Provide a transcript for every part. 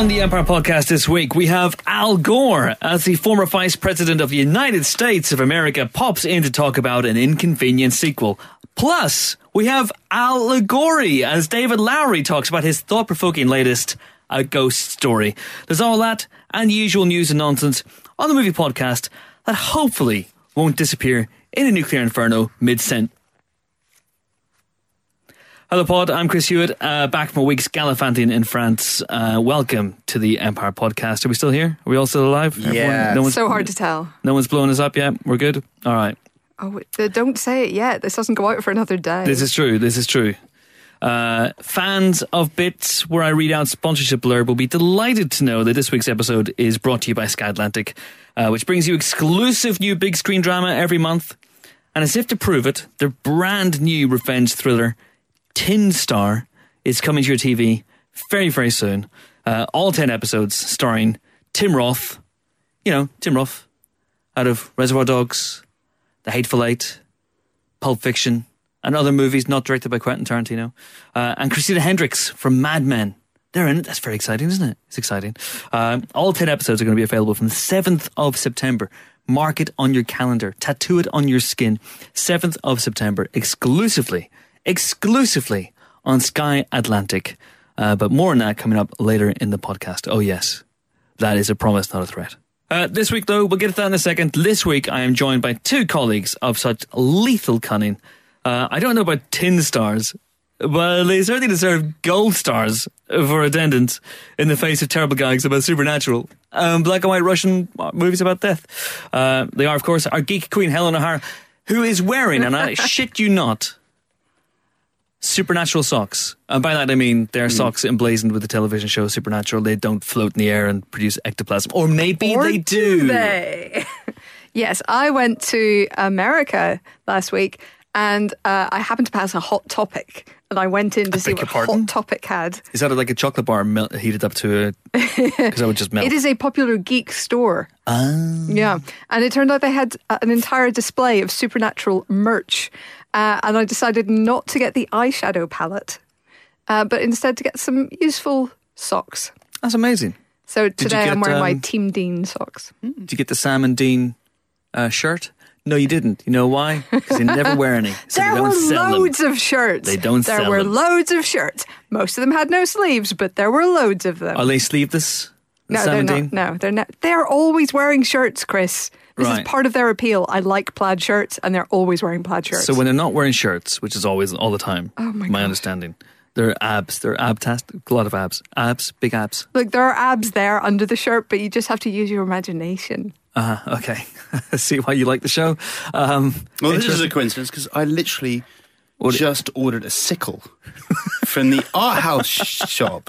On the Empire podcast this week, we have Al Gore as the former vice president of the United States of America pops in to talk about an inconvenient sequel. Plus, we have Al Ligori as David Lowery talks about his thought provoking latest, A Ghost Story. There's all that and usual news and nonsense on the movie podcast that hopefully won't disappear in a nuclear inferno mid sent. Hello, Pod. I'm Chris Hewitt, uh, back from a week's gallivanting in France. Uh, welcome to the Empire Podcast. Are we still here? Are we all still alive? Yeah. no one's, So hard to tell. No one's blowing us up yet. We're good. All right. Oh, uh, don't say it yet. This doesn't go out for another day. This is true. This is true. Uh, fans of Bits, where I read out sponsorship blurb, will be delighted to know that this week's episode is brought to you by Sky Atlantic, uh, which brings you exclusive new big screen drama every month. And as if to prove it, their brand new revenge thriller, Tin Star, is coming to your TV very, very soon. Uh, all 10 episodes starring Tim Roth, you know, Tim Roth, out of Reservoir Dogs, The Hateful Eight, Pulp Fiction, and other movies not directed by Quentin Tarantino. Uh, and Christina Hendricks from Mad Men. They're in it. That's very exciting, isn't it? It's exciting. Um, all 10 episodes are going to be available from the 7th of September. Mark it on your calendar. Tattoo it on your skin. 7th of September, exclusively, exclusively on Sky Atlantic. Uh, but more on that coming up later in the podcast. Oh, yes. That is a promise, not a threat. Uh, this week, though, we'll get to that in a second. This week, I am joined by two colleagues of such lethal cunning. Uh, I don't know about tin stars, but they certainly deserve gold stars for attendance in the face of terrible gags about supernatural, um, black and white Russian movies about death. Uh, they are, of course, our geek queen Helen O'Hara, who is wearing, and I shit you not, supernatural socks. And by that I mean they're socks emblazoned with the television show Supernatural. They don't float in the air and produce ectoplasm. Or maybe Or they do. they? yes, I went to America last week and uh, I happened to pass a hot topic and I went in to see what your pardon? hot topic had. Is that like a chocolate bar melt, heated up to a. Because I would just melt. It is a popular geek store. Ah. Yeah. And it turned out they had uh, an entire display of supernatural merch. Uh, and I decided not to get the eyeshadow palette, uh, but instead to get some useful socks. That's amazing. So today I'm get, wearing my um, Team Dean socks. Did you get the Sam and Dean uh, shirt? No, you didn't. You know why? Because they never wear any. So there were loads them. of shirts. They don't There were them. loads of shirts. Most of them had no sleeves, but there were loads of them. Are they sleeveless? No, Sam they're and not. No, they're not. They're always wearing shirts, Chris. This Right. is part of their appeal. I like plaid shirts, and they're always wearing plaid shirts. So when they're not wearing shirts, which is always all the time, Oh my gosh. understanding, they're abs. They're abtastic. A lot of abs. Abs. Big abs. Look, there are abs there under the shirt, but you just have to use your imagination. Uh. Okay. See why you like the show. Um, Well, this is a coincidence because I literally What- just ordered a sickle from the art house shop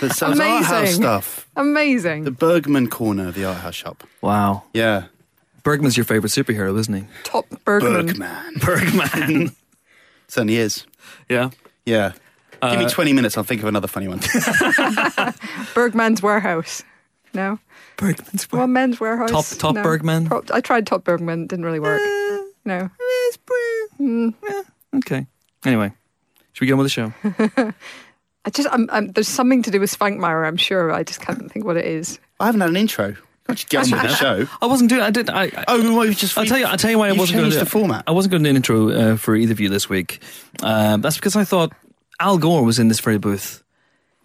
that sells art house Amazing. stuff. Amazing. The Bergman corner of the art house shop. wow. Yeah. Bergman's your favorite superhero, isn't he? Top Bergman. Bergman. Bergman. Certainly is. yeah. Yeah. Give Uh, me 20 minutes, I'll think of another funny one. Bergman's Warehouse. No? Bergman's. Well, Men's Warehouse. Top- Top no. Bergman? Top- I tried Top Bergman, didn't really work. No. Mm, yeah, Okay. Anyway, should we get on with the show? I just, I'm, I'm, there's something to do with Spankmeyer, I'm sure. I just can't think what it is. I haven't had an intro. You get on with the show? I wasn't doing. I did. I. I Oh, well, you've just. I'll tell you. I'll tell you why I wasn't going to the format. I wasn't going to do an intro uh, for either of you this week. Uh, that's because I thought Al Gore was in this very booth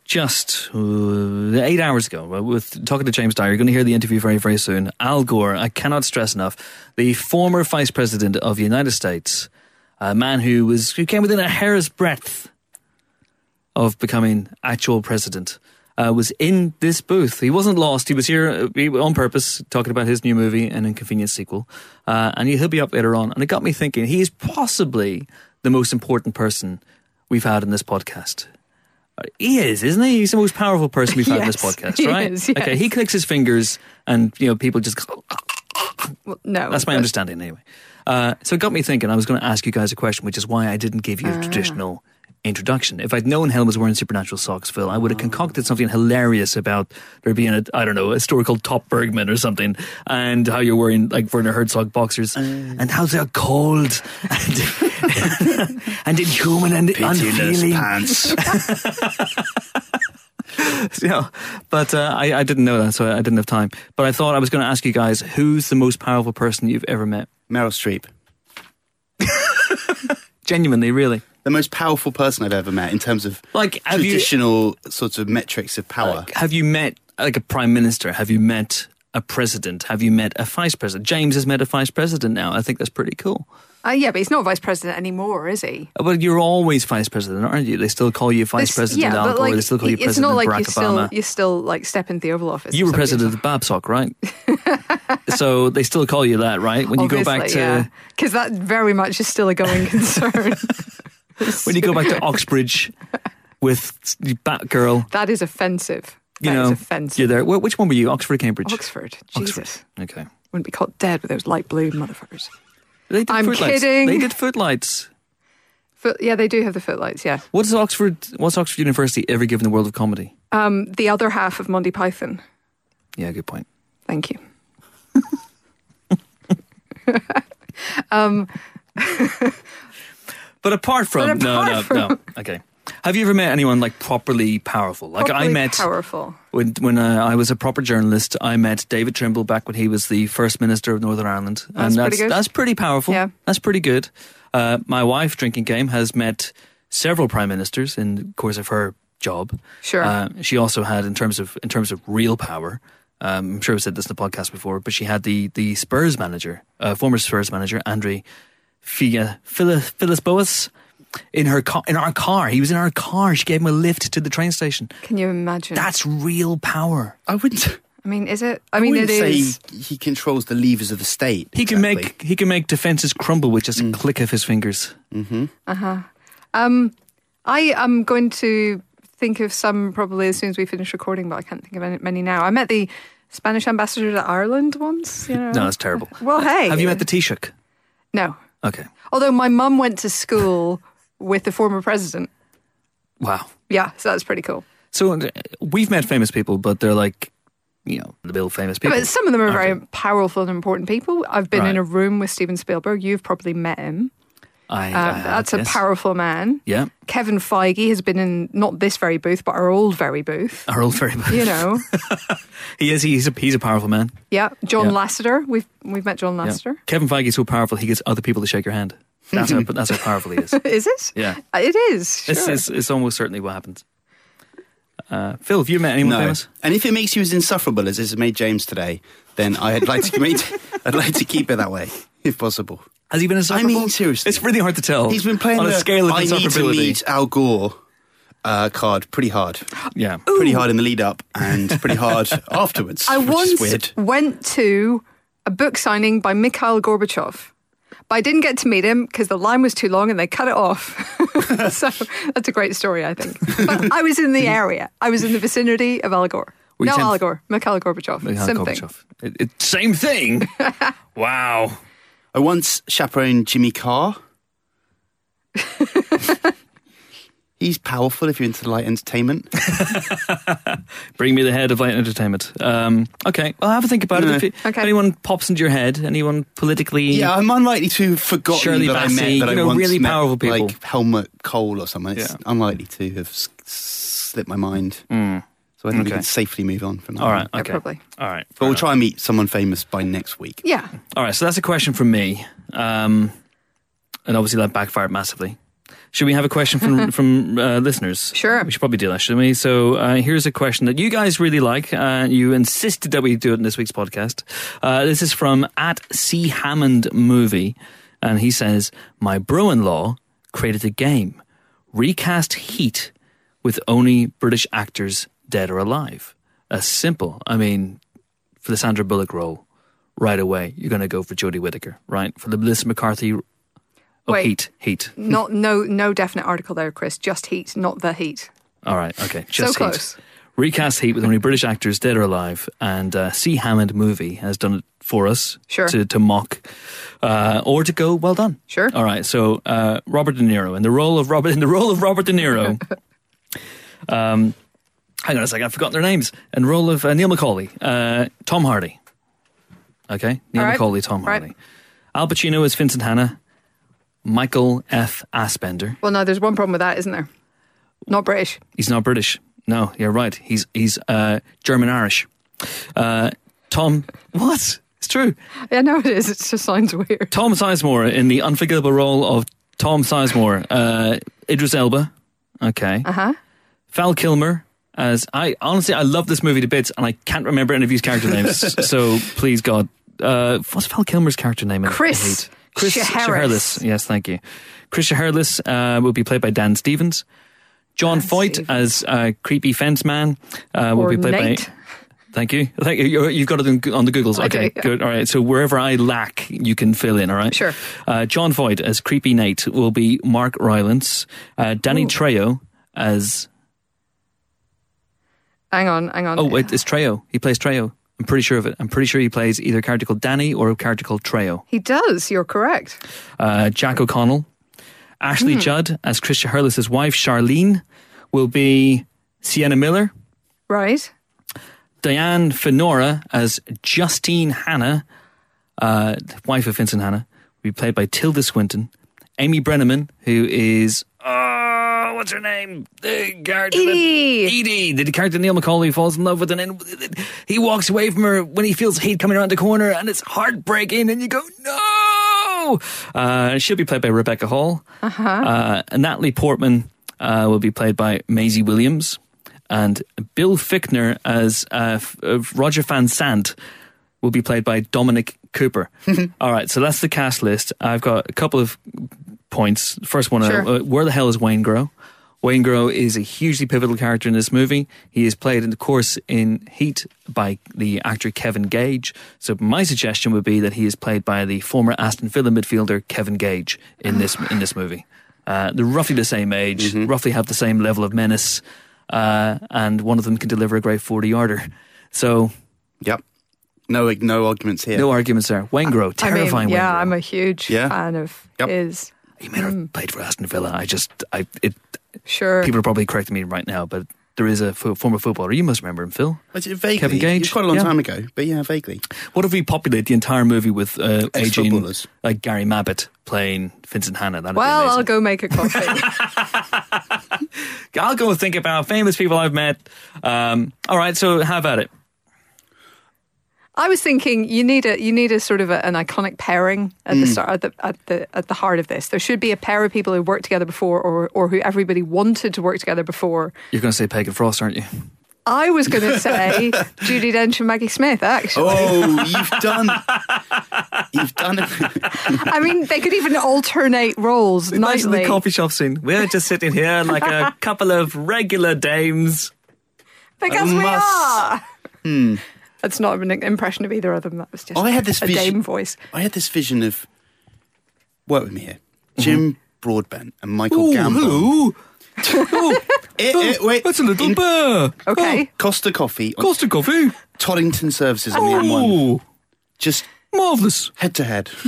just uh, eight hours ago. uh, With talking to James Dyer, you're going to hear the interview very, very soon. Al Gore, I cannot stress enough, the former vice president of the United States, a man who was who came within a hair's breadth of becoming actual president. Uh, was in this booth. He wasn't lost. He was here uh, on purpose, talking about his new movie, and inconvenient sequel. Uh, and he'll be up later on. And it got me thinking. He is possibly the most important person we've had in this podcast. He is, isn't he? He's the most powerful person we've had in this podcast, he right? is, yes. Okay, he clicks his fingers, and you know people just. Well, no. That's my understanding, anyway. Uh, so it got me thinking. I was going to ask you guys a question, which is why I didn't give you Ah. a traditional introduction. If I'd known Helen was wearing supernatural socks, Phil, I would have concocted something hilarious about there being a I don't know a store called Top Bergman or something, and how you're wearing like Werner Herzog boxers, and how they're cold and, and inhuman and Pitiless unfeeling. pants. you know, but uh, I, I didn't know that, so I didn't have time. But I thought I was going to ask you guys who's the most powerful person you've ever met? Meryl Streep. Genuinely, really. The most powerful person I've ever met in terms of Like, have you traditional sorts of metrics of power. like, have you met like a prime minister? Have you met a president? Have you met a vice president? James has met a vice president now. I think that's pretty cool. Uh, yeah, but he's not a vice president anymore, is he? Uh, Well, you're always vice president, aren't you? They still call you vice This- president yeah, Al but Gore. like, they still call you it's President not like Barack you still Obama. you still like step into the Oval Office. You were president of the Babsock, right? so they still call you that, right? When you go back to because that very much is still a going concern. When you go back to Oxbridge with Batgirl, that is offensive. you That know, is offensive. you're there. Wh- Which one were you? Oxford, or Cambridge? Oxford, Jesus, Oxford. Okay. wouldn't be caught dead with those light blue motherfuckers. They did I'm footlights. kidding. They did footlights. Foot, yeah, they do have the footlights. Yeah, What is Oxford? What's Oxford University ever given the world of comedy? um, the other half of Monty Python. Yeah, good point. Thank you. um, But apart from But no, apart no, no. Okay. Have you ever met anyone like properly powerful? Like I met powerful. when when uh, I was a proper journalist. I met David Trimble back when he was the first minister of Northern Ireland, That's and that's pretty good. that's pretty powerful. Yeah. that's pretty good. Uh, my wife, drinking game, has met several prime ministers in the course of her job. Sure. Uh, she also had, in terms of in terms of real power. Um, I'm sure I've said this in the podcast before, but she had the the Spurs manager, uh, former Spurs manager, Andre Fia Villas, Phyllis Boas, in her car, in our car. He was in our car. She gave him a lift to the train station. Can you imagine? That's real power. I wouldn't. I mean, is it? I I mean, wouldn't it say is. he controls the levers of the state. He can make he can make defenses crumble with just a click of his fingers. Uh Um, I am going to think of some probably as soon as we finish recording, but I can't think of any, many now. I met the Spanish ambassador to Ireland once. You know. No, that's terrible. Well, hey. Have you met the Taoiseach? No. Okay. Although my mum went to school with the former president. Wow. Yeah, so that's pretty cool. So uh, we've met famous people, but they're like, you know, the real famous people. But some of them are very aren't powerful and important people. I've been in a room with Steven Spielberg. You've probably met him. They? I, Uh, I that's a powerful man. Yeah, Kevin Feige has been in not this very booth, but our old very booth. our old very booth. You know, He is. He's a he's a powerful man. yeah. John Yeah. Lasseter. We've we've met John Yeah. Lasseter. Kevin Feige is so powerful he gets other people to shake your hand. That's how that's how powerful he is. Is it? Yeah, Uh, It is. Sure. it's, it's it's almost certainly what happens. Uh, Phil, have you met anyone No. famous? And if it makes you as insufferable as it's made James today, then I'd like to make, I'd like to keep it that way, if possible. Has he been I mean, seriously. it's really hard to tell. He's been playing on a the scale of I need to meet Al Gore uh, card pretty hard. Yeah, Pretty hard in the lead up and pretty hard afterwards. I which is once weird. went to a book signing by Mikhail Gorbachev. But I didn't get to meet him because the line was too long and they cut it off. so that's a great story, I think. But I was in the area. I was in the vicinity of Al Gore. Were no, Al Gore. Mikhail Gorbachev. Mikhail Same thing. Gorbachev. It, it, same thing. wow. I once chaperoned Jimmy Carr. He's powerful if you're into light entertainment. Bring me the head of light entertainment. Um, okay, well, have a think about it. If, it- Okay. anyone pops into your head, anyone politically. Yeah, I'm unlikely to have forgotten Shirley that I Bassey, met that you know, I once really met, powerful people. like Helmut Kohl or someone. It's Yeah. unlikely to have s- slipped my mind. Mm. So I think we Okay. can safely move on from that. All right. Yeah, Okay. probably. All right. But we'll try and meet someone famous by next week. Yeah. All right. So that's a question from me, um, and obviously that backfired massively. Should we have a question from from uh, listeners? Sure. We should probably do that, shouldn't we? So uh, here's a question that you guys really like. Uh, you insisted that we do it in this week's podcast. Uh, this is from at C Hammond Movie, and he says, "My bro-in-law created a game, recast Heat with only British actors dead or alive. As simple. I mean, for the Sandra Bullock role, right away you're going to go for Jodie Whittaker, right? For the Melissa McCarthy." Oh, Wait. Heat, Heat. Not no no definite article there, Chris. Just heat, not the heat. All right, okay. So Just close. Heat. Recast Heat with only British actors, dead or alive, and uh, C. Hammond movie has done it for us Sure. to, to mock uh, or to go. Well done. Sure. All right. So uh, Robert De Niro in the role of Robert in the role of Robert De Niro. um, hang on a second, I've forgotten their names. In the role of uh, Neil McCauley, uh, Tom Hardy. Okay, Neil right. McCauley, Tom. Hardy. Al Pacino is Vincent Hanna. Michael F. Aspender. Well, no, there's one problem with that, isn't there? Not British. He's not British. No, you're right. He's he's uh, German Irish. Uh, Tom, what? It's true. Yeah, no, it is. It just sounds weird. Tom Sizemore in the unforgettable role of Tom Sizemore. Uh, Idris Elba. Okay. Uh huh. Val Kilmer as I honestly I love this movie to bits and I can't remember any of these character names. so please God, uh, what's Val Kilmer's character name? Chris? Chris Shiherlis. Yes, thank you. Chris Shiherlis uh, will be played by Dan Stevens. John Dan Voight Stevens. as uh, creepy fence man uh, will Or be played Nate. by. Thank you. Thank you. You- You've got it on the Googles. Okay, do, yeah. good. All right. So wherever I lack, you can fill in. All right. Sure. Uh, John Voight as creepy Nate will be Mark Rylance. Uh, Danny Ooh. Trejo as Hang on, hang on. Oh, wait, it's Trejo. He plays Trejo. I'm pretty sure of it. I'm pretty sure he plays either a character called Danny or a character called Trejo. He does. You're correct. Uh, Jack O'Connell. Ashley Hmm. Judd as Chris Shiherlis' wife, Charlene, will be Sienna Miller. Right. Diane Venora as Justine Hanna, uh, wife of Vincent Hanna, will be played by Tilda Swinton. Amy Brenneman, who is, oh, what's her name? The character. that- Edie. Edie, the character Neil McCauley falls in love with, and then he walks away from her when he feels heat coming around the corner, and it's heartbreaking, and you go, no! Uh, she'll be played by Rebecca Hall. Uh-huh. Natalie Portman uh, will be played by Maisie Williams, and Bill Fichtner as uh, F- uh, Roger Van Zant will be played by Dominic Cooper. All right, so that's the cast list. I've got a couple of points. First one, uh, Sure. uh, where the hell is Waingro? Waingro is a hugely pivotal character in this movie. He is played, in the course, in Heat by the actor Kevin Gage. So my suggestion would be that he is played by the former Aston Villa midfielder Kevin Gage in this in this movie. Uh, they're roughly the same age, roughly have the same level of menace, uh, and one of them can deliver a great forty yarder. So Yep. No, no arguments here. no arguments there. Waingro, I mean, terrifying. yeah. I'm a huge Yeah. fan of Yep. his. he may not have played for Aston Villa. I just, I, it, Sure. people are probably correcting me right now, but there is a fo- former footballer. You must remember him, Phil. Vaguely. Kevin Gage? It's quite a long Yeah. time ago, but yeah, vaguely. What if we populate the entire movie with uh, aging Ex-footballers. like Gary Mabbutt playing Vincent Hanna? That'd well, be I'll go make a coffee. I'll go think about famous people I've met. Um, all right, so have at it. I was thinking you need a you need a sort of a, an iconic pairing at Mm. the start at the, at the at the heart of this. There should be a pair of people who worked together before, or or who everybody wanted to work together before. You're going to say Pegg and Frost, aren't you? I was going to say Judi Dench and Maggie Smith. Actually, Oh, you've done. You've done it. I mean they could even alternate roles Imagine the coffee shop scene. We're just sitting here like a couple of regular dames. Because we must- are. That's not an impression of either of them. That was just Oh, I had this a vision- dame voice. I had this vision of. Work with me here. Jim Broadbent and Michael Gambon. hello. oh, Eh, eh, wait. that's a little In bear. Okay. Costa Coffee on Costa coffee. Toddington Services on the M1. Oh, Just marvellous. head to head.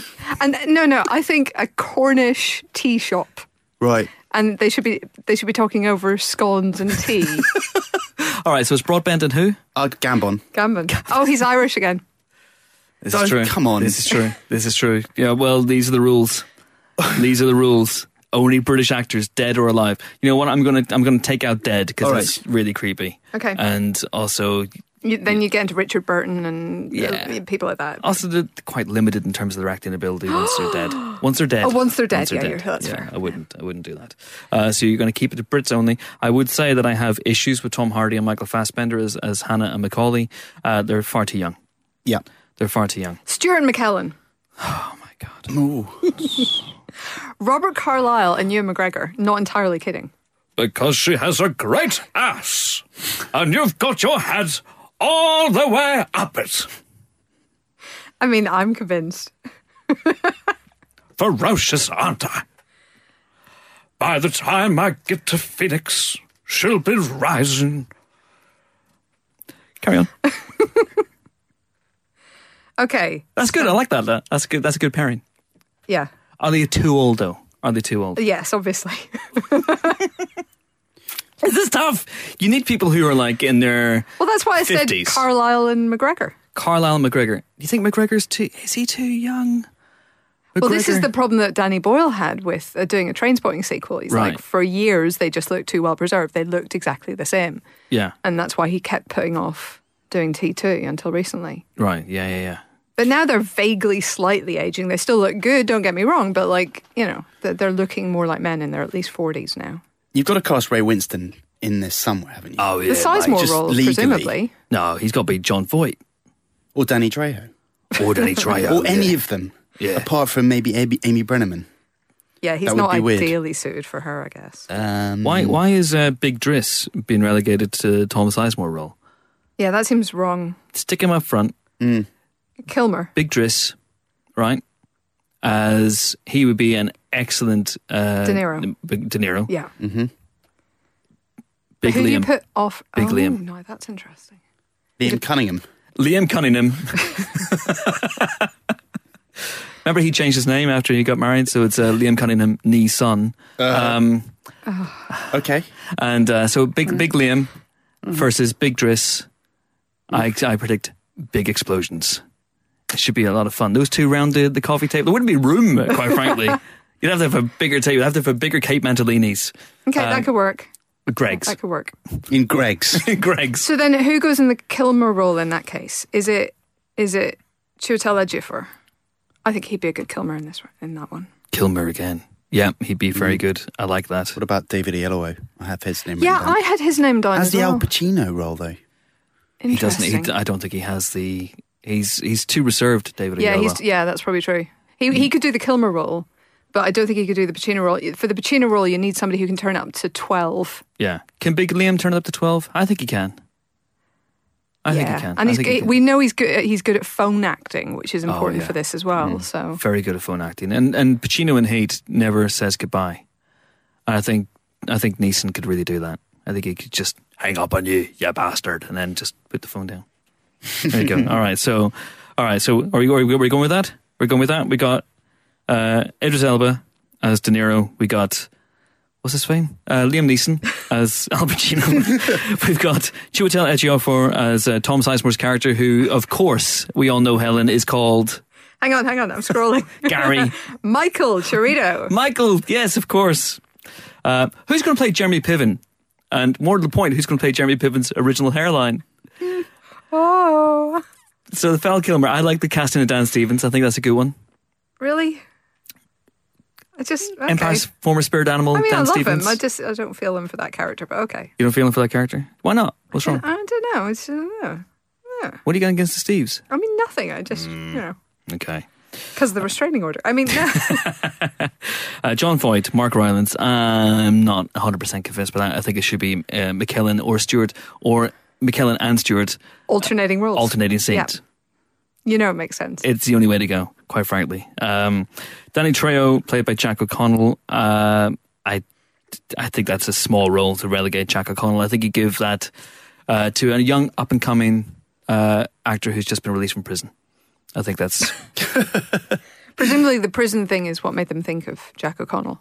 And no, no, I think a Cornish tea shop. Right. And they should be they should be talking over scones and tea. All right, so it's Broadbent and who? Uh, Gambon. Gambon. Oh, he's Irish again. This Oh, is true. come on. This is true. This is true. Yeah, well, these are the rules. these are the rules. Only British actors, dead or alive. You know what? I'm gonna I'm gonna take out dead because All right. that's really creepy. Okay. And also, You, then you get into Richard Burton and Yeah. uh, people like that. also they're quite limited in terms of their acting ability once they're dead. Once they're dead. Oh, once they're dead, yeah, you're- that's yeah, fair. I wouldn't. I wouldn't do that. Uh, so you're going to keep it to Brits only. I would say that I have issues with Tom Hardy and Michael Fassbender as as Hanna and McCauley. Uh, they're far too young. Yeah. They're far too young. Stewart McKellen, Oh my god. Ooh. Robert Carlyle, and Ewan McGregor. Not entirely kidding. Because she has a great ass, and you've got your head all the way up it. I mean, I'm convinced. Ferocious, aren't I? By the time I get to Phoenix, she'll be rising. Carry on. Okay. That's good. I like that. that. That's good. That's a good pairing. Yeah. Are they too old though? Are they too old? Yes, obviously. This is tough. You need people who are like in their Well, that's why I said 50s. Carlyle and McGregor. Carlyle McGregor. Do you think McGregor's too? Is he too young? Well, this is the problem that Danny Boyle had with uh, doing a Trainspotting sequel. He's Right. like, for years, they just looked too well preserved. They looked exactly the same. Yeah. And that's why he kept putting off doing T2 until recently. Right. Yeah. Yeah. Yeah. But now they're vaguely slightly aging. They still look good, don't get me wrong, but like, you know, they're, they're looking more like men and they're at least 40s now. You've got to cast Ray Winstone in this somewhere, haven't you? Oh yeah. the Sizemore just role, legally. presumably. No, he's got to be John Voight Or Danny Trejo. or Danny Trejo. or any of them. Yeah. Apart from maybe Amy, Amy Brenneman. Yeah, he's That not be weird. ideally suited for her, I guess. Um, Why? Why is uh, Big Driss being relegated to Tom Sizemore role? Yeah, that seems wrong. Stick him up front, Kilmer. Big Driss, right? As he would be an excellent uh, De Niro. De Niro. Yeah. Big Who do you put off? Big oh, Liam. no, that's interesting. Liam Cunningham. Liam Cunningham. Remember, he changed his name after he got married, so it's uh, Liam Cunningham, knee son. Um, Okay. and uh, so big, big Liam versus Big Driss. I, I predict big explosions. It should be a lot of fun. Those two round the, the coffee table. There wouldn't be room, quite frankly. You'd have to have a bigger table. You'd have to have a bigger Kate Mantilini's. Okay, Um, that could work. Greg's. That could work. In Greg's. Greg's. So then, who goes in the Kilmer role in that case? Is it is it Chiwetel Ejiofor? I think he'd be a good Kilmer in this in that one. Kilmer again. Yeah, he'd be very good. I like that. what about David Oyelowo? I have his name Yeah, written down. I had his name down As as the well. Al Pacino role, though. He doesn't. Interesting. He, I don't think he has the. He's he's too reserved, David. yeah, Oyelowo. he's yeah, that's probably true. He he could do the Kilmer role, but I don't think he could do the Pacino role. For the Pacino role, you need somebody who can turn up to twelve. Yeah. Can Big Liam turn it up to 12? I think he can. I yeah, think he can. and he's he can. we know he's good. At, he's good at phone acting, which is oh, important yeah. for this as well. Mm-hmm. So very good at phone acting. And and Pacino in Hate never says goodbye. And I think I think Neeson could really do that. I think he could just hang up on you, you bastard, and then just put the phone down. There you go. all right. So all right. So are we, are we going with that? We're going with that. We got uh, Idris Elba as De Niro. We got what's his name? Uh, Liam Neeson as Al Pacino. We've got Chiwetel Ejiofor as uh, Tom Sizemore's character, who, of course, we all know Helen is called hang on, hang on, I'm scrolling. Gary. Michael Cheritto. Michael, yes, of course. Uh, who's going to play Jeremy Piven? And more to the point, who's going to play Jeremy Piven's original hairline? Oh, So the Val Kilmer, I like the casting of Dan Stevens. I think that's a good one. really? I just okay. Empire's former spirit animal, I mean, Dan I love Stevens. him. I just I don't feel him for that character, but okay. you don't feel him for that character? Why not? What's wrong? I don't know. It's uh, yeah. What are you going against the Steves? I mean, nothing. I just Mm. you know Okay. because of the restraining order. I mean, Uh, John Voight, Mark Rylance. I'm not 100% convinced by that. I think it should be uh, McKellen or Stewart, or McKellen and Stewart alternating roles. alternating scenes. You know, it makes sense. it's the only way to go, quite frankly. Um, Danny Trejo, played by Jack O'Connell, uh, I, I think that's a small role to relegate Jack O'Connell. I think you give that uh, to a young, up and coming uh, actor who's just been released from prison. I think that's Presumably, the prison thing is what made them think of Jack O'Connell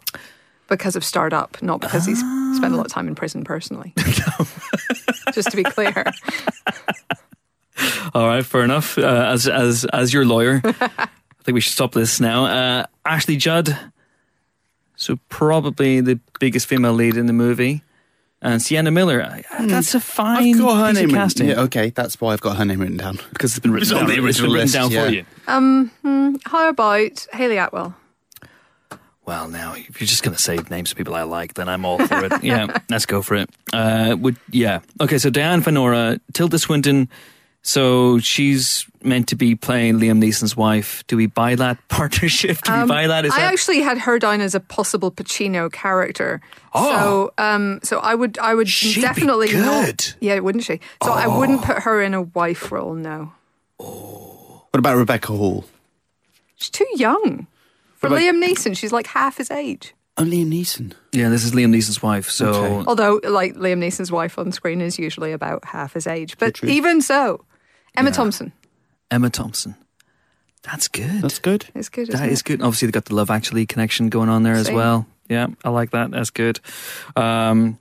because of Starred Up, not because he's spent a lot of time in prison personally. Just to be clear. all right. Fair enough. Uh, as as as your lawyer, I think we should stop this now. Uh, Ashley Judd, so probably the biggest female lead in the movie, and Sienna Miller. Uh, That's a fine I've got her piece of name written casting. Yeah, okay, that's why I've got her name written down. because it's been written It's on down. the It's been original written list, down yeah. for you. Um, hmm, how about Hayley Atwell? Well, now if you're just going to say names of people I like, then I'm all for it. yeah, let's go for it. Uh, would yeah. Okay, so Diane Venora, Tilda Swinton. So she's meant to be playing Liam Neeson's wife. Do we buy that partnership? Do we buy that? Is Um, I that actually had her down as a possible Pacino character. Oh. So, um, so I would, I would She'd be definitely not. good. Yeah, wouldn't she? So I wouldn't put her in a wife role. No, What about Rebecca Hall? she's too young for about- Liam Neeson. She's like half his age. Oh, Liam Neeson. yeah? This is Liam Neeson's wife. So Okay. Although, like Liam Neeson's wife on screen is usually about half his age, but even so, Emma Thompson Emma Thompson. That's good. That's good. is good. That isn't is it? good. Obviously, they got the Love Actually connection going on there as well. Yeah, I like that. That's good. Um,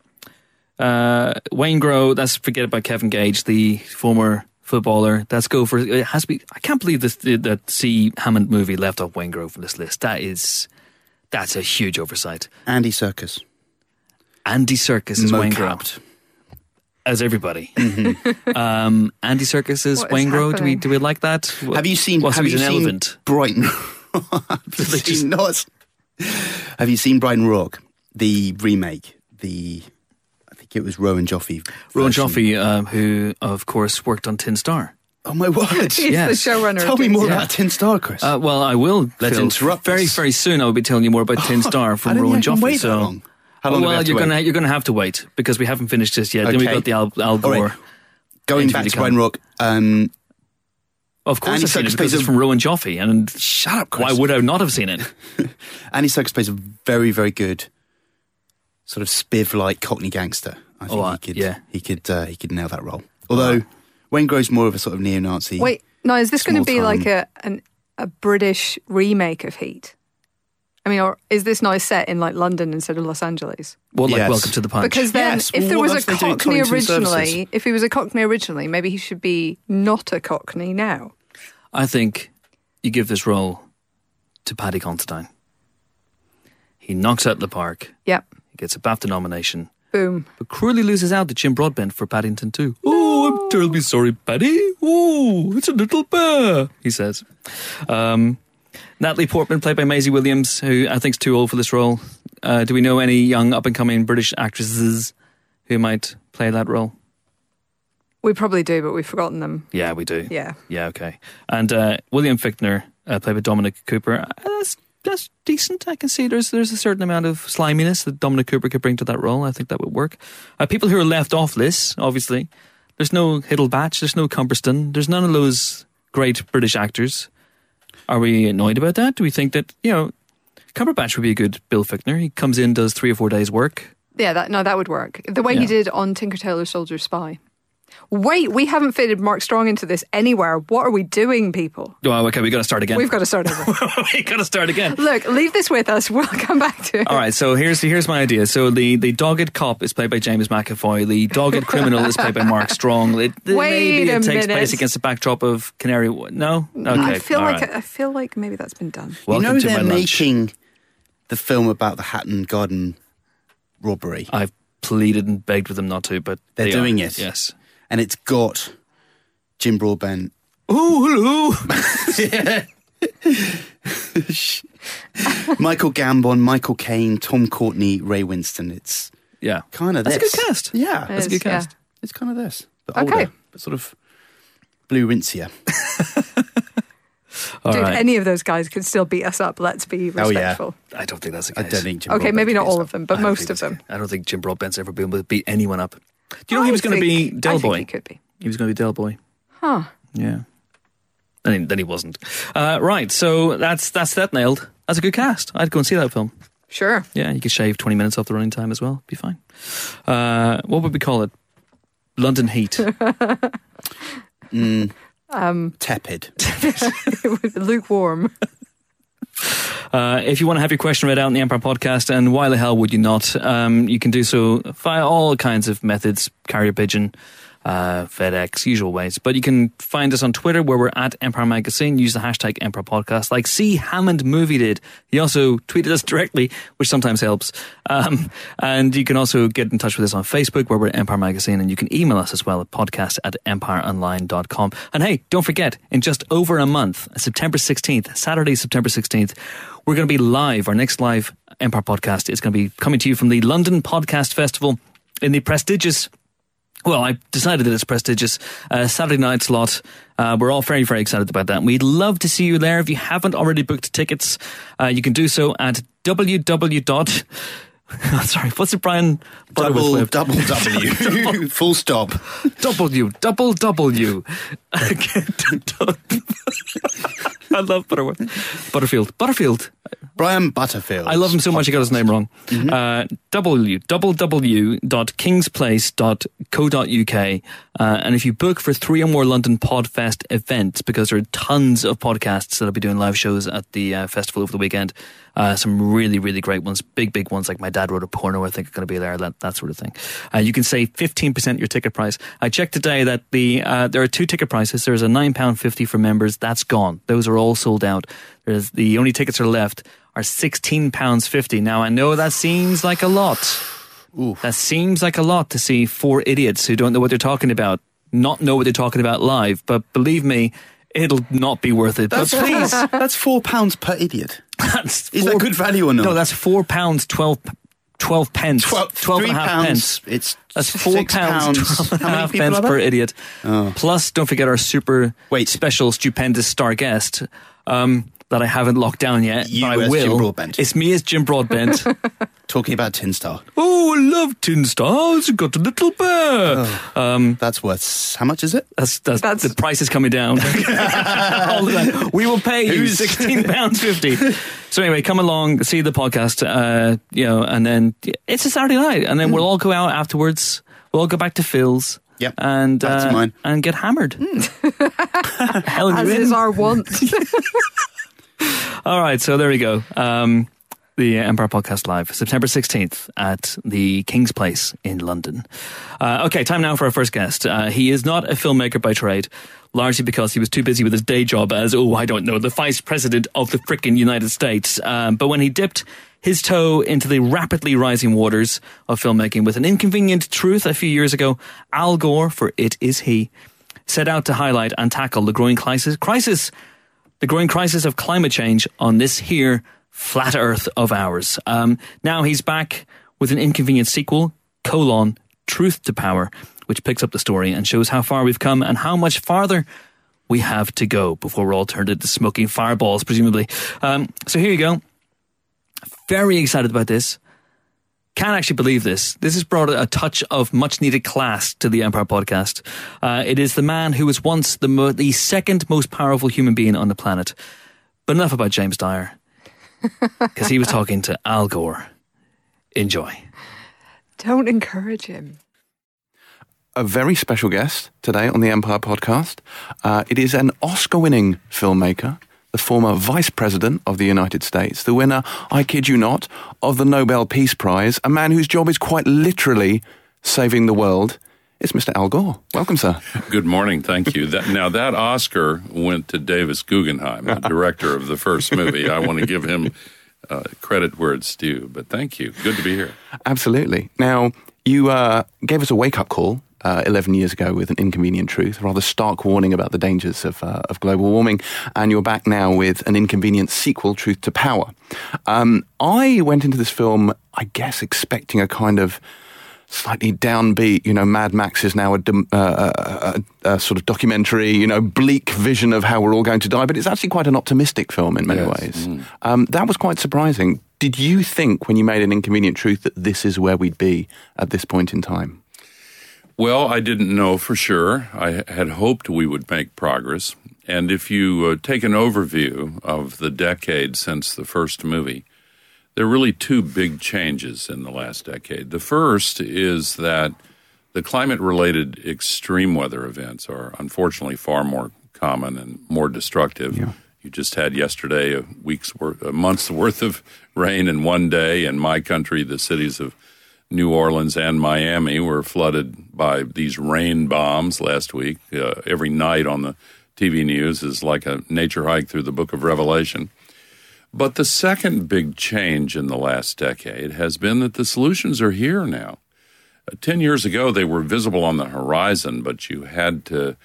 uh, Waingro. That's forget about Kevin Gage, the former footballer. Let's go for it. Has to be. I can't believe this that C Hammond movie left off Waingro from this list. That is that's a huge oversight. Andy Serkis. Andy Serkis is Waingro Mocapped. As everybody. um, Andy Serkis is Waingro. Do we do we like that? Have you seen? What's have he's you an seen elephant? Brighton? have you just- seen not? Have you seen Brighton Rock, the remake? The I think it was Rowan Joffe. Rowan version. Joffe, um, who of course worked on Tin Star. Oh my word! He's Yes. the showrunner. Tell me more Star. about Tin Star, Chris. Uh, well, I will. Let's Phil. interrupt Very, this. very soon. I will be telling you more about Tin Star I from didn't Rowan think I can Joffe. wait that so, long. How long do we well, have you're wait? gonna you're gonna have to wait because we haven't finished this yet. Then we've got the Al, Al Gore. right. Going back to come. Brighton Rock. Um, Of course, Andy I've seen it Serkis because plays it's from Rowan Joffe, and shut up, Chris. why would I not have seen it? Andy Serkis plays a very, very good sort of spiv-like Cockney gangster. I think Oh, he could, yeah. he could, uh, he could nail that role. Although Waingro's more of a sort of neo-Nazi. Wait, no, is this going to Small be like a an, a British remake of Heat? I mean, or is this now set in like London instead of Los Angeles? Well, like Yes. Welcome to the Punch. Because then, Yes, if there what was a else they do at Cockney originally, Services? if he was a Cockney originally, maybe he should be not a Cockney now. I think you give this role to Paddy Considine. He knocks out the park. Yep. He gets a BAFTA nomination, Boom. but cruelly loses out to Jim Broadbent for Paddington 2. Oh, I'm terribly sorry, Paddy. Oh, it's a little bear, he says. Um, Natalie Portman, played by Maisie Williams, who I think is too old for this role. Uh, do we know any young up and coming British actresses who might play that role? We probably do, but we've forgotten them. Yeah, we do. Yeah. Yeah, okay. And uh, William Fichtner, uh, played by Dominic Cooper. Uh, that's that's decent. I can see there's there's a certain amount of sliminess that Dominic Cooper could bring to that role. I think that would work. Uh, people who are left off this, obviously, there's no Hiddlebatch, there's no Cumberston, there's none of those great British actors. Are we annoyed about that? Do we think that you know Cumberbatch would be a good Bill Fichtner? He comes in, does three or four days work. Yeah, that no, that would work. The way Yeah. he did on Tinker Tailor Soldier Spy. Wait, we haven't fitted Mark Strong into this anywhere. What are we doing, people? Oh, okay, we got to start again. We've got to start over. we've got to start again. Look, leave this with us. We'll come back to it. All right, so here's here's my idea. So the, the dogged cop is played by James McAvoy. The dogged criminal is played by Mark Strong. It, Wait maybe a it takes minute. place against the backdrop of Canary. Wo- No, okay. I feel all like right. I feel like maybe that's been done. Welcome you know to they're my lunch. making the film about the Hatton Garden robbery, I've pleaded and begged with them not to, but They're they doing are. it. Yes. And it's got Jim Broadbent. Oh, hello. Michael Gambon, Michael Caine, Tom Courtenay, Ray Winstone. It's yeah, kind of That's a good cast. Yeah, It That's a good cast. it's kind of this, but Okay. older, but sort of blue rincier. All Dude, right. any of those guys could still beat us up. Let's be Oh, yeah. respectful. I don't think that's the I case. don't think Jim Okay, Broadbent maybe not all of them, but most of them. I don't think Jim Broadbent's ever been able to beat anyone up. Do you know I he was going to be think- Del I think Boy? he could be. He was going to be Del Boy. Huh. Yeah. Then he, then he wasn't. Uh, right, so that's that's that nailed. That's a good cast. I'd go and see that film. Sure. Yeah, you could shave 20 minutes off the running time as well. Be fine. Uh, what would we call it? London Heat. Mm, Um, tepid. it lukewarm. Uh, if you want to have your question read out in the Empire podcast, and why the hell would you not? Um, you can do so via all kinds of methods carrier pigeon, uh, FedEx, usual ways. But you can find us on Twitter where we're at Empire Magazine. Use the hashtag Empire Podcast, like C. Hammond Movie did. He also tweeted us directly, which sometimes helps. Um, and you can also get in touch with us on Facebook where we're Empire Magazine, and you can email us as well at podcast at empireonline.com. And hey, don't forget, in just over a month, September 16th, Saturday, September 16th, we're going to be live. Our next live Empire podcast is going to be coming to you from the London Podcast Festival in the prestigious well, I decided that it's prestigious uh, Saturday night slot. Uh, we're all very, very excited about that. We'd love to see you there. If you haven't already booked tickets, uh, you can do so at www. Sorry, what's it, Brian? double, Butterworth double W. Full stop. W, double W. I love Butterworth. Butterfield. Butterfield. Brian Butterfield. I love him so much he got his name wrong. Uh, w, www.kingsplace.co.uk. Uh, and if you book for three or more London Podfest events, because there are tons of podcasts that'll be doing live shows at the uh, festival over the weekend, uh, some really, really great ones, big, big ones like My Dad Wrote a Porno, I think are going to be there, that, that sort of thing. Uh, you can save 15% your ticket price. I checked today that the uh, there are two ticket prices. There's a £9.50 for members, that's gone. Those are all sold out. There's the only tickets are left are £16.50. Now, I know that seems like a lot. That seems like a lot to see four idiots who don't know what they're talking about not know what they're talking about live, but believe me, it'll not be worth it. That's but please, That's four pounds per idiot. that's Is four- that good value or not? No, that's four pounds twelve. 12 pence. Twelve, 12 three and a half pounds. pence. It's That's four pounds, pounds. 12 and a half pence per idiot. Plus, don't forget our super Wait. special, stupendous star guest um, that I haven't locked down yet. You but I as will. Jim Broadbent. It's me as Jim Broadbent. Talking about Tin Star. oh, I love tin stars. Got a little bear. Um, That's worth. s- How much is it? That's, that's, That's- the price is coming down. All the time. We will pay you Who's- sixteen pounds fifty. So anyway, come along, see the podcast, uh, you know, and then it's a Saturday night, and then we'll all go out afterwards. We'll all go back to Phil's. Yep, and back to uh, mine. and get hammered. Helen, As in? is our want. All right, so there we go. Um, the Empire Podcast Live, September 16th at the King's Place in London. Uh, okay, time now for our first guest. Uh, he is not a filmmaker by trade, largely because he was too busy with his day job as, oh, I don't know, the Vice President of the frickin' United States. Um, but when he dipped his toe into the rapidly rising waters of filmmaking with an inconvenient truth a few years ago, Al Gore, for it is he, set out to highlight and tackle the growing crisis, crisis the growing crisis of climate change on this here flat Earth of ours. Um, now he's back with an inconvenient sequel, colon, Truth to Power, which picks up the story and shows how far we've come and how much farther we have to go before we're all turned into smoking fireballs, presumably. Um, so here you go. Very excited about this. Can't actually believe this. This has brought a touch of much needed class to the Empire podcast. Uh, it is the man who was once the, mo- the second most powerful human being on the planet. But enough about James Dyer, because he was talking to Al Gore. Enjoy. Don't encourage him. a very special guest today on the Empire podcast. Uh, it is an Oscar winning filmmaker, the former Vice President of the United States, the winner, I kid you not, of the Nobel Peace Prize, a man whose job is quite literally saving the world. It's Mr. Al Gore. Welcome, sir. Good morning. Thank you. That, now, that Oscar went to Davis Guggenheim, the director of the first movie. I want to give him uh, credit where it's due, but thank you. Good to be here. Absolutely. Now, you uh, gave us a wake up call uh, 11 years ago with an inconvenient truth, a rather stark warning about the dangers of, uh, of global warming, and you're back now with an inconvenient sequel, Truth to Power. Um, I went into this film, I guess, expecting a kind of slightly downbeat, you know, Mad Max is now a, uh, a, a, a sort of documentary, you know, bleak vision of how we're all going to die, but it's actually quite an optimistic film in many Yes. ways. Um, that was quite surprising. Did you think when you made an inconvenient truth that this is where we'd be at this point in time? Well, I didn't know for sure. I had hoped we would make progress. And if you uh, take an overview of the decade since the first movie, there are really two big changes in the last decade. The first is that the climate related extreme weather events are unfortunately far more common and more destructive. You just had yesterday a week's worth, a month's worth of rain in one day. In my country, the cities of New Orleans and Miami were flooded by these rain bombs last week. Uh, every night on the TV news is like a nature hike through the book of Revelation. But the second big change in the last decade has been that the solutions are here now. Uh, Ten years ago, they were visible on the horizon, but you had to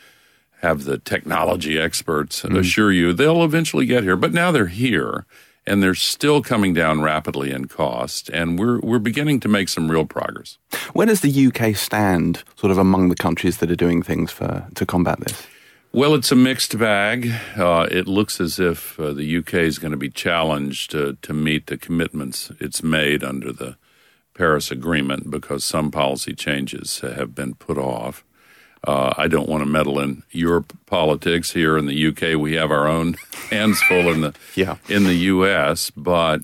have the technology experts assure you they'll eventually get here. But now they're here, and they're still coming down rapidly in cost, and we're we're beginning to make some real progress. Where does the UK stand, sort of among the countries that are doing things for to combat this? Well, it's a mixed bag. Uh, it looks as if uh, the UK is going to be challenged to, to meet the commitments it's made under the Paris Agreement because some policy changes have been put off. Uh, I don't want to meddle in your politics here in the UK. We have our own hands full in the Yeah. in the U.S., but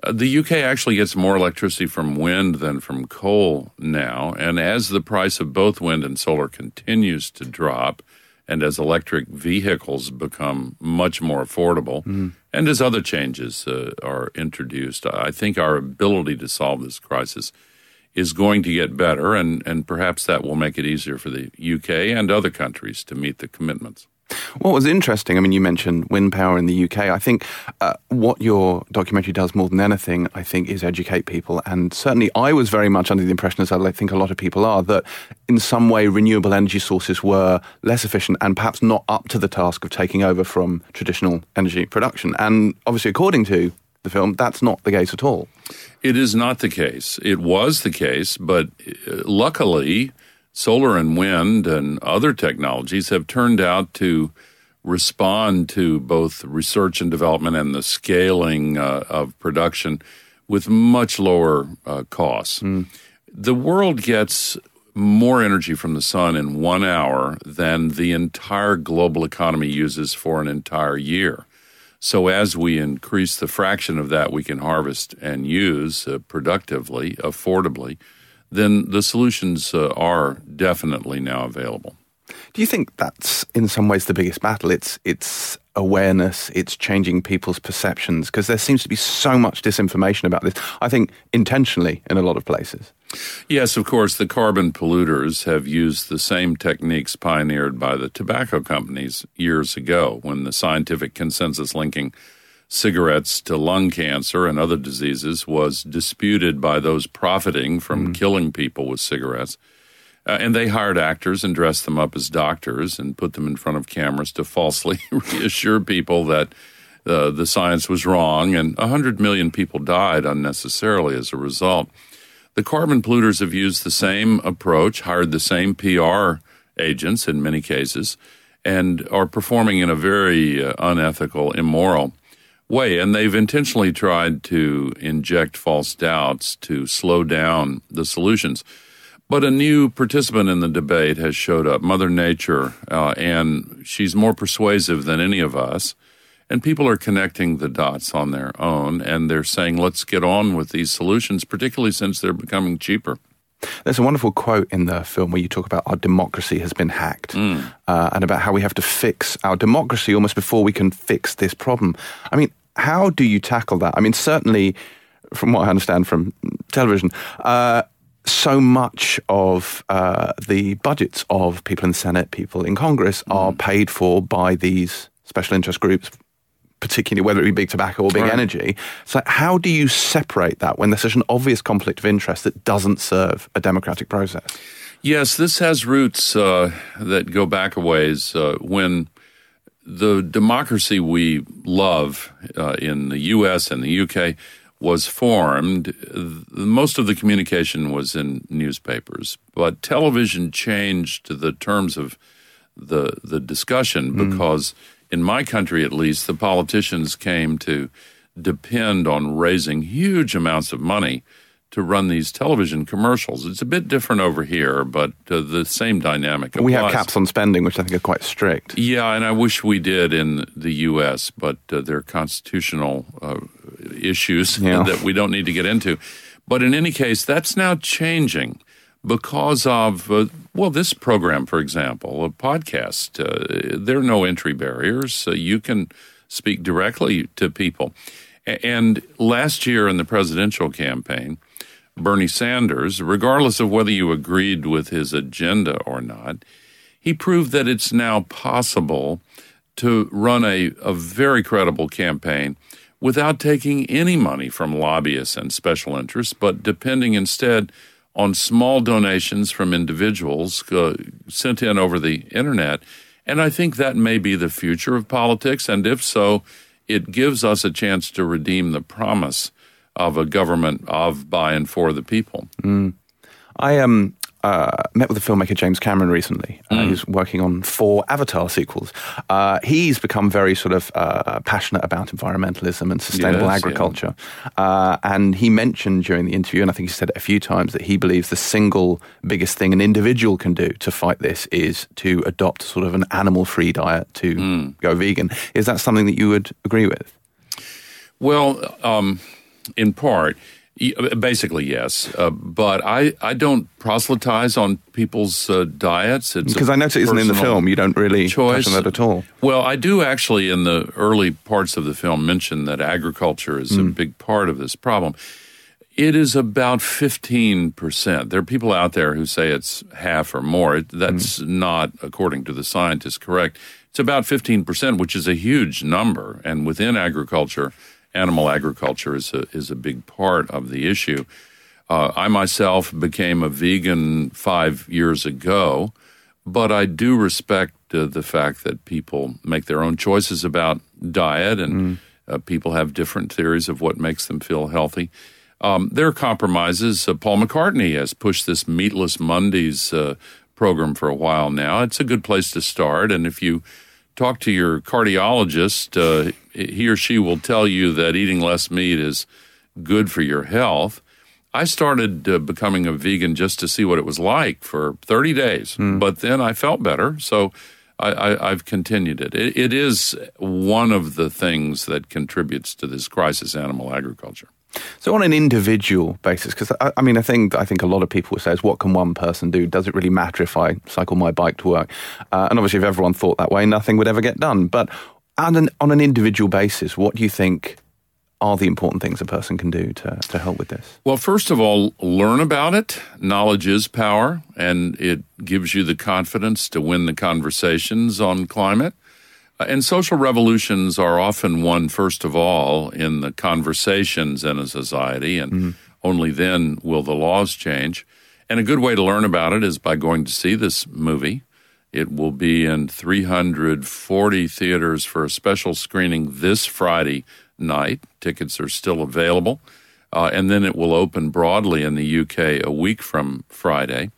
Uh, the UK actually gets more electricity from wind than from coal now, and as the price of both wind and solar continues to drop, and as electric vehicles become much more affordable, mm. and as other changes uh, are introduced, I think our ability to solve this crisis is going to get better, and, and perhaps that will make it easier for the UK and other countries to meet the commitments. What was interesting, I mean, you mentioned wind power in the UK. I think uh, what your documentary does more than anything, I think, is educate people. And certainly I was very much under the impression, as I think a lot of people are, that in some way renewable energy sources were less efficient and perhaps not up to the task of taking over from traditional energy production. And obviously, according to the film, that's not the case at all. It is not the case. It was the case, but uh, luckily, solar and wind and other technologies have turned out to respond to both research and development and the scaling uh, of production with much lower uh, costs. Mm. The world gets more energy from the sun in one hour than the entire global economy uses for an entire year. So, as we increase the fraction of that we can harvest and use uh, productively, affordably, then the solutions uh, are definitely now available. Do you think that's in some ways the biggest battle? It's it's awareness, it's changing people's perceptions because there seems to be so much disinformation about this. I think intentionally in a lot of places. Yes, of course, the carbon polluters have used the same techniques pioneered by the tobacco companies years ago when the scientific consensus linking cigarettes to lung cancer and other diseases was disputed by those profiting from mm-hmm. killing people with cigarettes. Uh, and they hired actors and dressed them up as doctors and put them in front of cameras to falsely reassure people that uh, the science was wrong. And 100 million people died unnecessarily as a result. The carbon polluters have used the same approach, hired the same PR agents in many cases, and are performing in a very uh, unethical, immoral way. And they've intentionally tried to inject false doubts to slow down the solutions. But a new participant in the debate has showed up, Mother Nature, uh, and she's more persuasive than any of us. And people are connecting the dots on their own, and they're saying, let's get on with these solutions, particularly since they're becoming cheaper. There's a wonderful quote in the film where you talk about our democracy has been hacked mm. uh, and about how we have to fix our democracy almost before we can fix this problem. I mean, how do you tackle that? I mean, certainly, from what I understand from television, uh, so much of uh, the budgets of people in the Senate, people in Congress, mm. are paid for by these special interest groups, particularly whether it be big tobacco or big right. energy. So, how do you separate that when there's such an obvious conflict of interest that doesn't serve a democratic process? Yes, this has roots uh, that go back a ways. Uh, when the democracy we love uh, in the U.S. and the U.K was formed, most of the communication was in newspapers, but television changed the terms of the the discussion mm. In my country at least the politicians came to depend on raising huge amounts of money to run these television commercials. It's a bit different over here, but uh, the same dynamic. We have caps on spending, which I think are quite strict. Yeah, and I wish we did in the U.S., but uh, they're constitutional uh, issues yeah. that we don't need to get into. But in any case, that's now changing because of, uh, well, this program, for example, a podcast. Uh, there are no entry barriers. you can speak directly to people. And last year in the presidential campaign, Bernie Sanders, regardless of whether you agreed with his agenda or not, he proved that it's now possible to run a, a very credible campaign without taking any money from lobbyists and special interests, but depending instead on small donations from individuals uh, sent in over the internet. And I think that may be the future of politics. And if so, it gives us a chance to redeem the promise of a government of, by, and for the people. Mm. I um, uh, met with the filmmaker James Cameron recently. Uh, mm. He's working on four Avatar sequels. Uh, he's become very sort of uh, passionate about environmentalism and sustainable yes, agriculture. Yeah. Uh, and he mentioned during the interview, and I think he said it a few times, that he believes the single biggest thing an individual can do to fight this is to adopt sort of an animal free diet to mm. go vegan. Is that something that you would agree with? Well, um, In part. Y- Basically, yes, uh, but I, I don't proselytize on people's uh, diets. Because I notice it isn't in the film. You don't really choice. touch on that at all. Well, I do actually in the early parts of the film mention that agriculture is a big part of this problem. It is about 15%. There are people out there who say it's half or more. It- That's not, according to the scientists, correct. It's about 15%, which is a huge number. And within agriculture, animal agriculture is a, is a big part of the issue. Uh, I myself became a vegan five years ago, but I do respect uh, the fact that people make their own choices about diet and uh, people have different theories of what makes them feel healthy. Um, there are compromises. Uh, Paul McCartney has pushed this Meatless Mondays uh, program for a while now. It's a good place to start. And if you talk to your cardiologist, uh, he or she will tell you that eating less meat is good for your health. I started uh, becoming a vegan just to see what it was like for 30 days, but then I felt better. So I, I, I've continued it. it. It is one of the things that contributes to this crisis animal agriculture. So on an individual basis, because I, I mean, I think I think a lot of people say, is what can one person do? Does it really matter if I cycle my bike to work? Uh, and obviously, if everyone thought that way, nothing would ever get done. But on an, on an individual basis, what do you think are the important things a person can do to, to help with this? Well, first of all, learn about it. Knowledge is power, and it gives you the confidence to win the conversations on climate. Uh, And social revolutions are often won, first of all, in the conversations in a society, and only then will the laws change. And a good way to learn about it is by going to see this movie. It will be in 340 theaters for a special screening this Friday night. Tickets are still available. Uh, and then it will open broadly in the UK a week from Friday.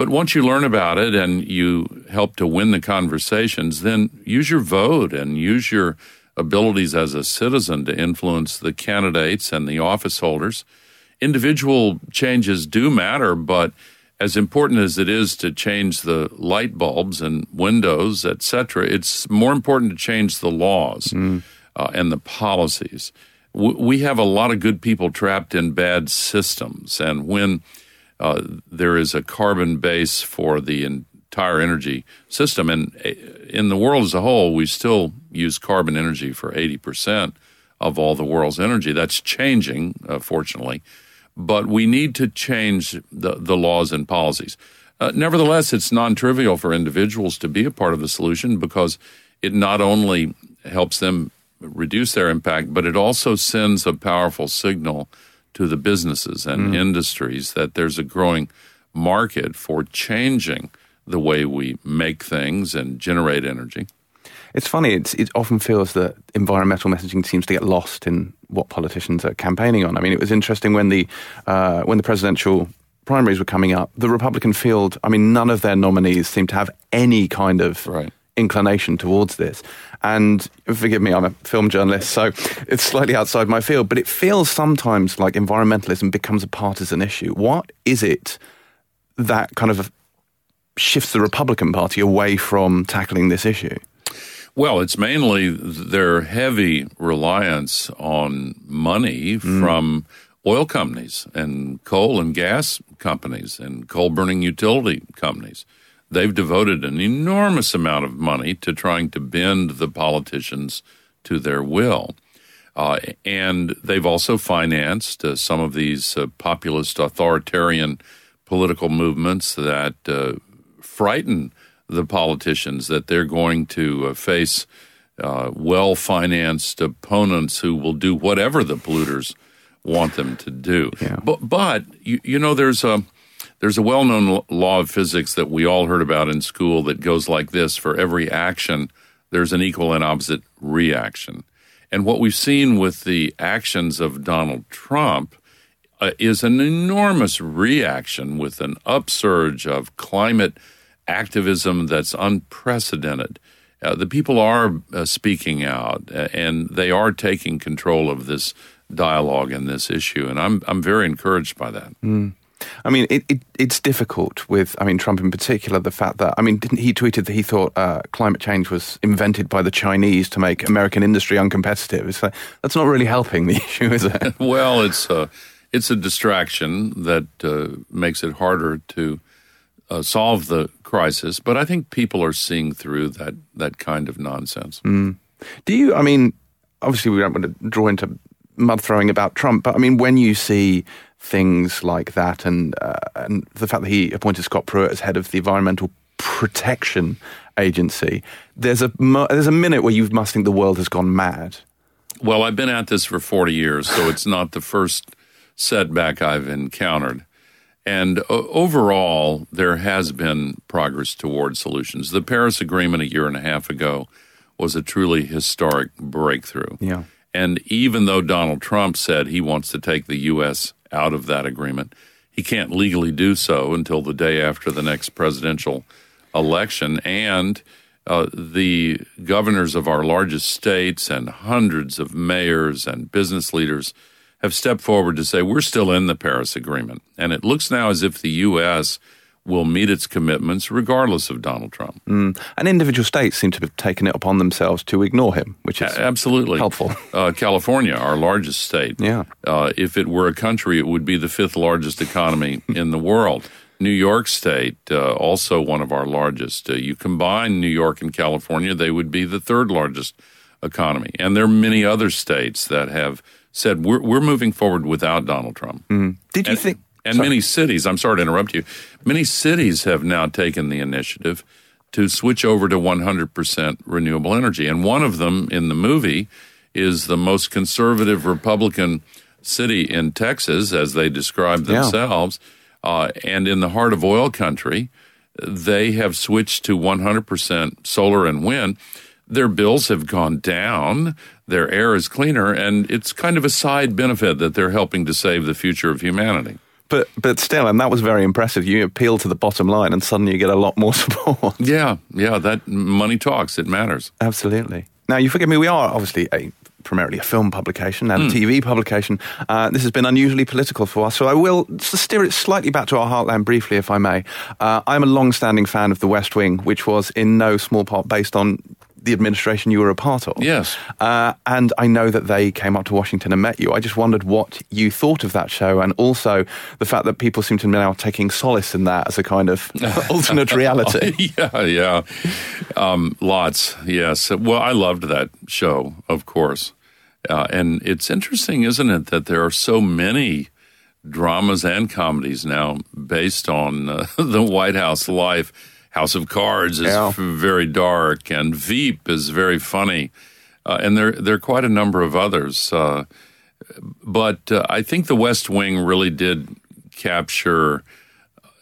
But once you learn about it and you help to win the conversations, then use your vote and use your abilities as a citizen to influence the candidates and the office holders. Individual changes do matter, but as important as it is to change the light bulbs and windows, etc., it's more important to change the laws uh, and the policies. W- we have a lot of good people trapped in bad systems, and when uh, there is a carbon base for the entire energy system. And uh, in the world as a whole, we still use carbon energy for 80% of all the world's energy. That's changing, uh, fortunately. But we need to change the, the laws and policies. Uh, nevertheless, it's non trivial for individuals to be a part of the solution because it not only helps them reduce their impact, but it also sends a powerful signal to the businesses and industries that there's a growing market for changing the way we make things and generate energy. It's funny. It's, it often feels that environmental messaging seems to get lost in what politicians are campaigning on. I mean, it was interesting when the uh, when the presidential primaries were coming up. The Republican field. I mean, none of their nominees seemed to have any kind of Right. inclination towards this. And forgive me, I'm a film journalist, so it's slightly outside my field. But it feels sometimes like environmentalism becomes a partisan issue. What is it that kind of shifts the Republican Party away from tackling this issue? Well, it's mainly their heavy reliance on money mm. from oil companies and coal and gas companies and coal burning utility companies. They've devoted an enormous amount of money to trying to bend the politicians to their will. Uh, and they've also financed uh, some of these uh, populist authoritarian political movements that uh, frighten the politicians that they're going to uh, face uh, well financed opponents who will do whatever the polluters want them to do. Yeah. But, but you, you know, there's a, there's a well known law of physics that we all heard about in school that goes like this for every action, there's an equal and opposite reaction. And what we've seen with the actions of Donald Trump uh, is an enormous reaction with an upsurge of climate activism that's unprecedented. Uh, the people are uh, speaking out uh, and they are taking control of this dialogue and this issue, and I'm I'm very encouraged by that. I mean, it, it, it's difficult with, I mean, Trump in particular, the fact that, I mean, didn't he tweeted that he thought uh, climate change was invented by the Chinese to make American industry uncompetitive? It's like, that's not really helping the issue, is it? well, it's a, it's a distraction that uh, makes it harder to uh, solve the crisis. But I think people are seeing through that, that kind of nonsense. Mm. Do you, I mean, obviously we don't want to draw into mud throwing about Trump, but I mean, when you see things like that, and uh, and the fact that he appointed Scott Pruitt as head of the Environmental Protection Agency, there's a there's a minute where you must think the world has gone mad. Well, I've been at this for 40 years, so it's not the first setback I've encountered. And uh, overall, there has been progress towards solutions. The Paris Agreement a year and a half ago was a truly historic breakthrough. Yeah. And even though Donald Trump said he wants to take the U.S. out of that agreement, he can't legally do so until the day after the next presidential election. And uh, the governors of our largest states and hundreds of mayors and business leaders have stepped forward to say we're still in the Paris Agreement. And it looks now as if the U.S will meet its commitments regardless of Donald Trump. Mm. And individual states seem to have taken it upon themselves to ignore him, which is a- absolutely helpful. Uh, California, our largest state, yeah. Uh, if it were a country, it would be the fifth largest economy in the world. New York State, uh, also one of our largest. Uh, you combine New York and California, they would be the third largest economy. And there are many other states that have said we're, we're moving forward without Donald Trump. Mm. Did you and, think? And sorry. many cities, I'm sorry to interrupt you, many cities have now taken the initiative to switch over to 100% renewable energy. And one of them in the movie is the most conservative Republican city in Texas, as they describe themselves. Yeah. Uh, and in the heart of oil country, they have switched to 100% solar and wind. Their bills have gone down, their air is cleaner, and it's kind of a side benefit that they're helping to save the future of humanity. But but still, and that was very impressive. You appeal to the bottom line, and suddenly you get a lot more support. Yeah, yeah, that money talks. It matters. Absolutely. Now, you forgive me. We are obviously a primarily a film publication and mm. a TV publication. Uh, this has been unusually political for us, so I will steer it slightly back to our heartland briefly, if I may. Uh, I'm a long-standing fan of The West Wing, which was in no small part based on the administration you were a part of. Yes. Uh, and I know that they came up to Washington and met you. I just wondered what you thought of that show and also the fact that people seem to be now taking solace in that as a kind of alternate reality. yeah, yeah. Um, lots, yes. Well, I loved that show, of course. Uh, and it's interesting, isn't it, that there are so many dramas and comedies now based on uh, the White House life House of Cards is yeah. very dark, and Veep is very funny, uh, and there there are quite a number of others. Uh, but uh, I think The West Wing really did capture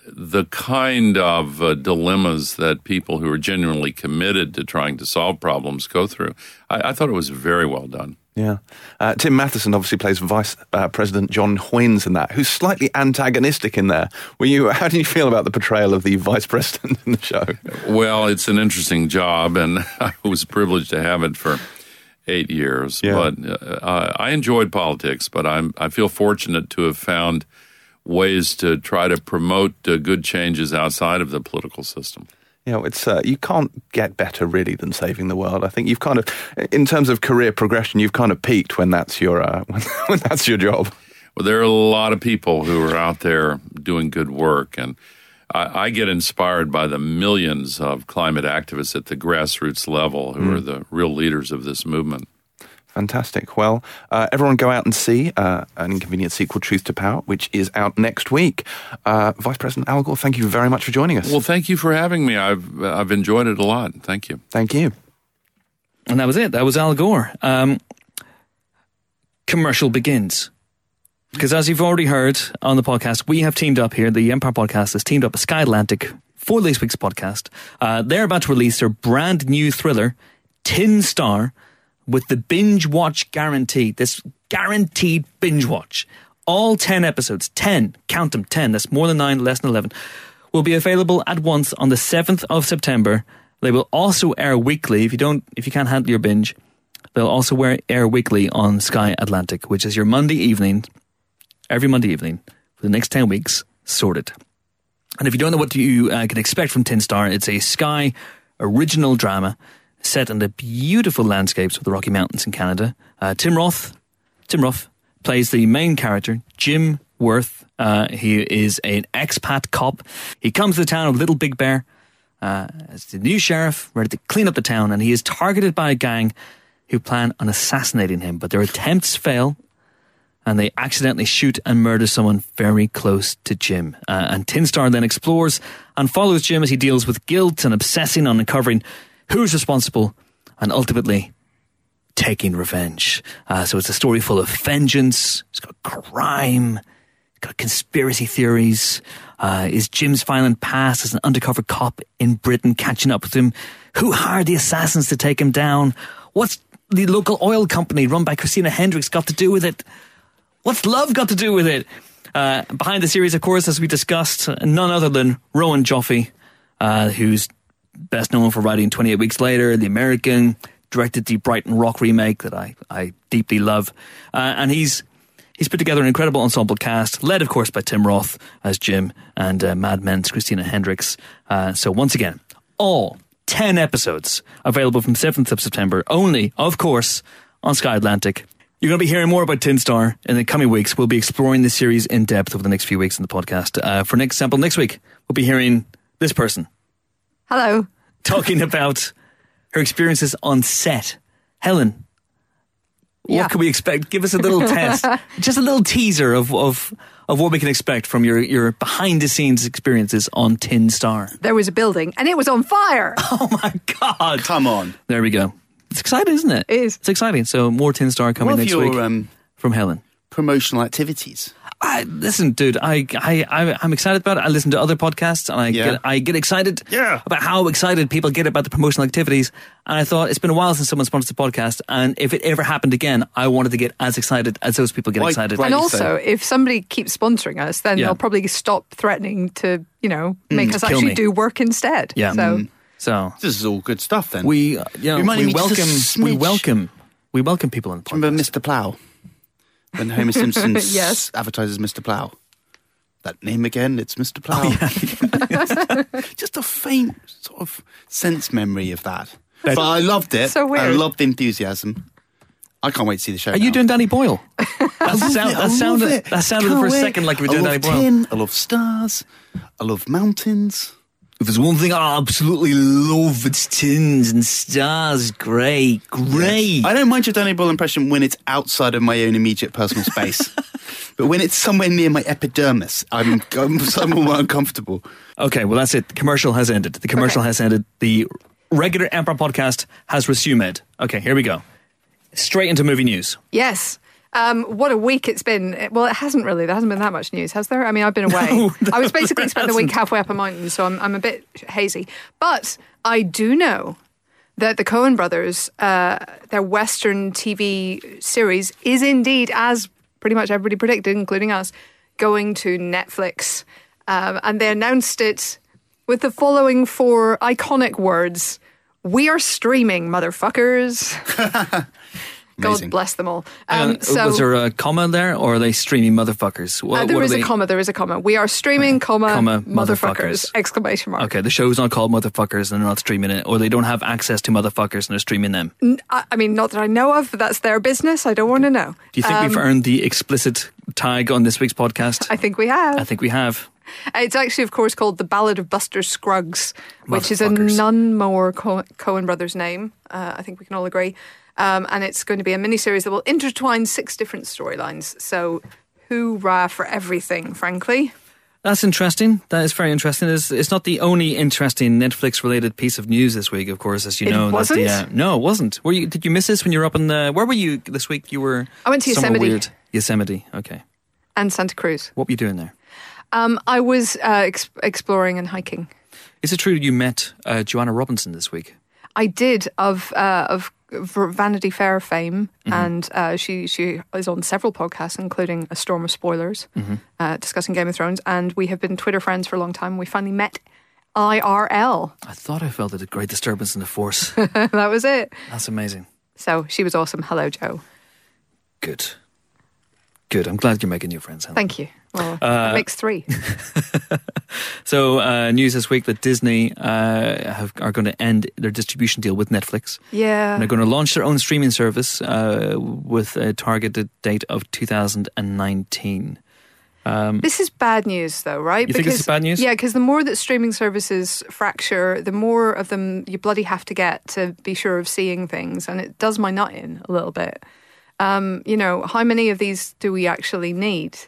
the kind of uh, dilemmas that people who are genuinely committed to trying to solve problems go through. I, I thought it was very well done. Yeah. Uh, Tim Matheson obviously plays Vice uh, President John Hoynes in that, who's slightly antagonistic in there. Were you? How did you feel about the portrayal of the Vice President in the show? Well, it's an interesting job, and I was privileged to have it for eight years. Yeah. But uh, I enjoyed politics, but I'm I feel fortunate to have found ways to try to promote uh, good changes outside of the political system you know, it's uh, you can't get better really than saving the world. I think you've kind of, in terms of career progression, you've kind of peaked when that's your uh, when, when that's your job. Well, there are a lot of people who are out there doing good work, and I, I get inspired by the millions of climate activists at the grassroots level who mm. are the real leaders of this movement. Fantastic. Well, uh, everyone go out and see uh, an inconvenient sequel, Truth to Power, which is out next week. Uh, Vice President Al Gore, thank you very much for joining us. Well, thank you for having me. I've I've enjoyed it a lot. Thank you. Thank you. And that was it. That was Al Gore. Um, commercial begins. Because as you've already heard on the podcast, we have teamed up here. The Empire Podcast has teamed up with Sky Atlantic for this week's podcast. Uh, they're about to release their brand new thriller, Tin Star with the binge watch guarantee. This guaranteed binge watch. All 10 episodes, 10, count them, 10, that's more than 9, less than 11, will be available at once on the 7th of September. They will also air weekly if you don't if you can't handle your binge. They'll also air weekly on Sky Atlantic, which is your Monday evening, every Monday evening for the next 10 weeks, sorted. And if you don't know what you uh, can expect from Tin Star, it's a Sky original drama set in the beautiful landscapes of the Rocky Mountains in Canada. Uh, Tim Roth, Tim Roth plays the main character, Jim Worth. Uh, he is an expat cop. He comes to the town of Little Big Bear uh, as the new sheriff, ready to clean up the town, and he is targeted by a gang who plan on assassinating him. But their attempts fail, and they accidentally shoot and murder someone very close to Jim. Uh, and Tin Star then explores and follows Jim as he deals with guilt and obsessing on uncovering who's responsible and ultimately taking revenge. Uh, so it's a story full of vengeance, it's got crime, it's got conspiracy theories. Uh, is Jim's violent past as an undercover cop in Britain catching up with him? Who hired the assassins to take him down? What's the local oil company run by Christina Hendricks got to do with it? What's love got to do with it? Uh, behind the series, of course, as we discussed, none other than Rowan Joffe, uh, who's best known for writing 28 Weeks Later, The American, directed the Brighton Rock remake that I, I deeply love. Uh, and he's he's put together an incredible ensemble cast, led, of course, by Tim Roth as Jim and uh, Mad Men's Christina Hendricks. Uh, so, once again, all 10 episodes available from 7th of September, only, of course, on Sky Atlantic. You're going to be hearing more about Tin Star in the coming weeks. We'll be exploring the series in depth over the next few weeks in the podcast. Uh, for example, next week, we'll be hearing this person Hello. talking about her experiences on set. Helen, what Yeah. can we expect? Give us a little test, just a little teaser of, of, of what we can expect from your, your behind the scenes experiences on Tin Star. There was a building and it was on fire. Oh my God. Come on. There we go. It's exciting, isn't it? It is. It's exciting. So more Tin Star coming What next your week um, from Helen. Promotional activities? I, listen, dude, I, I, I, I'm excited about it. I listen to other podcasts and I Yeah. get, I get excited Yeah. about how excited people get about the promotional activities. And I thought it's been a while since someone sponsored the podcast. And if it ever happened again, I wanted to get as excited as those people get Why- excited. why- and also, so. if somebody keeps sponsoring us, then Yeah. they'll probably stop threatening to, you know, make us actually me. do work instead. Yeah. So So This is all good stuff then. we, uh, you know, we me just a welcome, we welcome, we welcome people on the podcast. Remember Mr. Plough? When Homer Simpson Yes. advertises Mr. Plough. That name again, it's Mr. Plough. Oh, Just a faint sort of sense memory of that. but I loved it. So weird. I loved the enthusiasm. I can't wait to see the show. Are you doing Danny Boyle? That, love sound, it, I that love sounded, it. that sounded for Can't wait. second like you were doing Danny Boyle. tin, I love stars. I love mountains. If there's one thing I absolutely love, it's tins and stars. Great, great. I don't mind your Danny Boyle impression when it's outside of my own immediate personal space. but when it's somewhere near my epidermis, I'm, I'm somewhat more uncomfortable. Okay, well, that's it. The commercial has ended. The commercial Okay. has ended. The regular Empire podcast has resumed. Okay, here we go. Straight into movie news. Yes. Um, what a week it's been. Well, it hasn't really. There hasn't been that much news, has there? I mean, I've been away. No, I was basically spent the week halfway up a mountain, so I'm, I'm a bit hazy. But I do know that the Coen brothers, uh, their Western TV series, is indeed, as pretty much everybody predicted, including us, going to Netflix. Um, and they announced it with the following four iconic words We are streaming, motherfuckers. God bless them all. Uh, Um, so was there a comma there, or are they streaming motherfuckers? What, uh, there they- a comma. There is a comma. We are streaming, comma, comma, motherfuckers! motherfuckers. Exclamation mark. Okay, the show's not called Motherfuckers and they're not streaming it, or they don't have access to Motherfuckers and they're streaming them. Do I, mean, not that I know of, but that's their business. I don't want to know. Do you think we've earned the explicit tag on this week's podcast? Um, I think we have. I think we have. It's actually, of course, called The Ballad of Buster Scruggs, which is a none more Co- Coen brothers name. Uh, I think we can all agree. Um, and it's going to be a miniseries that will intertwine six different storylines. So, hoorah for everything, frankly. That's interesting. That is very interesting. It's, it's not the only interesting Netflix related piece of news this week, of course, as you It know. That's the, wasn't? uh, no, it wasn't. Were you? Did you miss this when you were up in the? Where were you this week? You were. I went to Yosemite. Weird. Yosemite. Okay. And Santa Cruz. What were you doing there? Um, I was uh, ex- exploring and hiking. Is it true that you met uh, Joanna Robinson this week? I did of uh, of Vanity Fair fame, and uh, she she is on several podcasts, including A Storm of Spoilers, uh, discussing Game of Thrones. And we have been Twitter friends for a long time. We finally met IRL. I thought I felt a great disturbance in the force. that was it. That's amazing. So she was awesome. Hello, Joe. Good. Good. I'm glad you're making new friends. Helen. Thank you. Well, Uh, makes three. So, uh, news this week that Disney uh, have, are going to end their distribution deal with Netflix. Yeah. And they're going to launch their own streaming service uh, with a targeted date of 2019. This is bad news, though, right? You think this is bad news? Yeah, because the more that streaming services fracture, the more of them you bloody have to get to be sure of seeing things, and it does my nut in a little bit. Um, you know, how many of these do we actually need?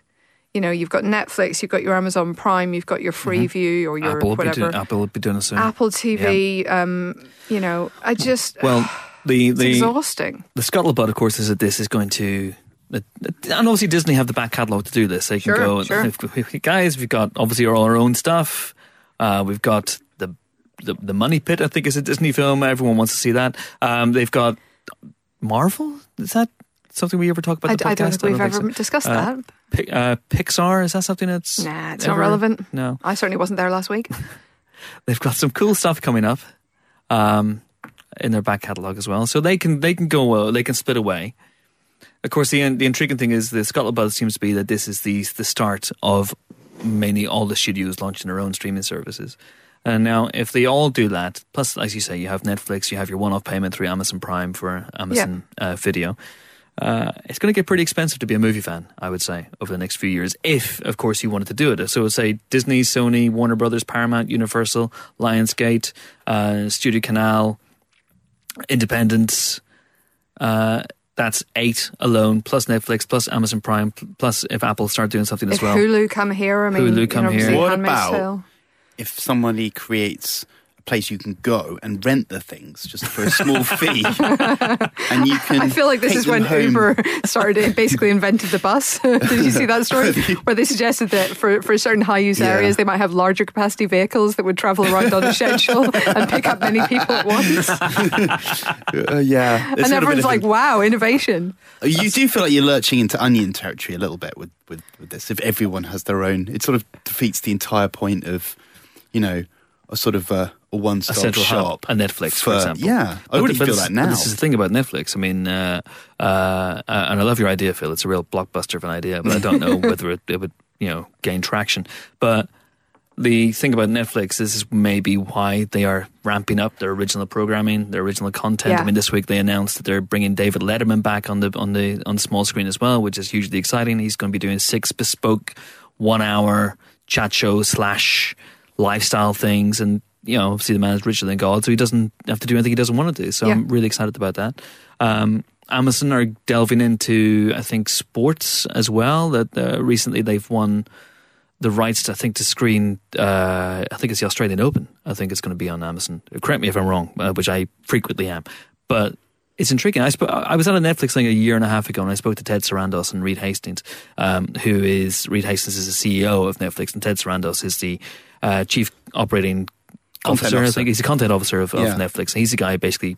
You know, you've got Netflix, you've got your Amazon Prime, you've got your Freeview or your Mm-hmm. Apple whatever, doing, Apple will be doing it soon. Apple TV. Um, you know, I just Well, the it's the exhausting. the scuttlebutt, of course, is that this is going to. And obviously, Disney have the back catalogue to do this. They can Sure, go, sure. "If- guys, we've got obviously all our own stuff. Uh, we've got the, the the Money Pit, I think, is a Disney film. Everyone wants to see that. Um, they've got Marvel. Is that something we ever talk about? I, the I don't think we've ever so. discussed Uh, that. Uh, Pixar is that something that's Nah, it's not relevant. No, I certainly wasn't there last week. they've got some cool stuff coming up um, in their back catalog as well. So they can they can go uh, they can split away. Of course, the the intriguing thing is the scuttlebutt seems to be that this is the the start of mainly all the studios launching their own streaming services. And now, if they all do that, plus, as you say, you have Netflix, you have your one-off payment through Amazon Prime for Amazon uh, Video. Uh, it's going to get pretty expensive to be a movie fan, I would say, over the next few years. If, of course, you wanted to do it. So, say Disney, Sony, Warner Brothers, Paramount, Universal, Lionsgate, uh, Studio Canal, Independence. Uh, that's eight alone, plus Netflix, plus Amazon Prime, plus if Apple start doing something as if well. Hulu come here, I mean, Hulu you come know, here. What about- If somebody creates a place you can go and rent the things just for a small fee, and you can. I feel like this is when home. Uber started basically invented the bus. Did you see that story? Where they suggested that for, for certain high use Yeah. areas, they might have larger capacity vehicles that would travel around on a schedule and pick up many people at once. Uh, yeah, and everyone's like, wow, innovation. You do feel like you're lurching into onion territory a little bit with, with, with this. If everyone has their own, it sort of defeats the entire point of, you know, a sort of uh, a a one-stop central shop. hub, a Netflix, for, example. Yeah, I But already th- but feel this- that but now. This is the thing about Netflix. I mean, uh, uh, uh, and I love your idea, Phil. It's a real blockbuster of an idea, but I don't know whether it, it would, you know, gain traction. But the thing about Netflix is, is maybe why they are ramping up their original programming, their original content. Yeah. I mean, this week they announced that they're bringing David Letterman back on the on the on the small screen as well, which is hugely exciting. He's going to be doing six bespoke one hour chat shows slash lifestyle things and you know obviously the man is richer than god so he doesn't have to do anything he doesn't want to do. So Yeah. i'm really excited about that. Um, amazon are delving into i think sports as well that uh, recently they've won the rights to, i think to screen uh, i think it's the australian open. I think it's going to be on amazon. Correct me if i'm wrong uh, which i frequently am. But it's intriguing. I, sp- I was at a Netflix thing a year and a half ago, and I spoke to Ted Sarandos and Reed Hastings, um, who is Reed Hastings is the CEO of Netflix, and Ted Sarandos is the uh, chief operating Content officer. I think he's a content officer of, of Yeah. Netflix. And he's the guy who basically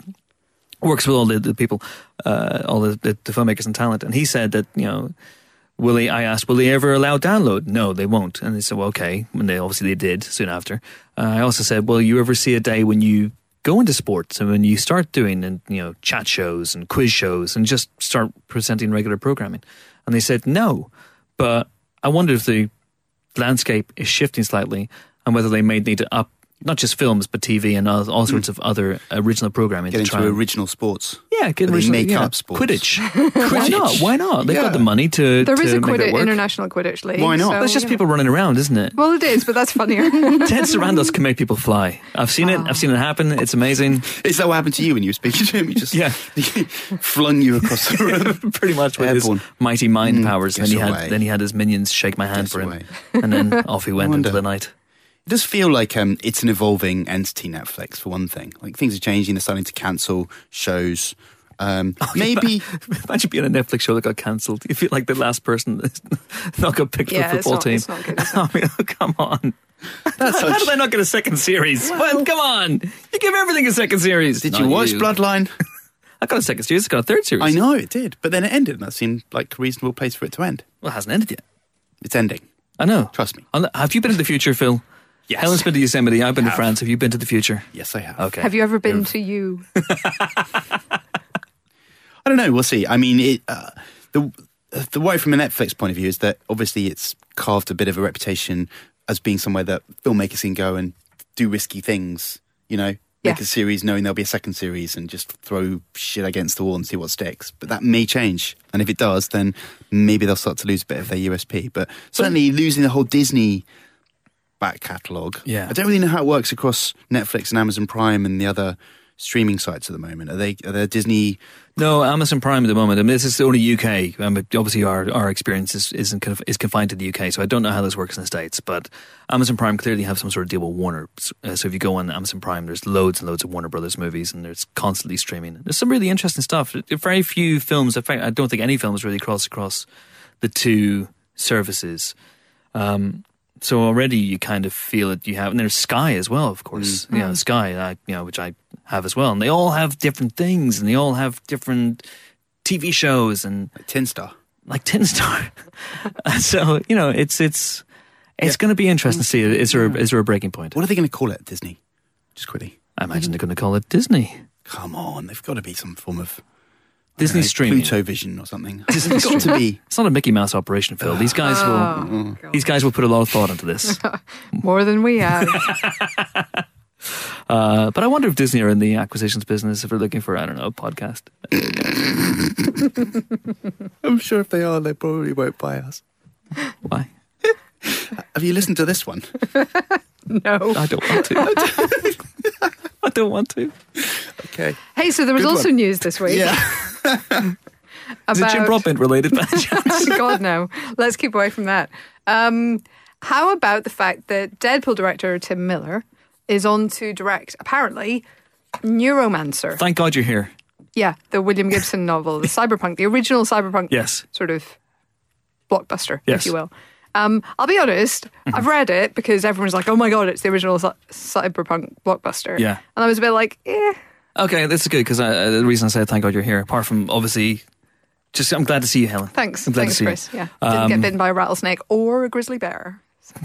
works with all the, the people, uh, all the, the, the filmmakers and talent. And he said that you know. Will they, I asked, will they ever allow download? No, they won't. And they said, well, okay. And they obviously they did soon after. Uh, I also said, well, you ever see a day when you go into sports and when you start doing and you know chat shows and quiz shows and just start presenting regular programming? And they said no. But I wonder if the landscape is shifting slightly and whether they may need to up not just films but TV and all, all sorts hmm. of other original programming Get to into try. and- original sports. yeah, get They original, make yeah. up sports. Quidditch. Why not? Why not? They've got the money to. There is to a make Quidditch, international Quidditch league. Why not? so, That's just you know. people running around, isn't it? Well, it is, but that's funnier. Ted Sarandos can make people fly. I've seen it. I've seen it happen. It's amazing. Is that what happened to you when you were speaking to him? He just Yeah. flung you across the room. Pretty much with Airborne. his mighty mind mm. powers. And then he had away. then he had his minions shake my hand Guess for him, away. and then off he went into the night. It does feel like um, it's an evolving entity, Netflix, for one thing. Like things are changing, they're starting to cancel shows. Um, maybe Imagine being a Netflix show that got cancelled. You feel like the last person that's not got picked Yeah, for a it's football not- team. it's not good, is it? I mean, oh, come on. that's How such- did I not get a second series? Well, come on. You give everything a second series. Did you watch Bloodline? I got a second series. It's got a third series. I know it did, but then it ended, and that seemed like a reasonable place for it to end. Well, it hasn't ended yet. It's ending. I know. Trust me. Have you been in the future, Phil? Yes. Helen's been to Yosemite. I've been to France. Have you been to the future? Yes, I have. Okay. Have you ever been to you? I don't know. We'll see. I mean, it, uh, the the way from a Netflix point of view is that obviously it's carved a bit of a reputation as being somewhere that filmmakers can go and do risky things. You know, make Yeah. a series knowing there'll be a second series and just throw shit against the wall and see what sticks. But that may change, and if it does, then maybe they'll start to lose a bit of their USP. But certainly losing the whole Disney back catalogue. Yeah. I don't really know how it works across Netflix and Amazon Prime and the other streaming sites at the moment. Are they are there Disney? No, Amazon Prime at the moment. I mean, this is only UK. Um, obviously, our, our experience is isn't conf- is confined to the UK, so I don't know how this works in the states. But Amazon Prime clearly have some sort of deal with Warner. Uh, so if you go on Amazon Prime, there's loads and loads of Warner Brothers movies, and there's constantly streaming. There's some really interesting stuff. Very few films. In fact, I don't think any films really cross across the two services. Um, so already you kind of feel it. You have, and there's Sky as well, of course. Mm. Yeah, know, Sky, I, you know, which I have as well, and they all have different things, and they all have different TV shows, and Like Tin Star. like Tin Star. so you know, it's it's it's going to be interesting to see. Is there a, is there a breaking point? What are they going to call it Disney? Just quickly. I imagine they're going to call it Disney. Come on, they've got to be some form of Disney uh, streaming. Pluto Vision or something. It's got to be. It's not a Mickey Mouse operation, Phil. These guys will Oh, God. these guys will put a lot of thought into this. More than we have. Uh, but I wonder if Disney are in the acquisitions business if they're looking for I don't know a podcast. I'm sure if they are, they probably won't buy us. Why? Have you listened to this one? no. I don't want to. I don't want to. Okay. Hey, so there was Good also one. news this week Yeah. Is it Jim about. Broadbent related by chance? God, no. Let's keep away from that. Um, how about the fact that Deadpool director Tim Miller is on to direct, apparently, Neuromancer? Thank God you're here. Yeah, the William Gibson novel, the cyberpunk, the original cyberpunk Yes. sort of blockbuster, Yes. if you will. Um, I'll be honest, I've read it because everyone's like, oh my God, it's the original cy- cyberpunk blockbuster. Yeah. And I was a bit like, eh. Okay, this is good because uh, the reason I said thank God you're here, apart from obviously, just I'm glad to see you, Helen. Thanks. I'm glad Thanks, to see Chris. you. Yeah. Didn't Um, get bitten by a rattlesnake or a grizzly bear.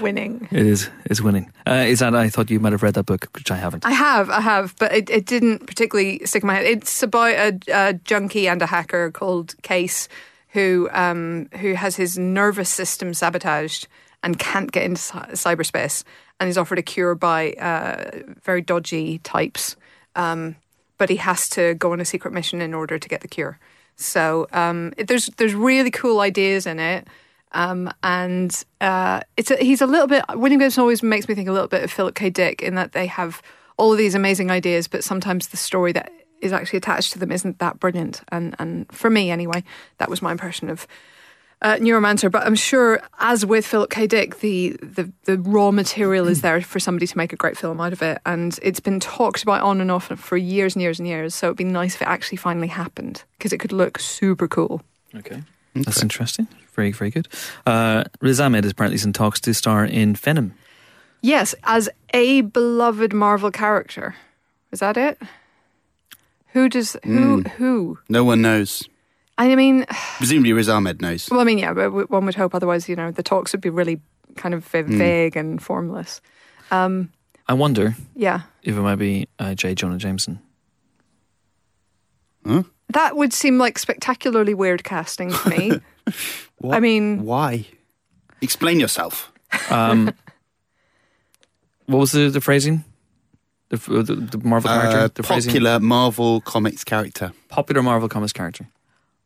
Winning. It is is winning. Uh, is that I thought you might have read that book, which I haven't. I have, I have, but it, it didn't particularly stick in my head. It's about a, a junkie and a hacker called Case, who um, who has his nervous system sabotaged and can't get into cy- cyberspace, and he's offered a cure by uh, very dodgy types, um, but he has to go on a secret mission in order to get the cure. So um, there's there's really cool ideas in it. Um, and uh, it's a, he's a little bit. William Gibson always makes me think a little bit of Philip K. Dick in that they have all of these amazing ideas, but sometimes the story that is actually attached to them isn't that brilliant. And and for me anyway, that was my impression of uh, Neuromancer. But I'm sure, as with Philip K. Dick, the, the the raw material is there for somebody to make a great film out of it, and it's been talked about on and off for years and years and years. So it'd be nice if it actually finally happened because it could look super cool. Okay. That's interesting. Very, very good. Uh, Riz Ahmed is apparently in talks to star in Venom. Yes, as a beloved Marvel character. Is that it? Who does who who? No one knows. I mean, Presumably Riz Ahmed knows. well, I mean, yeah, but one would hope. Otherwise, you know, the talks would be really kind of va- vague and formless. Um, I wonder yeah, if it might be uh, J. Jonah Jameson. Huh? that would seem like spectacularly weird casting to me. What? I mean- why? Explain yourself. Um, what was the, the phrasing? The, the, the Marvel character? Uh, the phrasing? popular Marvel comics character. Popular Marvel Comics character.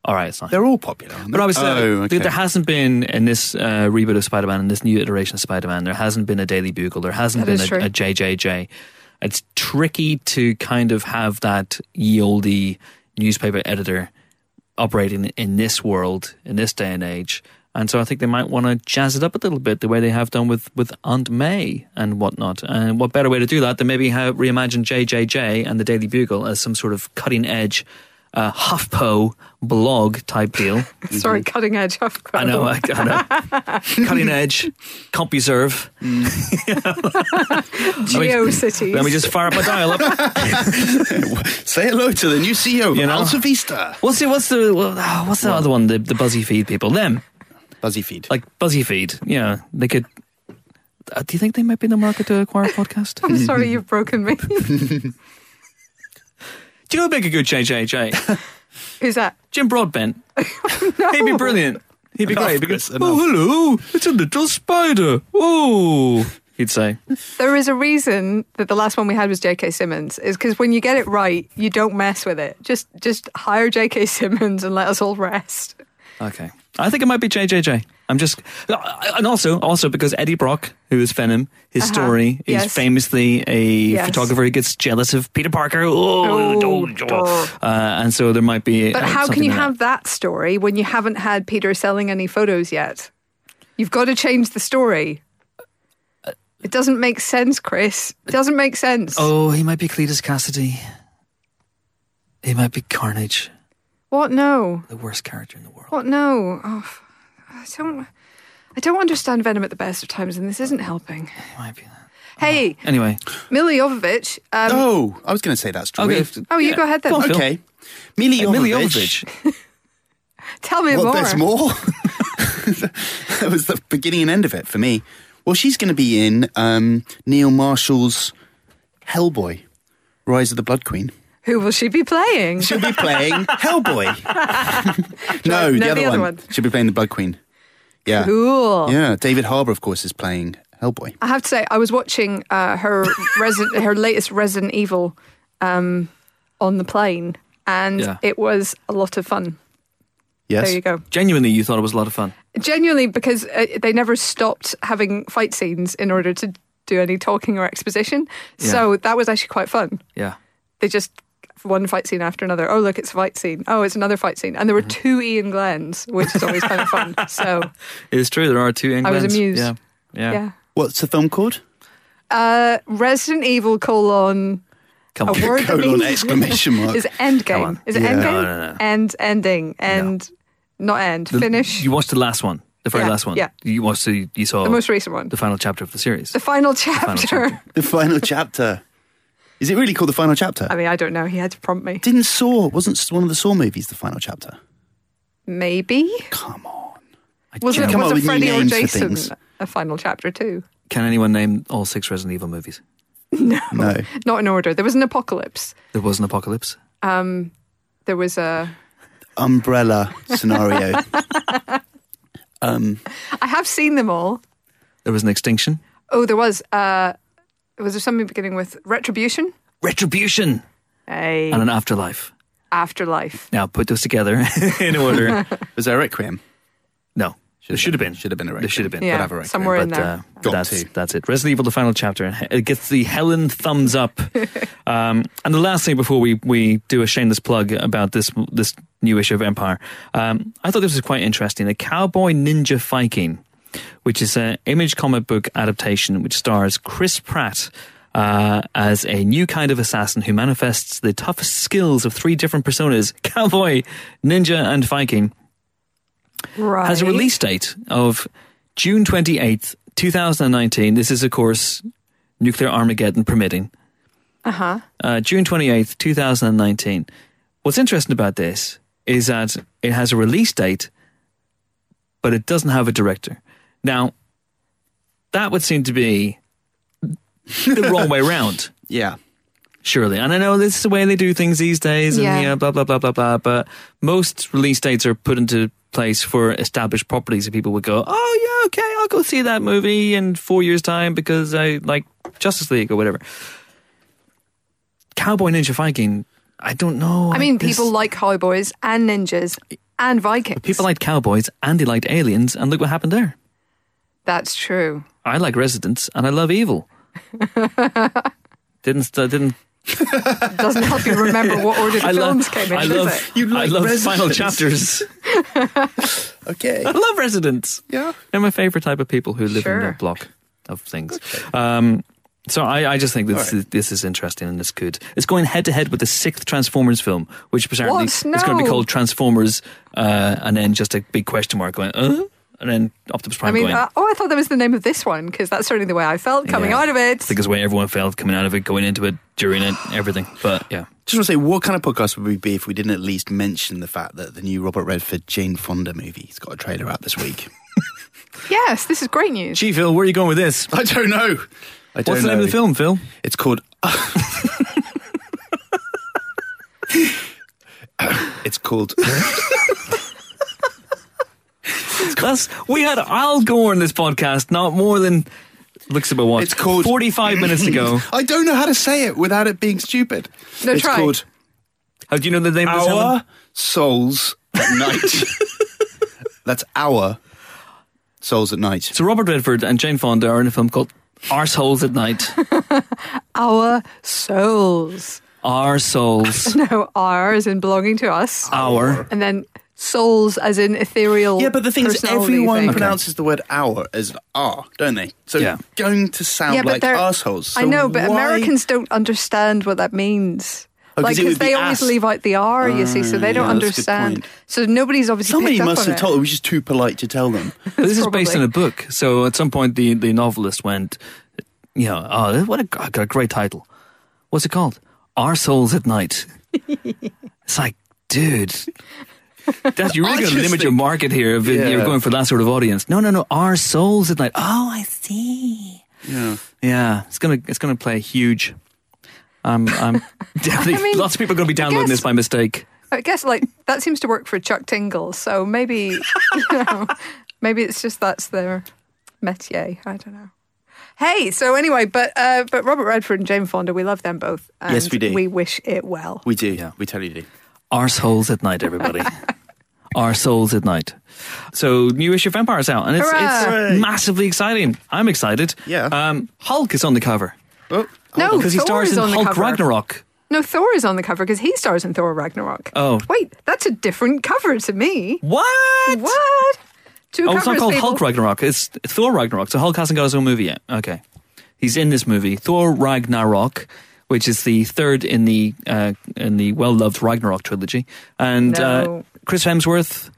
All right, it's fine. They're all popular. Aren't they? But obviously, oh, okay. there hasn't been in this uh, reboot of Spider-Man, in this new iteration of Spider-Man, there hasn't been a Daily Bugle, there hasn't That been a, a JJJ. It's tricky to kind of have that ye olde newspaper editor operating in this world, in this day and age. And so I think they might want to jazz it up a little bit, the way they have done with, with Aunt May and whatnot. And what better way to do that than maybe have reimagine JJJ and the Daily Bugle as some sort of cutting edge uh, HuffPo blog type deal. Sorry, cutting edge. Of I know, I, I know. Cutting edge, CompuServe. GeoCities. Let me just fire up my dial up. Say hello to the new CEO of You know? Alta Vista. What's the what's the what's the other one? The the Buzzy Feed people. Them Buzzy Feed. like BuzzFeed. Yeah, they could. Uh, do you think they might be in the market to acquire a podcast? I'm sorry, you've broken me. Do you know who'd make a good JJJ? Who's that? Jim Broadbent. He'd be brilliant. He'd be Enough, great Chris, because, enough. oh, hello, it's a little spider. Oh, he'd say. There is a reason that the last one we had was J.K. Simmons, is because when you get it right, you don't mess with it. Just just hire J.K. Simmons and let us all rest. Okay. I think it might be JJJ. I'm just, and also, also because Eddie Brock, who is Venom, his Uh-huh. story is Yes. famously a Yes. photographer who gets jealous of Peter Parker. Oh, Oh, oh, uh, and so there might be. But uh, how can you that. have that story when you haven't had Peter selling any photos yet? You've got to change the story. It doesn't make sense, Chris. It doesn't make sense. Oh, he might be Cletus Kasady. He might be Carnage, What? No. the worst character in the world. What? No. Oh, I don't. I don't understand Venom at the best of times, and this isn't helping. He might be that. Hey, Anyway, Milla Jovovich. Um, Oh, I was going to say that's true. okay. Oh, you go ahead then. Go on, Okay. Mili Jovovich. Jovovich. Tell me Well, more. there's more. that was the beginning and end of it for me. Well, she's going to be in um, Neil Marshall's Hellboy, Rise of the Blood Queen. Who will she be playing? She'll be playing Hellboy. no, No, the, other, the other one. one. She'll be playing the Blood Queen. Yeah. Cool. Yeah. David Harbour, of course, is playing Hellboy. I have to say, I was watching uh, her Resi- her latest Resident Evil um, on the plane, and Yeah. it was a lot of fun. Yes. There you go. Genuinely, you thought it was a lot of fun. Genuinely, because uh, they never stopped having fight scenes in order to do any talking or exposition. So that was actually quite fun. Yeah. They just one fight scene after another. Oh, look, it's a fight scene. Oh, it's another fight scene. And there were Mm-hmm. two Iain Glens, which is always kind of fun. So, It is true. There are two Iain. I was amused. Yeah. Yeah. yeah. What's the film called? Uh, Resident Evil colon Come a on. word that Colon means exclamation mark. is endgame. Is it Yeah. endgame? No, no, no. End, ending, end, not end. The- Finish. You watched the last one, the very Yeah, last one. yeah. You watched the, you saw the most recent one. the final chapter of the series. The final final chapter. chapter. The final chapter. Is it really called the final chapter? I mean, I don't know. He had to prompt me. Didn't Saw wasn't one of the Saw movies the final chapter? Maybe. Come on. I Was can't- it, come was up it with new Freddy or names for Jason things. a final chapter too? Can anyone name all six Resident Evil movies? No. Not in order. There was an apocalypse. There was an apocalypse. Um, there was a. Umbrella scenario. um, I have seen them all. There was an extinction. Oh, there was. Uh, was there something beginning with retribution? Retribution A and an afterlife. afterlife. Now put those together in order. was there a Requiem? No, there should have been. Should have been a Requiem. There should have been. Yeah, Could have a Requiem. somewhere in there. uh, Got that's to. that's it. Resident Evil: The Final Chapter. It gets the Helen thumbs up. um, and the last thing before we, we do a shameless plug about this this new issue of Empire, um, I thought this was quite interesting. A cowboy ninja Viking, which is an image comic book adaptation, which stars Chris Pratt. Uh, as a new kind of assassin who manifests the toughest skills of three different personas cowboy, ninja, and Viking Right. has a release date of June 28th, 2019. This is, of course, nuclear Armageddon permitting. Uh-huh. Uh, June 28th, 2019. What's interesting about this is that it has a release date, but it doesn't have a director. Now, that would seem to be the wrong way round Yeah. surely. And I know this is the way they do things these days, and Yeah. yeah, blah blah blah blah blah. But most release dates are put into place for established properties, and people would go, "Oh yeah, okay, I'll go see that movie in four years' time because I like Justice League or whatever." Cowboy Ninja Viking. I don't know. I mean, This- people like cowboys and ninjas and Vikings. people like cowboys, and they liked aliens, and look what happened there. That's true. I like Residents, and I love Evil. didn't st- didn't doesn't help you remember what order the I love films came in, I does love it? You I like love final chapters. Okay. I love residents. Yeah. They're my favorite type of people who live in that block of things. Um, so I, I just think this, All is, this is interesting and it's good. It's going head to head with the sixth Transformers film, which apparently What? is going to be called Transformers, uh, and then just a big question mark going, uh? And then Optimus Prime I mean, going. uh, oh, I thought that was the name of this one because that's certainly the way I felt coming Yeah. out of it. I think it's the way everyone felt coming out of it, going into it, during it, everything. But yeah. Just want to say, what kind of podcast would we be if we didn't at least mention the fact that the new Robert Redford Jane Fonda movie's got a trailer out this week? Yes, this is great news. Gee, Phil, where are you going with this? I don't know. I don't What's the know. name of the film, Phil? It's called. it's called. It's That's we had Al Gore in this podcast not more than looks about what It's called- forty five minutes ago. I don't know how to say it without it being stupid. No, it's try. called How do you know the name of this? Helen? Our Souls at Night. That's Our Souls at Night. So Robert Redford and Jane Fonda are in a film called Our Souls at Night. Our souls. Our souls. No, ours in belonging to us. Our. And then souls as in ethereal. Yeah, but the thing is, everyone thing. pronounces the word "our" as "r," don't they? So Yeah. going to sound Yeah, like assholes. So I know, but why- Americans don't understand what that means. Oh, 'cause like, it because would be they always ass. leave out the R, you see, so they Ah, don't yeah, that's a good understand. So nobody's obviously Somebody picked up must on have it. told. It was just too polite to tell them. But this is based on a book. So at some point, the, the novelist went, you know, oh, what a, got a great title. What's it called? Our Souls at Night. it's like, dude. That's, you're really going to limit your market here if Yeah. you're going for that sort of audience. No, no, no. Our Souls at Night. Oh, I see. Yeah. Yeah, it's gonna it's gonna play huge. Um, I'm definitely I mean, lots of people are going to be downloading guess- this by mistake. I guess like that seems to work for Chuck Tingle. So maybe, you know, maybe it's just that's their métier. I don't know. Hey, so anyway, but uh, but Robert Redford and Jane Fonda, we love them both. And Yes, we do. We wish it well. We do. Yeah, we totally do. Arseholes at night, everybody. Our souls at night. So new issue of Empires out, and it's Hurrah! it's massively exciting. I'm excited. Yeah. Um, Hulk is on the cover Oh, No, because he Thor stars is in on the Hulk cover. Ragnarok. No, Thor is on the cover because he stars in Thor Ragnarok. Oh. wait, that's a different cover to me. What? What? Two Oh, it's not covers, called people. Hulk Ragnarok. It's Thor Ragnarok. So Hulk hasn't got his own movie yet. Okay, he's in this movie, Thor Ragnarok, which is the third in the uh, in the well loved Ragnarok trilogy, and uh, Chris Hemsworth,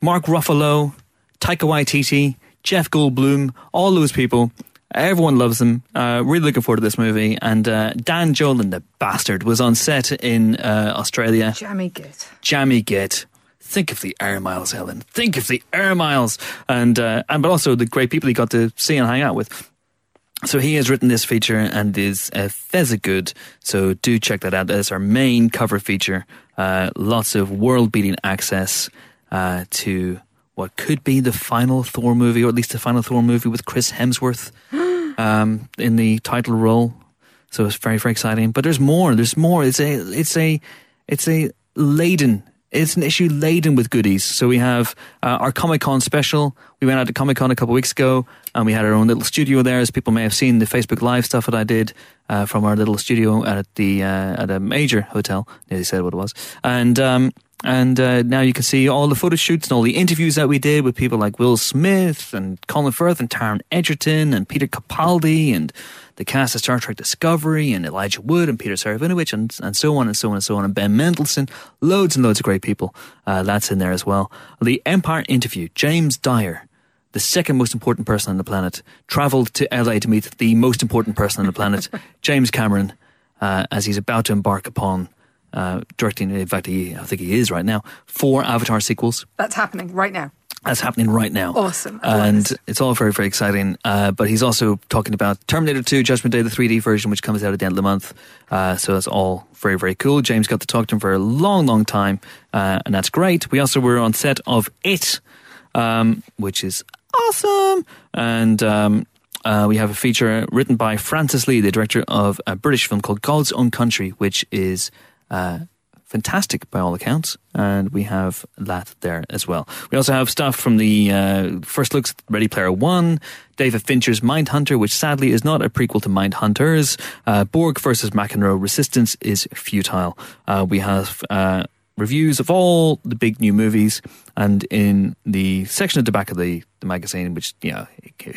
Mark Ruffalo, Taika Waititi, Jeff Goldblum, all those people. Everyone loves them. Uh, really looking forward to this movie. And uh, Dan Jolin, the bastard, was on set in uh, Australia. Jammy Git. Jammy Git. Think of the air miles, Helen. Think of the air miles, and uh, and but also the great people he got to see and hang out with. So he has written this feature and is uh, fezza good. So do check that out. That's our main cover feature. Uh, lots of world-beating access uh, to what could be the final Thor movie, or at least the final Thor movie with Chris Hemsworth um, in the title role. So it's very very exciting. But there's more. There's more. It's a it's a it's a laden. It's an issue laden with goodies. So we have uh, our Comic Con special. We went out to Comic Con a couple weeks ago, and we had our own little studio there. As people may have seen the Facebook Live stuff that I did uh, from our little studio at the uh, at a major hotel. Nearly said what it was, and. Um, and uh, now you can see all the photo shoots and all the interviews that we did with people like Will Smith and Colin Firth and Taron Egerton and Peter Capaldi and the cast of Star Trek Discovery and Elijah Wood and Peter Serafinowicz and, and so on and so on and so on and Ben Mendelsohn. Loads and loads of great people. Uh, that's in there as well. The Empire interview, James Dyer the second most important person on the planet, travelled to LA to meet the most important person on the planet, James Cameron, uh, as he's about to embark upon uh, directing. In fact, he, I think he is right now. Four Avatar sequels. That's happening right now. That's happening right now. Awesome. And it's all very, very exciting. Uh, but he's also talking about Terminator 2 Judgment Day, the 3D version, which comes out at the end of the month. Uh, so that's all very, very cool. James got to talk to him for a long, long time. Uh, and that's great. We also were on set of It, um, which is awesome. And um, uh, we have a feature written by Francis Lee, the director of a British film called God's Own Country, which is uh, fantastic by all accounts. And we have that there as well. We also have stuff from the uh, first looks at Ready Player One, David Fincher's Mindhunter, which sadly is not a prequel to Mindhunters. Uh, Borg versus McEnroe Resistance is futile. Uh, we have. Uh, Reviews of all the big new movies, and in the section at the back of the, the magazine, which you know,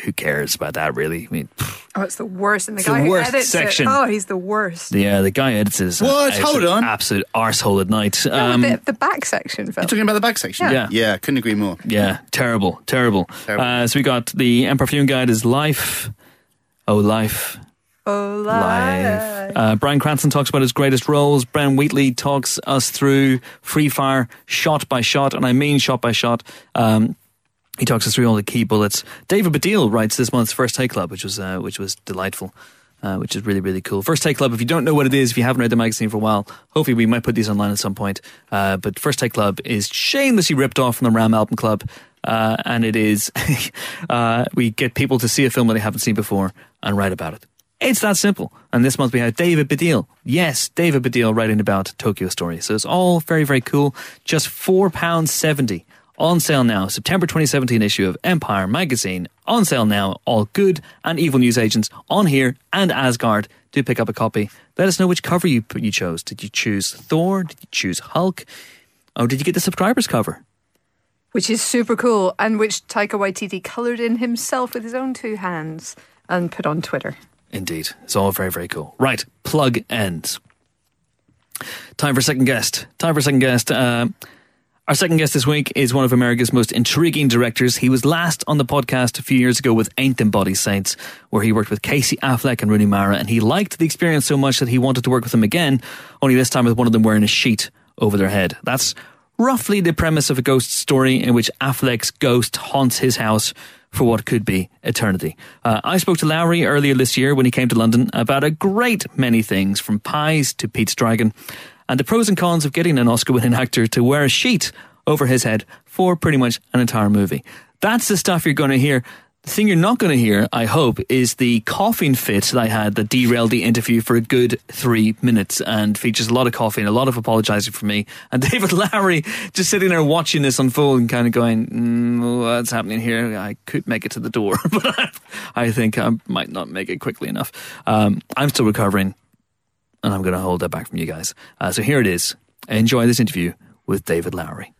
who cares about that really? I mean, Oh, it's the worst. And the It's the guy who worst edits section. it. Oh, he's the worst. the uh, the guy edits is What? Hold on. absolute arsehole at night. No, Um, the, the back section, Phil. You're talking about the back section? Yeah. Yeah, couldn't agree more. Yeah, terrible, terrible. Terrible. Uh, so we got the Empire Film Guide is Life. Oh, Life. Life. Uh, Bryan Cranston talks about his greatest roles. Ben Wheatley talks us through Free Fire shot by shot, and I mean shot by shot. Um, he talks us through all the key bullets. David Baddiel writes this month's First Take Club, which was uh, which was delightful. Uh, which is really, really cool. First Take Club, if you don't know what it is, if you haven't read the magazine for a while, hopefully we might put these online at some point. Uh, but First Take Club is shamelessly ripped off from the Ram Album Club. uh, and it is uh, we get people to see a film that they haven't seen before and write about it. It's that simple. And this month we had David Baddiel. Yes, David Baddiel writing about Tokyo Story. So it's all very, very cool. Just £4.70 on sale now. September 2017 issue of Empire magazine. On sale now. All good and evil news agents on here and Asgard. Do pick up a copy. Let us know which cover you, you chose. Did you choose Thor? Did you choose Hulk? Or did you get the subscribers cover? Which is super cool and which Taika Waititi coloured in himself with his own two hands and put on Twitter. Indeed. It's all very, very cool. Right. Plug ends. Time for second guest. Time for second guest. Uh, our second guest this week is one of America's most intriguing directors. He was last on the podcast a few years ago with Ain't Them Body Saints, where he worked with Casey Affleck and Rooney Mara, and he liked the experience so much that he wanted to work with them again, only this time with one of them wearing a sheet over their head. That's roughly the premise of a ghost story in which Affleck's ghost haunts his house for what could be eternity. Uh, I spoke to Lowery earlier this year when he came to London about a great many things, from pies to Pete's Dragon, and the pros and cons of getting an Oscar winning actor to wear a sheet over his head for pretty much an entire movie. That's the stuff you're going to hear the thing you're not going to hear, I hope, is the coughing fit that I had that derailed the interview for a good three minutes and features a lot of coughing, a lot of apologising for me, and David Lowery just sitting there watching this unfold and kind of going, mm, "What's happening here? I could make it to the door, but I, think I might not make it quickly enough. Um, I'm still recovering, and I'm going to hold that back from you guys. Uh, so here it is. Enjoy this interview with David Lowery.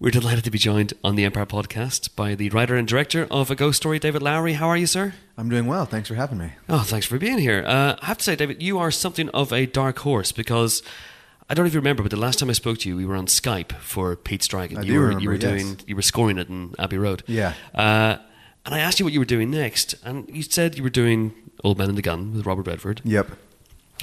We're delighted to be joined on the Empire podcast by the writer and director of A Ghost Story, David Lowery. How are you, sir? I'm doing well. Thanks for having me. Oh, thanks for being here. Uh, I have to say, David, you are something of a dark horse because I don't even remember, but the last time I spoke to you, we were on Skype for Pete's Dragon. I you do were remember, you were yes. doing you were scoring it in Abbey Road. Yeah. Uh, and I asked you what you were doing next, and you said you were doing Old Man and the Gun with Robert Redford. Yep.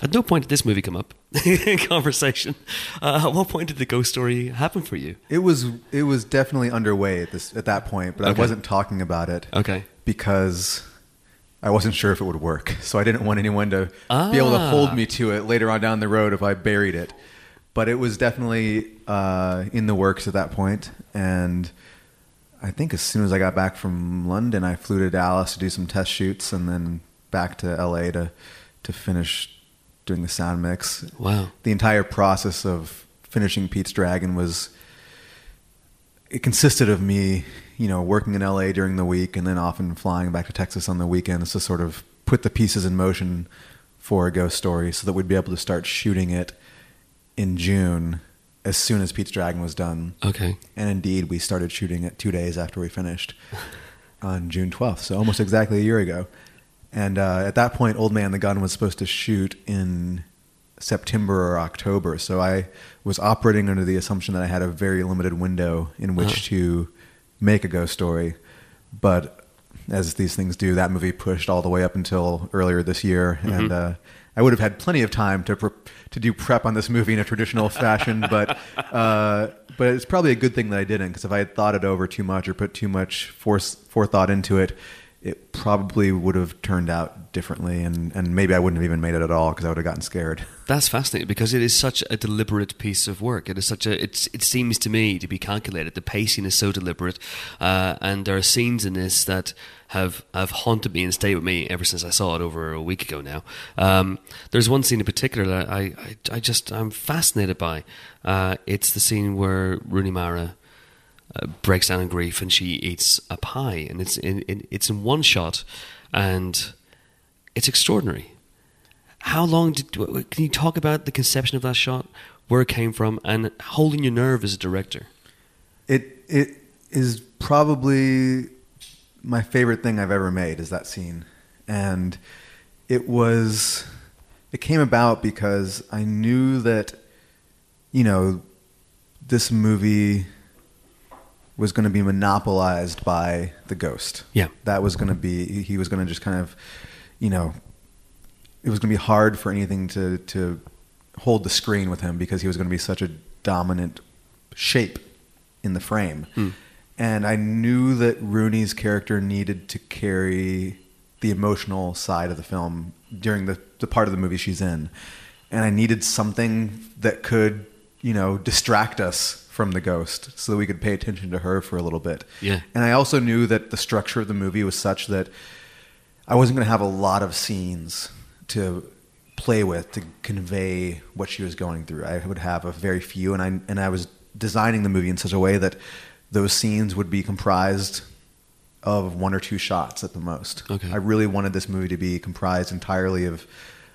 At no point did this movie come up in conversation. Uh, at what point did the ghost story happen for you? It was it was definitely underway at this at that point, but Okay. I wasn't talking about it Okay. because I wasn't sure if it would work. So I didn't want anyone to be able to Ah. hold me to it later on down the road if I buried it. But it was definitely uh, in the works at that point, and I think as soon as I got back from London, I flew to Dallas to do some test shoots, and then back to LA to to finish doing the sound mix. Wow. the entire process of finishing Pete's Dragon was it consisted of me, you know, working in LA during the week and then often flying back to Texas on the weekends to sort of put the pieces in motion for a ghost story so that we'd be able to start shooting it in June as soon as Pete's Dragon was done. Okay. And indeed, we started shooting it two days after we finished on June 12th, so almost exactly a year ago. And uh, at that point, Old Man the Gun was supposed to shoot in September or October. So I was operating under the assumption that I had a very limited window in which Uh-huh. to make a ghost story. But as these things do, that movie pushed all the way up until earlier this year, and uh, I would have had plenty of time to pre- to do prep on this movie in a traditional fashion. But uh, but it's probably a good thing that I didn't, because if I had thought it over too much or put too much force forethought into it, it probably would have turned out differently, and, and maybe I wouldn't have even made it at all because I would have gotten scared. That's fascinating because it is such a deliberate piece of work. It is such a. It's, it seems to me to be calculated. The pacing is so deliberate, uh, and there are scenes in this that have have haunted me and stayed with me ever since I saw it over a week ago now. Um, there's one scene in particular that I, I, I just I'm fascinated by. Uh, it's the scene where Rooney Mara breaks down in grief and she eats a pie, and it's in, in it's in one shot, and it's extraordinary. How long did can you talk about the conception of that shot, where it came from, and holding your nerve as a director? It it is probably my favorite thing I've ever made is that scene, and it was it came about because I knew that you know this movie was going to be monopolized by the ghost. Yeah. that was going to be he was going to just kind of you know it was going to be hard for anything to to hold the screen with him because he was going to be such a dominant shape in the frame. Hmm. And I knew that Rooney's character needed to carry the emotional side of the film during the, the part of the movie she's in. And I needed something that could, you know, distract us from the ghost so that we could pay attention to her for a little bit. Yeah. And I also knew that the structure of the movie was such that I wasn't going to have a lot of scenes to play with to convey what she was going through. I would have a very few, and I and I was designing the movie in such a way that those scenes would be comprised of one or two shots at the most. Okay. I really wanted this movie to be comprised entirely of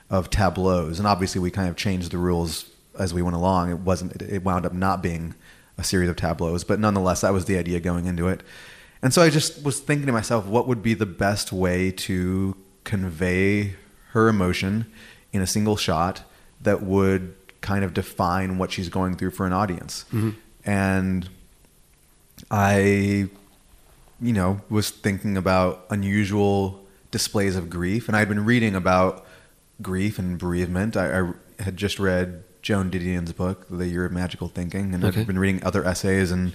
of tableaus, and obviously we kind of changed the rules as we went along. It wasn't. It, it wound up not being a series of tableaus, but nonetheless, that was the idea going into it. And so I just was thinking to myself, what would be the best way to convey her emotion in a single shot that would kind of define what she's going through for an audience. Mm-hmm. And I, you know, was thinking about unusual displays of grief, and I'd been reading about grief and bereavement. I, I had just read Joan Didion's book, The Year of Magical Thinking, and Okay. I've been reading other essays and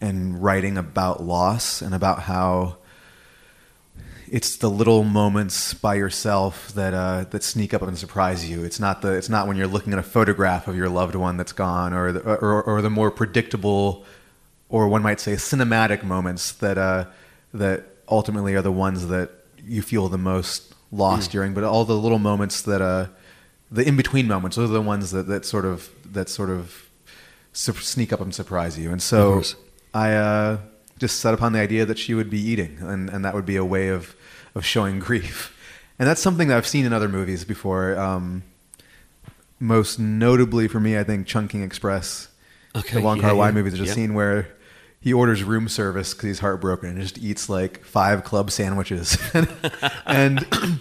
and writing about loss and about how it's the little moments by yourself that uh, that sneak up and surprise you. It's not the it's not when you're looking at a photograph of your loved one that's gone, or the, or, or the more predictable, or one might say cinematic moments that uh, that ultimately are the ones that you feel the most lost during. But all the little moments that uh, the in between moments, those are the ones that, that sort of that sort of su- sneak up and surprise you. And so. I uh, just set upon the idea that she would be eating, and, and that would be a way of, of showing grief. And that's something that I've seen in other movies before. Um, most notably for me, I think Chungking Express, Okay, the Wong yeah, Kar Wai yeah. movie. There's a scene where he orders room service because he's heartbroken and just eats like five club sandwiches, and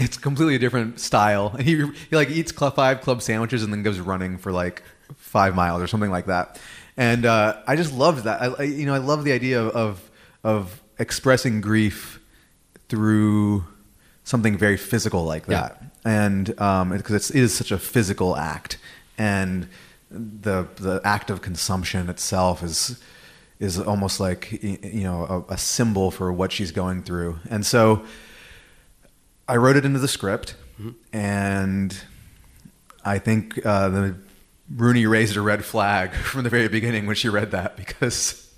it's completely a different style. And he, he like eats cl- five club sandwiches and then goes running for like five miles or something like that. And uh, I just loved that. I, I, you know, I love the idea of, of of expressing grief through something very physical like Yeah. that. And um, because it's, such a physical act, and the the act of consumption itself is is almost like you know a, a symbol for what she's going through. And so I wrote it into the script, and I think uh, the Rooney raised a red flag from the very beginning when she read that because,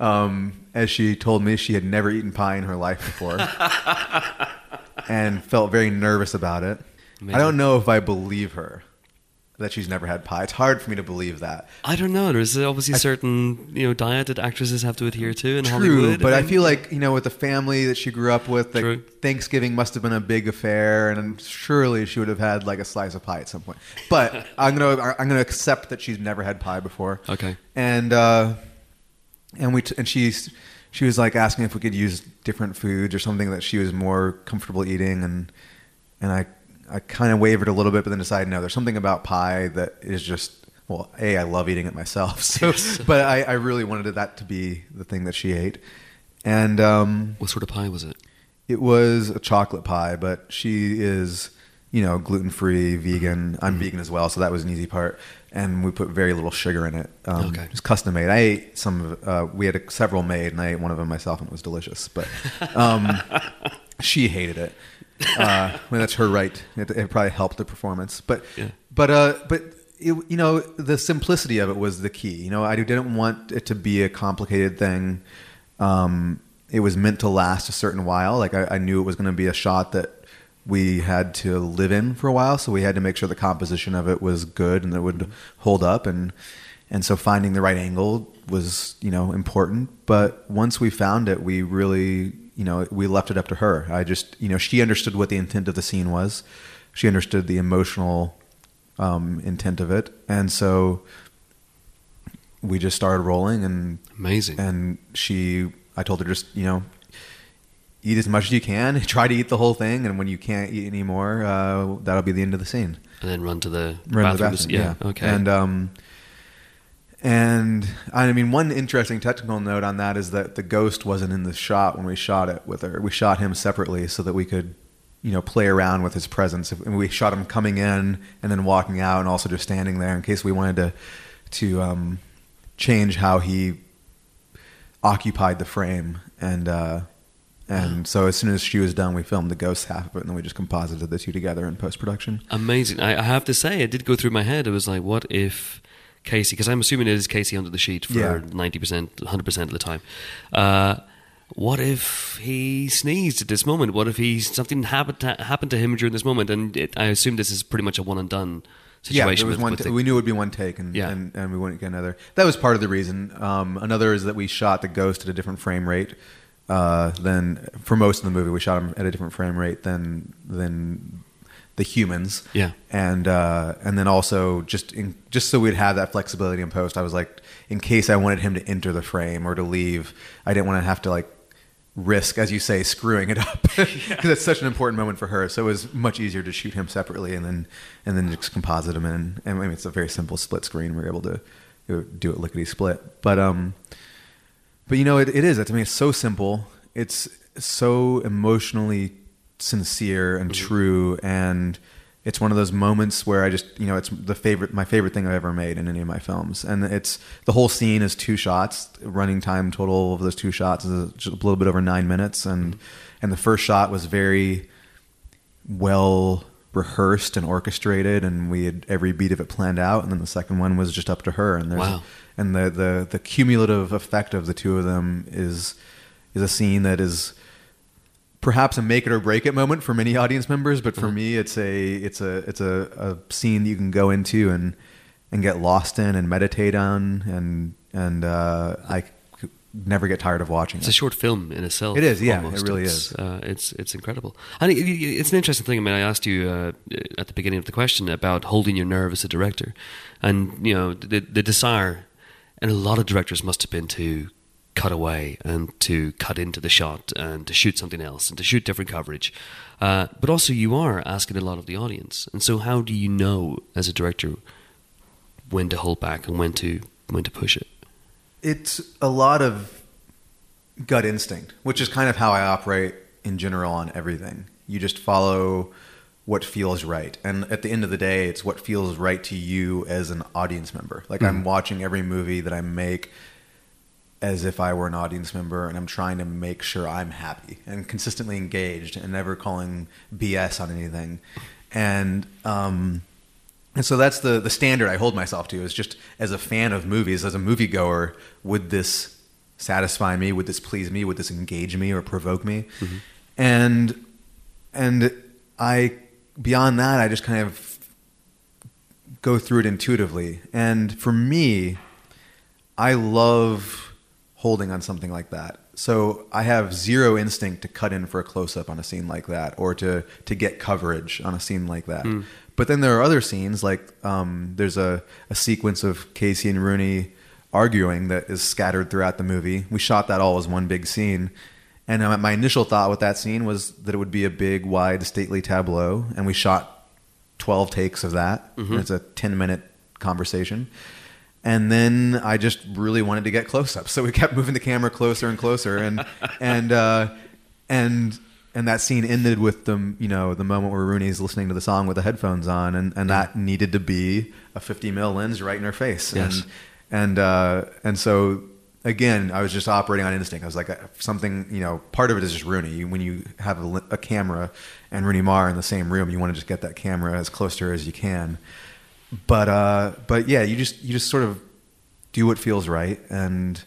um, as she told me, she had never eaten pie in her life before, and felt very nervous about it. I don't know if I believe her that she's never had pie. It's hard for me to believe that. I don't know. There's obviously a certain you know diet that actresses have to adhere to in True, Hollywood. but I feel like you know, with the family that she grew up with, True. Thanksgiving must have been a big affair, and surely she would have had like a slice of pie at some point. But I'm gonna I'm gonna accept that she's never had pie before. Okay. and uh, and we t- and she's she was like asking if we could use different foods or something that she was more comfortable eating, and and I I kind of wavered a little bit, but then decided no, there's something about pie that is just well, a I love eating it myself, so but I, I really wanted that to be the thing that she ate, and um, what sort of pie was it? it was a chocolate pie, but she is, you know, gluten free, vegan. I'm vegan as well, so that was an easy part. And we put very little sugar in it. Um, Okay. Just custom made. I ate some of. Uh, we had a, several made, and I ate one of them myself, and it was delicious. But um, she hated it. Uh, I mean, that's her right. It, it probably helped the performance, but Yeah. but uh, but it, you know, the simplicity of it was the key. You know, I didn't want it to be a complicated thing. Um, it was meant to last a certain while. Like I, I knew it was going to be a shot that we had to live in for a while, so we had to make sure the composition of it was good and that it would hold up. And and so finding the right angle was you know important. But once we found it, we really you know we left it up to her. I just you know she understood what the intent of the scene was. She understood the emotional um, intent of it, and so we just started rolling and Amazing. and she i told her just you know eat as much as you can try to eat the whole thing and when you can't eat anymore uh, that'll be the end of the scene and then run to the Run to the bathroom, yeah. Okay. and um and i mean one interesting technical note on that is that the ghost wasn't in the shot when we shot it with her. We shot him separately so that we could you know play around with his presence. And we shot him coming in and then walking out and also just standing there in case we wanted to to um change how he occupied the frame. And uh and so as soon as she was done we filmed the ghost half of it and then we just composited the two together in post-production. Amazing. I, I have to say, it did go through my head. It was like, what if Casey, because I'm assuming it is Casey under the sheet for Yeah. ninety percent, hundred percent of the time. Uh, what if he sneezed at this moment? What if he something happened to, happened to him during this moment? And it, I assume this is pretty much a one and done Yeah, situation. there was with- one. with ta- the- we knew it would be one take, and, Yeah. and and we wouldn't get another. That was part of the reason. Um, another is that we shot the ghost at a different frame rate uh, than for most of the movie. We shot him at a different frame rate than than the humans. Yeah. and uh, and then also just in, just so we'd have that flexibility in post. I was like, in case I wanted him to enter the frame or to leave, I didn't want to have to like risk, as you say, screwing it up because it's such an important moment for her. So it was much easier to shoot him separately and then and then just composite him in. And I mean, it's a very simple split screen. We are able to do it lickety split. But um, but you know, it, it is. I mean, it's so simple. It's so emotionally sincere and mm-hmm. true, and it's one of those moments where I just, you know, it's the favorite, my favorite thing I've ever made in any of my films. And it's the whole scene is two shots. Running time total of those two shots is just a little bit over nine minutes, and mm-hmm. and the first shot was very well rehearsed and orchestrated and we had every beat of it planned out and then the second one was just up to her and there's Wow. and the, the the cumulative effect of the two of them is is a scene that is perhaps a make it or break it moment for many audience members but for me it's a it's a it's a, a scene that you can go into and and get lost in and meditate on and and uh, I never get tired of watching It's it. a short film in itself. It is, yeah, almost. it really It's, is. Uh, it's it's incredible, and it- it's an interesting thing. I mean, I asked you uh, at the beginning of the question about holding your nerve as a director, and you know the the desire, and a lot of directors must have been to cut away and to cut into the shot and to shoot something else and to shoot different coverage. Uh, but also, you are asking a lot of the audience, and so how do you know as a director when to hold back and when to when to push it? it's a lot of gut instinct, which is kind of how I operate in general on everything. You just follow what feels right. And at the end of the day, it's what feels right to you as an audience member. Like I'm watching every movie that I make as if I were an audience member and I'm trying to make sure I'm happy and consistently engaged and never calling BS on anything. And um and so that's the the standard I hold myself to is just as a fan of movies, as a moviegoer, would this satisfy me? Would this please me? Would this engage me or provoke me? And and I beyond that, I just kind of go through it intuitively. And for me, I love holding on something like that. So I have zero instinct to cut in for a close up on a scene like that, or to to get coverage on a scene like that. But then there are other scenes, like um, there's a, a sequence of Casey and Rooney arguing that is scattered throughout the movie. We shot that all as one big scene. And my initial thought with that scene was that it would be a big, wide, stately tableau, and we shot 12 takes of that. It's a 10 minute conversation. And then I just really wanted to get close up, so we kept moving the camera closer and closer, and and uh, and and that scene ended with the you know the moment where Rooney's listening to the song with the headphones on, and, and that needed to be a 50 mil lens right in her face, Yes. and and uh, and so again, I was just operating on instinct. I was like uh, something you know, part of it is just Rooney. When you have a, a camera and Rooney Mara in the same room, you want to just get that camera as close to her as you can but uh, but yeah, you just you just sort of do what feels right, and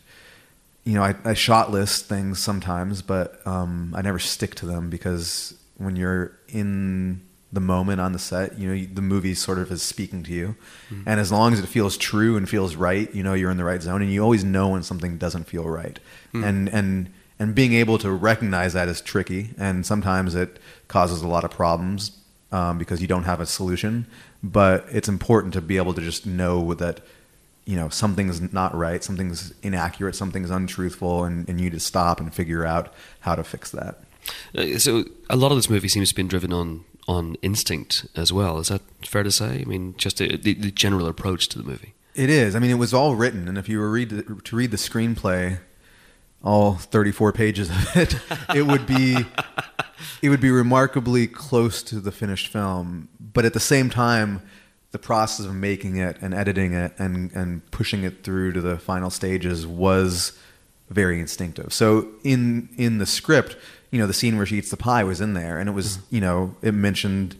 you know, I, I shot list things sometimes, but um, I never stick to them because when you're in the moment on the set, you know, the movie sort of is speaking to you, and as long as it feels true and feels right, you know, you're in the right zone, and you always know when something doesn't feel right, and and and being able to recognize that is tricky, and sometimes it causes a lot of problems um, because you don't have a solution. But it's important to be able to just know that you know something's not right, something's inaccurate, something's untruthful, and, and you need to stop and figure out how to fix that. Uh, so a lot of this movie seems to have been driven on on instinct as well. Is that fair to say? I mean, just the, the, the general approach to the movie. It is. I mean, it was all written, and if you were read the, to read the screenplay, all 34 pages of it, it would be it would be remarkably close to the finished film. But at the same time, the process of making it and editing it and and pushing it through to the final stages was very instinctive. So in in the script, you know, the scene where she eats the pie was in there, and it was mm-hmm. you know it mentioned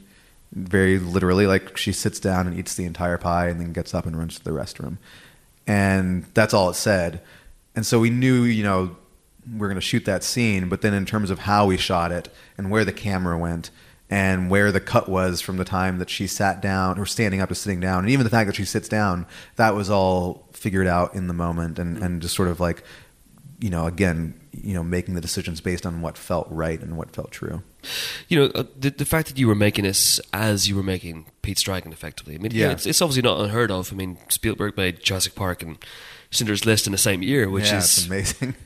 very literally. Like she sits down and eats the entire pie, and then gets up and runs to the restroom, and that's all it said. And so we knew, you know, we're going to shoot that scene. But then in terms of how we shot it and where the camera went and where the cut was from the time that she sat down or standing up to sitting down, and even the fact that she sits down, that was all figured out in the moment and, and just sort of like, you know, again, you know, making the decisions based on what felt right and what felt true. You know, uh, the, the fact that you were making this as you were making Pete's Dragon, effectively. I mean, Yeah. it's, it's obviously not unheard of. I mean, Spielberg made Jurassic Park and Schindler's List in the same year, which yeah, is amazing.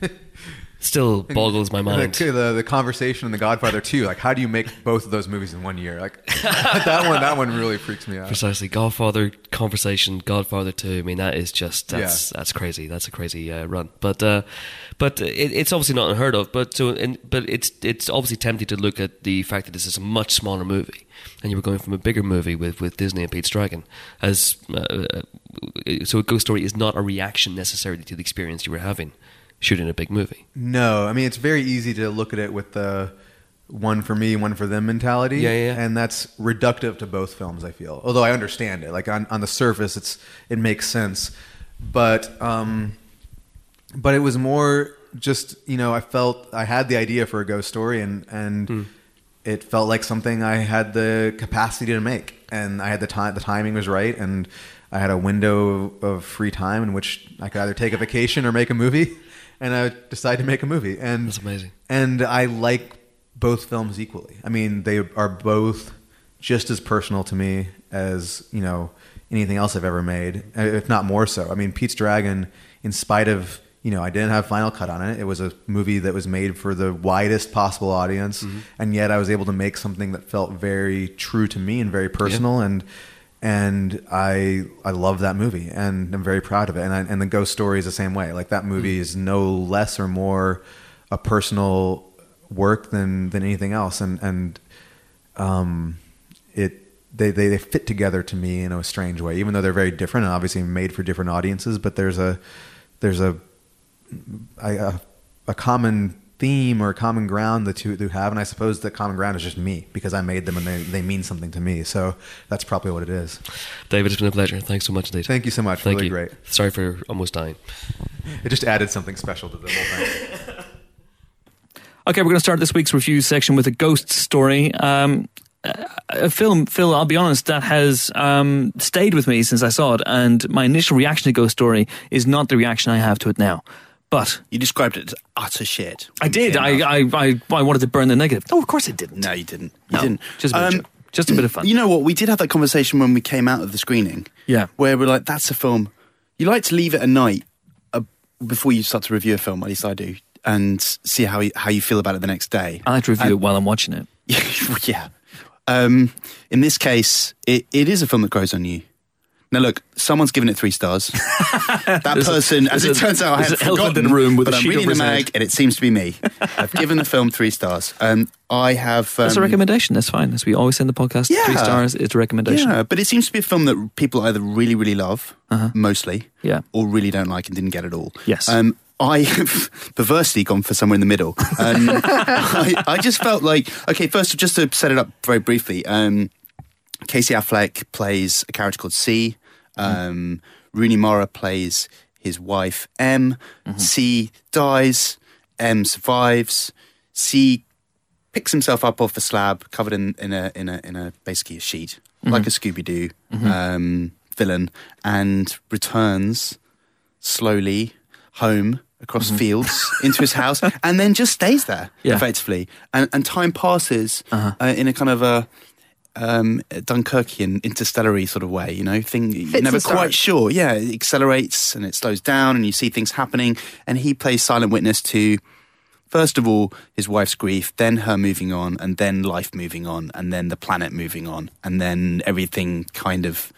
still boggles my mind. The, the, the conversation and the Godfather too. Like, how do you make both of those movies in one year? Like that one. That one really freaks me out. Precisely, Godfather conversation, Godfather Two. I mean, that is just that's Yeah. that's crazy. That's a crazy uh, run. But uh, but it, it's obviously not unheard of. But so and, but it's it's obviously tempting to look at the fact that this is a much smaller movie, and you were going from a bigger movie with, with Disney and Pete's Dragon as uh, uh, so. A Ghost Story is not a reaction necessarily to the experience you were having shooting a big movie. No, I mean it's very easy to look at it with the one for me, one for them mentality. Yeah, yeah, yeah. And that's reductive to both films. I feel, although I understand it. Like on on the surface, it's it makes sense, but um, but it was more just you know I felt I had the idea for a ghost story and and hmm. it felt like something I had the capacity to make and I had the time the timing was right and I had a window of free time in which I could either take a vacation or make a movie and I decided to make a movie and That's amazing. and I like both films equally. I mean, they are both just as personal to me as you know anything else I've ever made, if not more so. I mean, Pete's Dragon, in spite of you know, I didn't have Final Cut on it. It was a movie that was made for the widest possible audience, and yet I was able to make something that felt very true to me and very personal and. And I I love that movie, and I'm very proud of it. And I, and the Ghost Story is the same way. Like that movie is no less or more a personal work than than anything else and and um it they, they they fit together to me in a strange way even though they're very different and obviously made for different audiences but there's a there's a a, a common theme or a common ground the two do have and I suppose the common ground is just me because I made them and they, they mean something to me so that's probably what it is David, it's been a pleasure. Thanks so much, indeed. thank you so much Thank really you. great Sorry for almost dying. it just added something special to the whole thing Okay, we're going to start this week's review section with a ghost story. Um, a a film, Phil, I'll be honest, that has um, stayed with me since I saw it. And my initial reaction to Ghost Story is not the reaction I have to it now. But You described it as utter shit. I did. I, I, I, I wanted to burn the negative. Oh, of course I didn't. No, you didn't. You No, didn't. Just a, bit of Um, just a bit of fun. You know what? We did have that conversation when we came out of the screening. Yeah. Where we're like, that's a film. You like to leave it a night uh, before you start to review a film, at least I do, and see how you, how you feel about it the next day. I like to review it while I'm watching it. yeah. Um, in this case, it, it is a film that grows on you. Now, look, someone's given it three stars. that There's a- person, as it there's a- turns out, I there's have an elephant forgotten, in the room with but a I'm sheet reading over the his head. mag, and it seems to be me. I've given the film three stars. Um, I have. Um, That's a recommendation. That's fine. As we always send the podcast, three stars. It's a recommendation. Yeah, but it seems to be a film that people either really, really love, Uh-huh. mostly, Yeah. or really don't like and didn't get at all. Yes. Um, I have perversely gone for somewhere in the middle. Um, I, I just felt like, okay, first, just to set it up very briefly, um, Casey Affleck plays a character called C. Um, Rooney Mara plays his wife M. C dies. M survives. C picks himself up off the slab, covered in, in a in a in a basically a sheet, like a Scooby Doo um, villain, and returns slowly home across fields into his house, and then just stays there Yeah. effectively. And and time passes uh in a kind of a um, Dunkirkian, interstellary sort of way, you know, thing you're never quite sure. Yeah, it accelerates and it slows down, and you see things happening. And he plays silent witness to first of all his wife's grief then her moving on and then life moving on and then the planet moving on and then everything kind of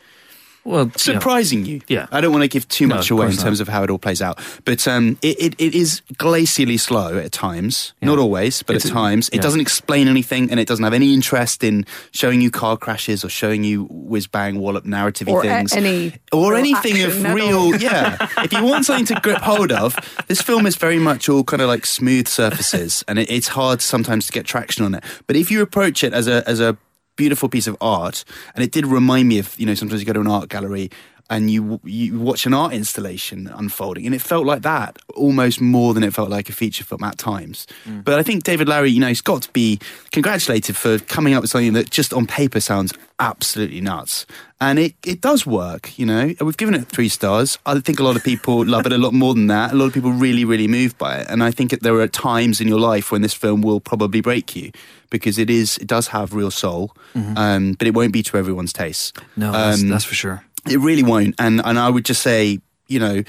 Well, you know, surprising you. Yeah. i don't want to give too No, much of away in course terms of how it all plays out but um, it, it, it is glacially slow at times. Not always but It's- at times. It yeah. doesn't explain anything and it doesn't have any interest in showing you car crashes or showing you whiz bang wallop narrative Or a- things. any or real anything of real yeah. If you want something to grip hold of this film is very much all kind of like smooth surfaces and it, it's hard sometimes to get traction on it. But if you approach it as a as a beautiful piece of art, and it did remind me of you know sometimes you go to an art gallery and you you watch an art installation unfolding, and it felt like that almost more than it felt like a feature film at times. But I think David Lowery, you know, he's got to be congratulated for coming up with something that just on paper sounds absolutely nuts, and it it does work. You know, we've given it three stars. I think a lot of people love it a lot more than that. A lot of people really really moved by it, and I think that there are times in your life when this film will probably break you because it is it does have real soul, um, but it won't be to everyone's taste. No, that's, Um, that's for sure. It really won't. And and I would just say, you know,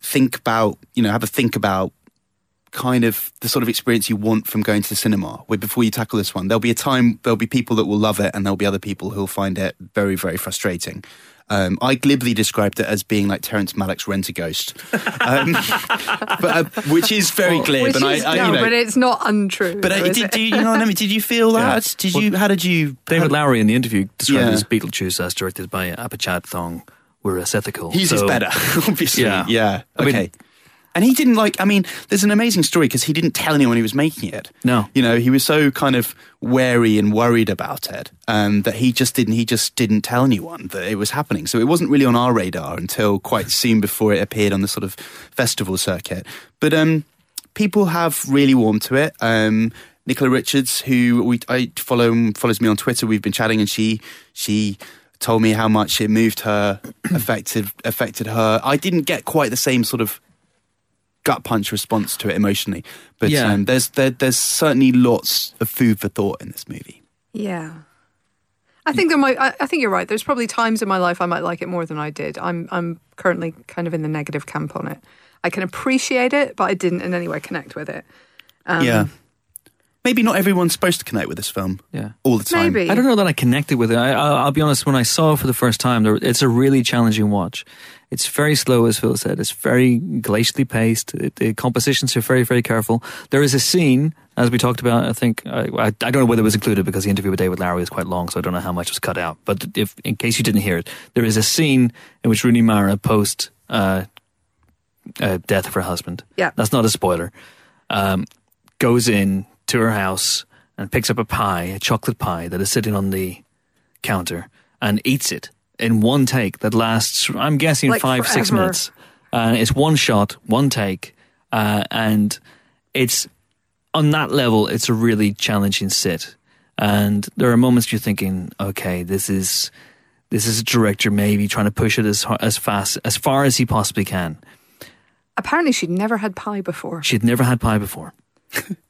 think about, you know, have a think about kind of the sort of experience you want from going to the cinema. Before you tackle this one, there'll be a time there'll be people that will love it, and there'll be other people who'll find it very very frustrating. Um, I glibly described it as being like Terrence Malick's Rentaghost, um, but, uh, which is very glib. And is, I, I, no, you know, but it's not untrue. but uh, did, do you, you know what I mean? Did you feel that? Did you? How did you? David how- Lowery in the interview described Yeah. his Beetlejuice as directed by Apichat Thong whereas ethical. He's is So- better, obviously. Yeah. Yeah. I mean- okay. And he didn't like. I mean, there's an amazing story because he didn't tell anyone he was making it. No. You know, he was so kind of wary and worried about it, um, that he just didn't. He just didn't tell anyone that it was happening. So it wasn't really on our radar until quite soon before it appeared on the sort of festival circuit. But um, people have really warmed to it. Um, Nicola Richards, who we I follow follows me on Twitter, we've been chatting, and she she told me how much it moved her, affected affected her. I didn't get quite the same sort of gut punch response to it emotionally, but Yeah. um, there's there, there's certainly lots of food for thought in this movie. Yeah. I think there might. I, I think you're right. There's probably times in my life I might like it more than I did. I'm I'm currently kind of in the negative camp on it. I can appreciate it, but I didn't in any way connect with it. Um, yeah, maybe not everyone's supposed to connect with this film. Yeah. all the time. Maybe. I don't know that I connected with it. I, I'll, I'll be honest. When I saw it for the first time, there, it's a really challenging watch. It's very slow, as Phil said. It's very glacially paced. It, the compositions are very, very careful. There is a scene, as we talked about. I think I, I, I don't know whether it was included because the interview with David Lowery is quite long, so I don't know how much was cut out. But if, in case you didn't hear it, there is a scene in which Rooney Mara post uh, uh, death of her husband. Yeah. that's not a spoiler. Um, goes in to her house and picks up a pie, a chocolate pie that is sitting on the counter, and eats it in one take that lasts, I'm guessing, Like five, six forever. minutes. Uh, it's one shot, one take, uh, and it's on that level, it's a really challenging sit. And there are moments you're thinking, okay, this is this is a director maybe trying to push it as as fast as far as he possibly can. Apparently, she'd never had pie before, She'd never had pie before.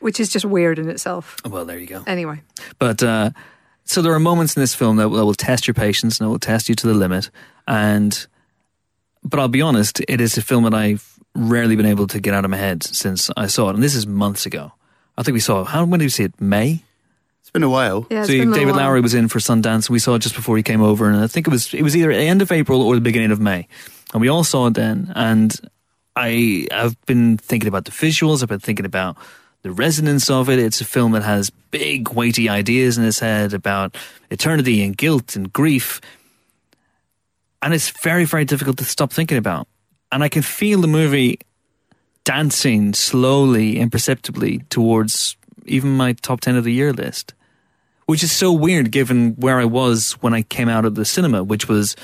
which is just weird in itself. Well, there you go. Anyway, But uh, so there are moments in this film that, will- that will test your patience and it will test you to the limit. And but I'll be honest, it is a film that I've rarely been able to get out of my head since I saw it, and this is months ago. I think we saw how when did we see it? May. It's been a while. yeah. it's so been a little David while. Lowery was in for Sundance. We saw it just before he came over, and I think it was it was either the end of April or the beginning of May, and we all saw it then. And I have been thinking about the visuals. I've been thinking about the resonance of it. It's a film that has big, weighty ideas in its head about eternity and guilt and grief, and it's very, very difficult to stop thinking about. And I can feel the movie dancing slowly, imperceptibly towards even my top ten of the year list which is so weird given where I was when I came out of the cinema, which was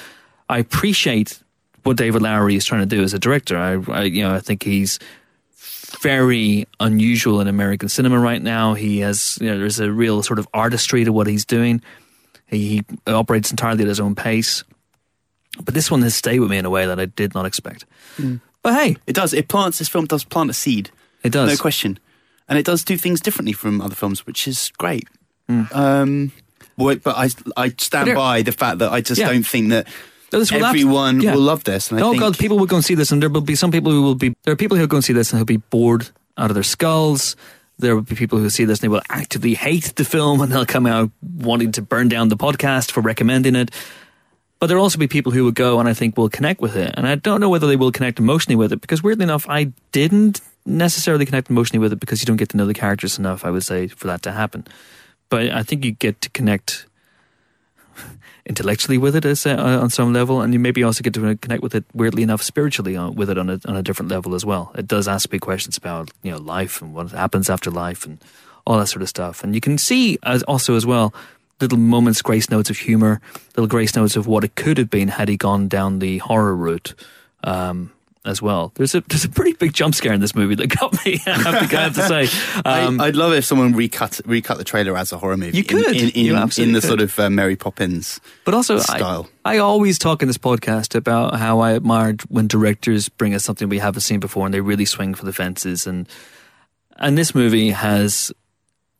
I appreciate what David Lowery is trying to do as a director. I, I you know, I think he's very unusual in American cinema right now. He has, you know, there's a real sort of artistry to what he's doing. He, he operates entirely at his own pace. But this one has stayed with me in a way that I did not expect. But hey, It does. It plants. This film does plant a seed. it does. No question. And it does do things differently from other films, which is great. Hmm. Um, but I, I stand by the fact that I just Yeah. don't think that This will everyone yeah. will love this. And I oh think, god, people will go and see this, and there will be some people who will be. There are people who will go and see this and who'll be bored out of their skulls. There will be people who see this and they will actively hate the film, and they'll come out wanting to burn down the podcast for recommending it. But there will also be people who will go and I think will connect with it, and I don't know whether they will connect emotionally with it because weirdly enough, I didn't necessarily connect emotionally with it because you don't get to know the characters enough. I would say for that to happen, but I think you get to connect intellectually with it uh, on some level, and you maybe also get to connect with it weirdly enough spiritually on, with it on a, on a different level as well. It does ask big questions about you know life and what happens after life and all that sort of stuff, and you can see as also as well little moments, grace notes of humor, little grace notes of what it could have been had he gone down the horror route. Um, as well, there's a there's a pretty big jump scare in this movie that got me. I have to, I have to say, um, I, would love if someone recut recut the trailer as a horror movie. You could. in, in, in, absolutely in the could. sort of uh, Mary Poppins. But also, style. I, I always talk in this podcast about how I admired when directors bring us something we haven't seen before and they really swing for the fences. And and this movie has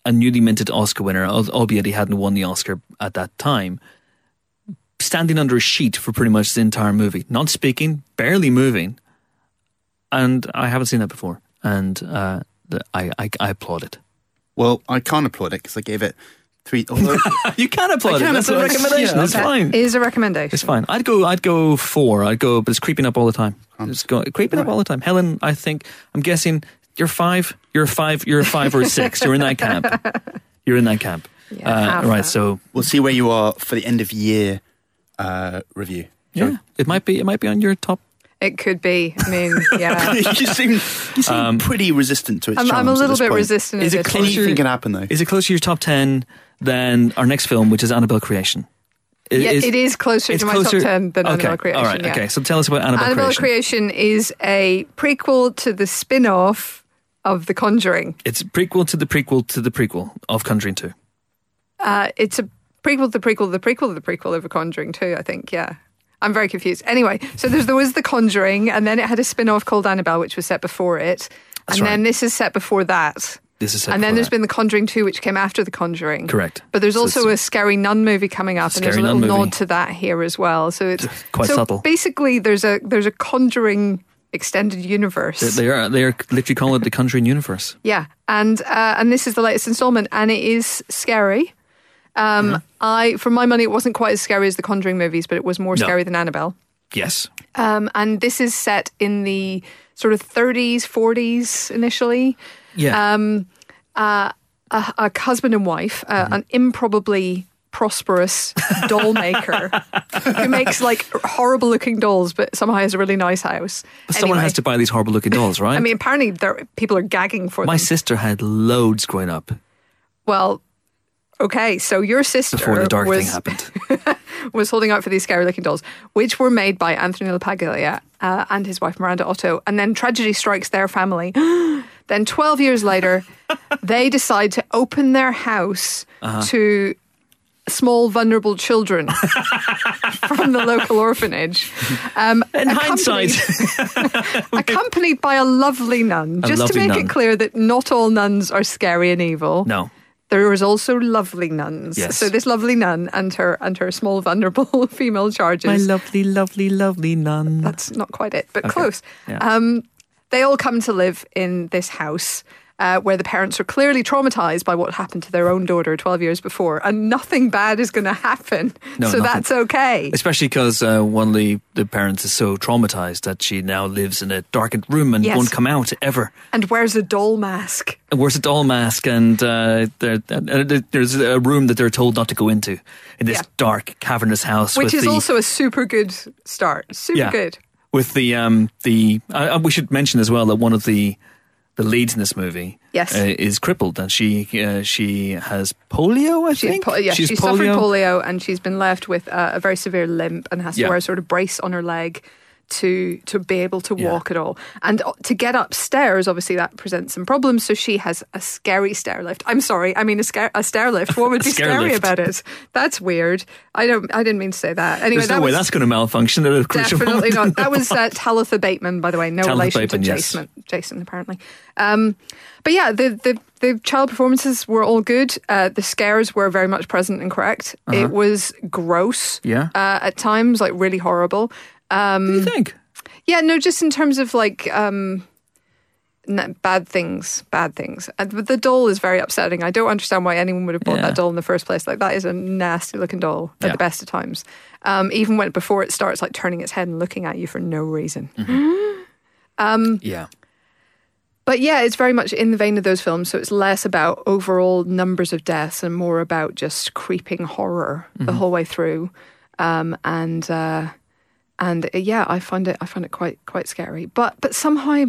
a newly minted Oscar winner, albeit he hadn't won the Oscar at that time, standing under a sheet for pretty much the entire movie, not speaking, barely moving. And I haven't seen that before. And uh, the, I, I, I applaud it. Well, I can't applaud it because I gave it three. Although, You can applaud I it. can That's a applaud it. recommendation. Yeah, It's okay. fine. Is a recommendation. It's fine. I'd go. I'd go four. I'd go, but it's creeping up all the time. It's go, creeping up all the time. Helen, I think. I'm guessing you're five. You're a five. You're a five or a six. You're in that camp. You're in that camp. Yeah, uh, half right. that. So we'll see where you are for the end of year uh, review. yeah, it might be. It might be on your top. It could be. I mean, yeah. you seem, you seem pretty resistant to its I'm, I'm a at little this bit point. resistant. Is at it this closer- point. Anything can happen though. Is it closer to your top ten than our next film, which is Annabelle Creation? I- Yeah, it is closer to my closer- top ten than okay. Annabelle Creation. All right. yeah. Okay. So tell us about Annabelle, Creation. Annabelle Creation. Creation is a prequel to the spin-off of The Conjuring. It's a prequel to the prequel to the prequel of Conjuring Two. Uh, it's a prequel to the prequel to the prequel to the prequel of The Conjuring too. I think. Yeah. I'm very confused. Anyway, so there's, there was The Conjuring, and then it had a spin-off called Annabelle, which was set before it, That's and right. then this is set before that. This is set and then there's that. been The Conjuring 2, which came after The Conjuring. Correct. But there's So also a Scary Nun movie coming up, and there's a little movie. nod to that here as well. So it's Quite so subtle. Basically, there's a there's a Conjuring extended universe. They- They are. They are literally calling it the Conjuring universe. Yeah, and uh, and this is the latest installment, and it is scary. Um, I, for my money, it wasn't quite as scary as the Conjuring movies, but it was more No. scary than Annabelle. Yes. Um, and this is set in the sort of 30s, 40s initially. Yeah. Um, uh, a, a husband and wife, uh, Mm-hmm. an improbably prosperous doll maker who makes like horrible looking dolls, but somehow has a really nice house. But someone Anyway, has to buy these horrible looking dolls, right? I mean, apparently people are gagging for my them. sister had loads growing up Well, okay, so your sister before the dark was, thing happened. was holding out for these scary looking dolls, which were made by Anthony LaPaglia uh, and his wife Miranda Otto. And then tragedy strikes their family. then 12 years later, they decide to open their house Uh-huh. to small vulnerable children from the local orphanage. Um, In accompanied- hindsight, accompanied by a lovely nun, A just to make nun. it clear that not all nuns are scary and evil. no. There was also lovely nuns. Yes. So this lovely nun and her and her small vulnerable female charges. My lovely, lovely, lovely nun. That's not quite it, but Okay. close. Yeah. Um, they all come to live in this house. Uh, where the parents are clearly traumatized by what happened to their own daughter 12 years before, and nothing bad is going to happen. No, so nothing. that's okay. Especially because uh, one of the, the parents is so traumatized that she now lives in a darkened room and Yes. won't come out ever. And wears a doll mask. And wears a doll mask, and uh, there, there's a room that they're told not to go into in this Yeah. dark, cavernous house. Which is the, also a super good start. Super Yeah. good. with the um the we should mention as well that one of the the lead in this movie Yes. uh, is crippled and she uh, she has polio I She, think po- yeah, she's she suffered polio and she's been left with uh, a very severe limp and has to Yeah. wear a sort of brace on her leg to to be able to Yeah. walk at all. And uh, to get upstairs, obviously that presents some problems. So she has a scary stair lift. I'm sorry, I mean a, scare, a stair lift. What would be scary lift. about it? That's weird. I don't. I didn't mean to say that. Anyway, there's that no way was that's going to malfunction at a crucial definitely moment. not. That was uh, Talitha Bateman, by the way. No Talitha relation Bateman, to yes. Jason. Jason, apparently. Um, but yeah, the, the the child performances were all good. Uh, the scares were very much present and correct. It was gross. Uh-huh. Yeah. Uh, at times, like really horrible. Um, what do you think yeah, no, just in terms of like um, bad things, bad things. And the doll is very upsetting. I don't understand why anyone would have bought Yeah. that doll in the first place. Like that is a nasty looking doll at Yeah. the best of times. Um, even when before it starts like turning its head and looking at you for no reason. yeah But yeah, it's very much in the vein of those films. So it's less about overall numbers of deaths and more about just creeping horror the whole way through. Um, and uh, and uh, yeah, I find it I find it quite quite scary. But but somehow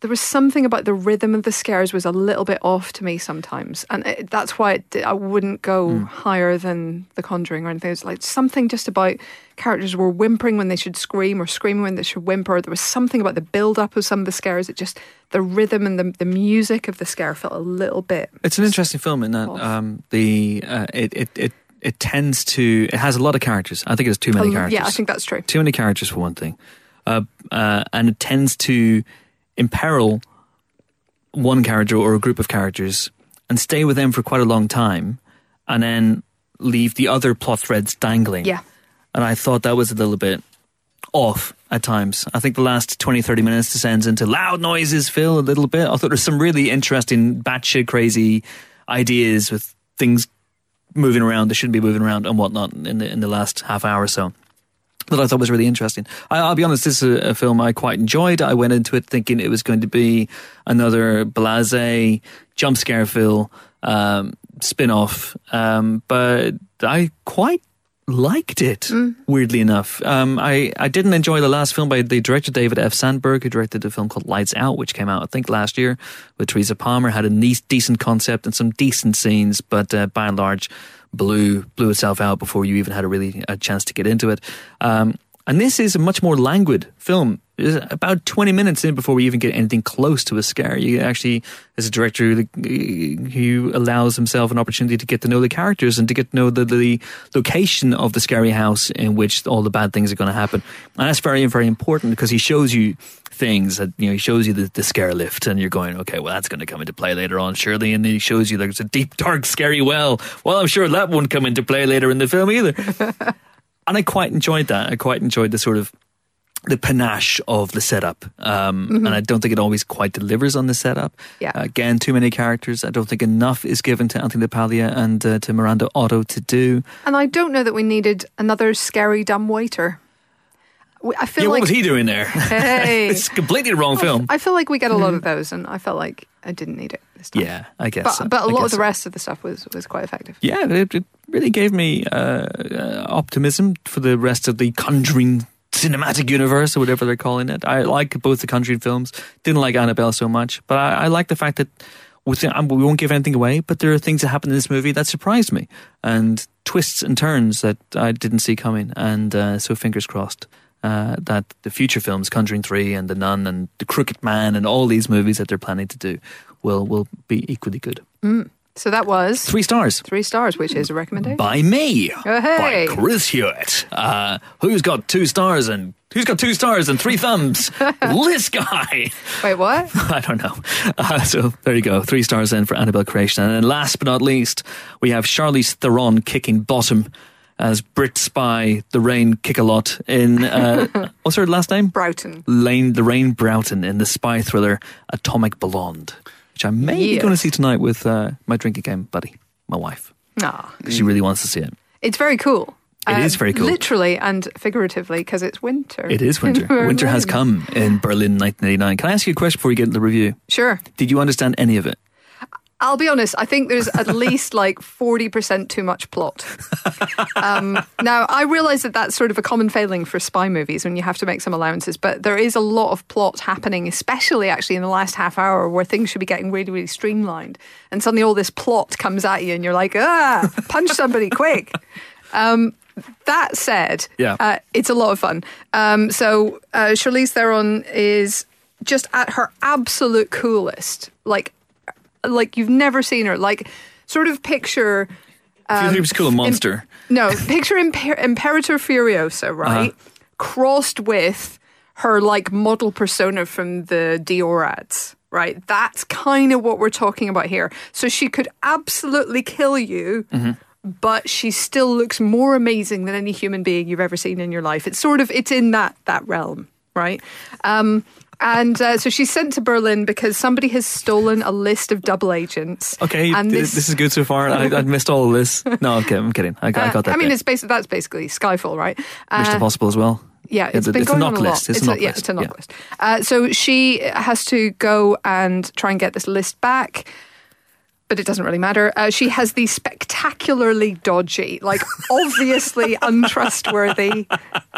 there was something about the rhythm of the scares was a little bit off to me sometimes, and it, that's why it, I wouldn't go Hmm. higher than The Conjuring or anything. It's like something just about characters were whimpering when they should scream or screaming when they should whimper. There was something about the build up of some of the scares. It just the rhythm and the the music of the scare felt a little bit. It's an interesting film in that um, the uh, it, it it it tends to it has a lot of characters. I think it has too many Um, characters. yeah, I think that's true. too many characters for one thing, uh, uh, and it tends to imperil one character or a group of characters and stay with them for quite a long time, and then leave the other plot threads dangling. Yeah. and I thought that was a little bit off at times. I think the last 20, 30 minutes descends into loud noises, Phil, a little bit. I thought there's some really interesting, batshit crazy ideas with things moving around They shouldn't be moving around and whatnot in the in the last half hour or so. That I thought was really interesting. I, I'll be honest, this is a, a film I quite enjoyed. I went into it thinking it was going to be another blase jump scare film um, spin off, um, but I quite liked it. Weirdly enough, um, I I didn't enjoy the last film by the director David F. Sandberg, who directed a film called Lights Out, which came out I think last year with Teresa Palmer. Had a nice, decent concept and some decent scenes, but uh, by and large blew blew itself out before you even had a really a chance to get into it. Um, and this is a much more languid film. It's about 20 minutes in before we even get anything close to a scare. You actually, as a director who, who allows himself an opportunity to get to know the characters and to get to know the, the location of the scary house in which all the bad things are going to happen. And that's very, very important because he shows you things that, you know, he shows you the, the scare lift and you're going, okay, well, that's going to come into play later on, surely. And then he shows you there's a deep, dark, scary well. Well, I'm sure that won't come into play later in the film either. and I quite enjoyed that. I quite enjoyed the sort of the panache of the setup, um, and I don't think it always quite delivers on the setup. Yeah. again, too many characters. I don't think enough is given to Anthony LaPaglia and uh, to Miranda Otto to do. And I don't know that we needed another scary dumb waiter. I feel yeah, like what was he doing there? Hey. it's completely the wrong film. I feel like we get a lot of those, and I felt like I didn't need it this time. yeah, I guess. but so. but a I lot of the so. rest of the stuff was was quite effective. yeah, it, it really gave me uh, uh, optimism for the rest of the Conjuring cinematic universe or whatever they're calling it. I like both the Conjuring films. Didn't like Annabelle so much, but I, I like the fact that um, we won't give anything away. But there are things that happen in this movie that surprised me and twists and turns that I didn't see coming. And uh, so fingers crossed. Uh, that the future films, Conjuring Three and The Nun and The Crooked Man and all these movies that they're planning to do, will will be equally good. So that was Three stars three stars, which is a recommendation. by me, Oh, hey. by Chris Hewitt. Uh, who's got two stars and who's got two stars and three thumbs? this guy. Wait, what? I don't know. Uh, so there you go, three stars in for Annabelle Creation, and then last but not least, we have Charlize Theron kicking bottom as Brit spy the Rain kick a lot in uh, what's her last name? Broughton. Lane the Rain Broughton in the spy thriller Atomic Blonde, which I may be going to see tonight with uh, my drinking game buddy, my wife. Ah, 'cause She really wants to see it. it's very cool. It is very cool. Literally and figuratively, because it's winter. It is winter. Winter has come in Berlin 1989. Can I ask you a question before we get into the review? Sure. Did you understand any of it? I'll be honest, I think there's at least like 40% too much plot. Um, now, I realize that that's sort of a common failing for spy movies when you have to make some allowances, but there is a lot of plot happening, especially actually in the last half hour where things should be getting really, really streamlined. And suddenly all this plot comes at you and you're like, ah, punch somebody quick. Um, that said, Yeah. uh, it's a lot of fun. Um, so uh, Charlize Theron is just at her absolute coolest. Like, like you've never seen her. Like, sort of picture. Think it um, was cool, a monster. No, picture Imper- Imperator Furiosa, uh-huh. right? Crossed with her like model persona from the Dior ads, right? That's kind of what we're talking about here. So she could absolutely kill you. Mm-hmm. But she still looks more amazing than any human being you've ever seen in your life. It's sort of it's in that that realm, right? Um, and uh, so she's sent to Berlin because somebody has stolen a list of double agents. Okay, and th- this, is good so far. I, I missed all of this. No, okay, I'm kidding. I got, I got that. Uh, I mean, bit. it's basically that's basically Skyfall, right? Mission Uh, Impossible as well. yeah, it's a- been it's going a on knock a lot. list. It's, a knock yeah, list. it's a knock Yeah. list. Uh, so she has to go and try and get this list back. But it doesn't really matter. Uh, she has the spectacularly dodgy, like obviously untrustworthy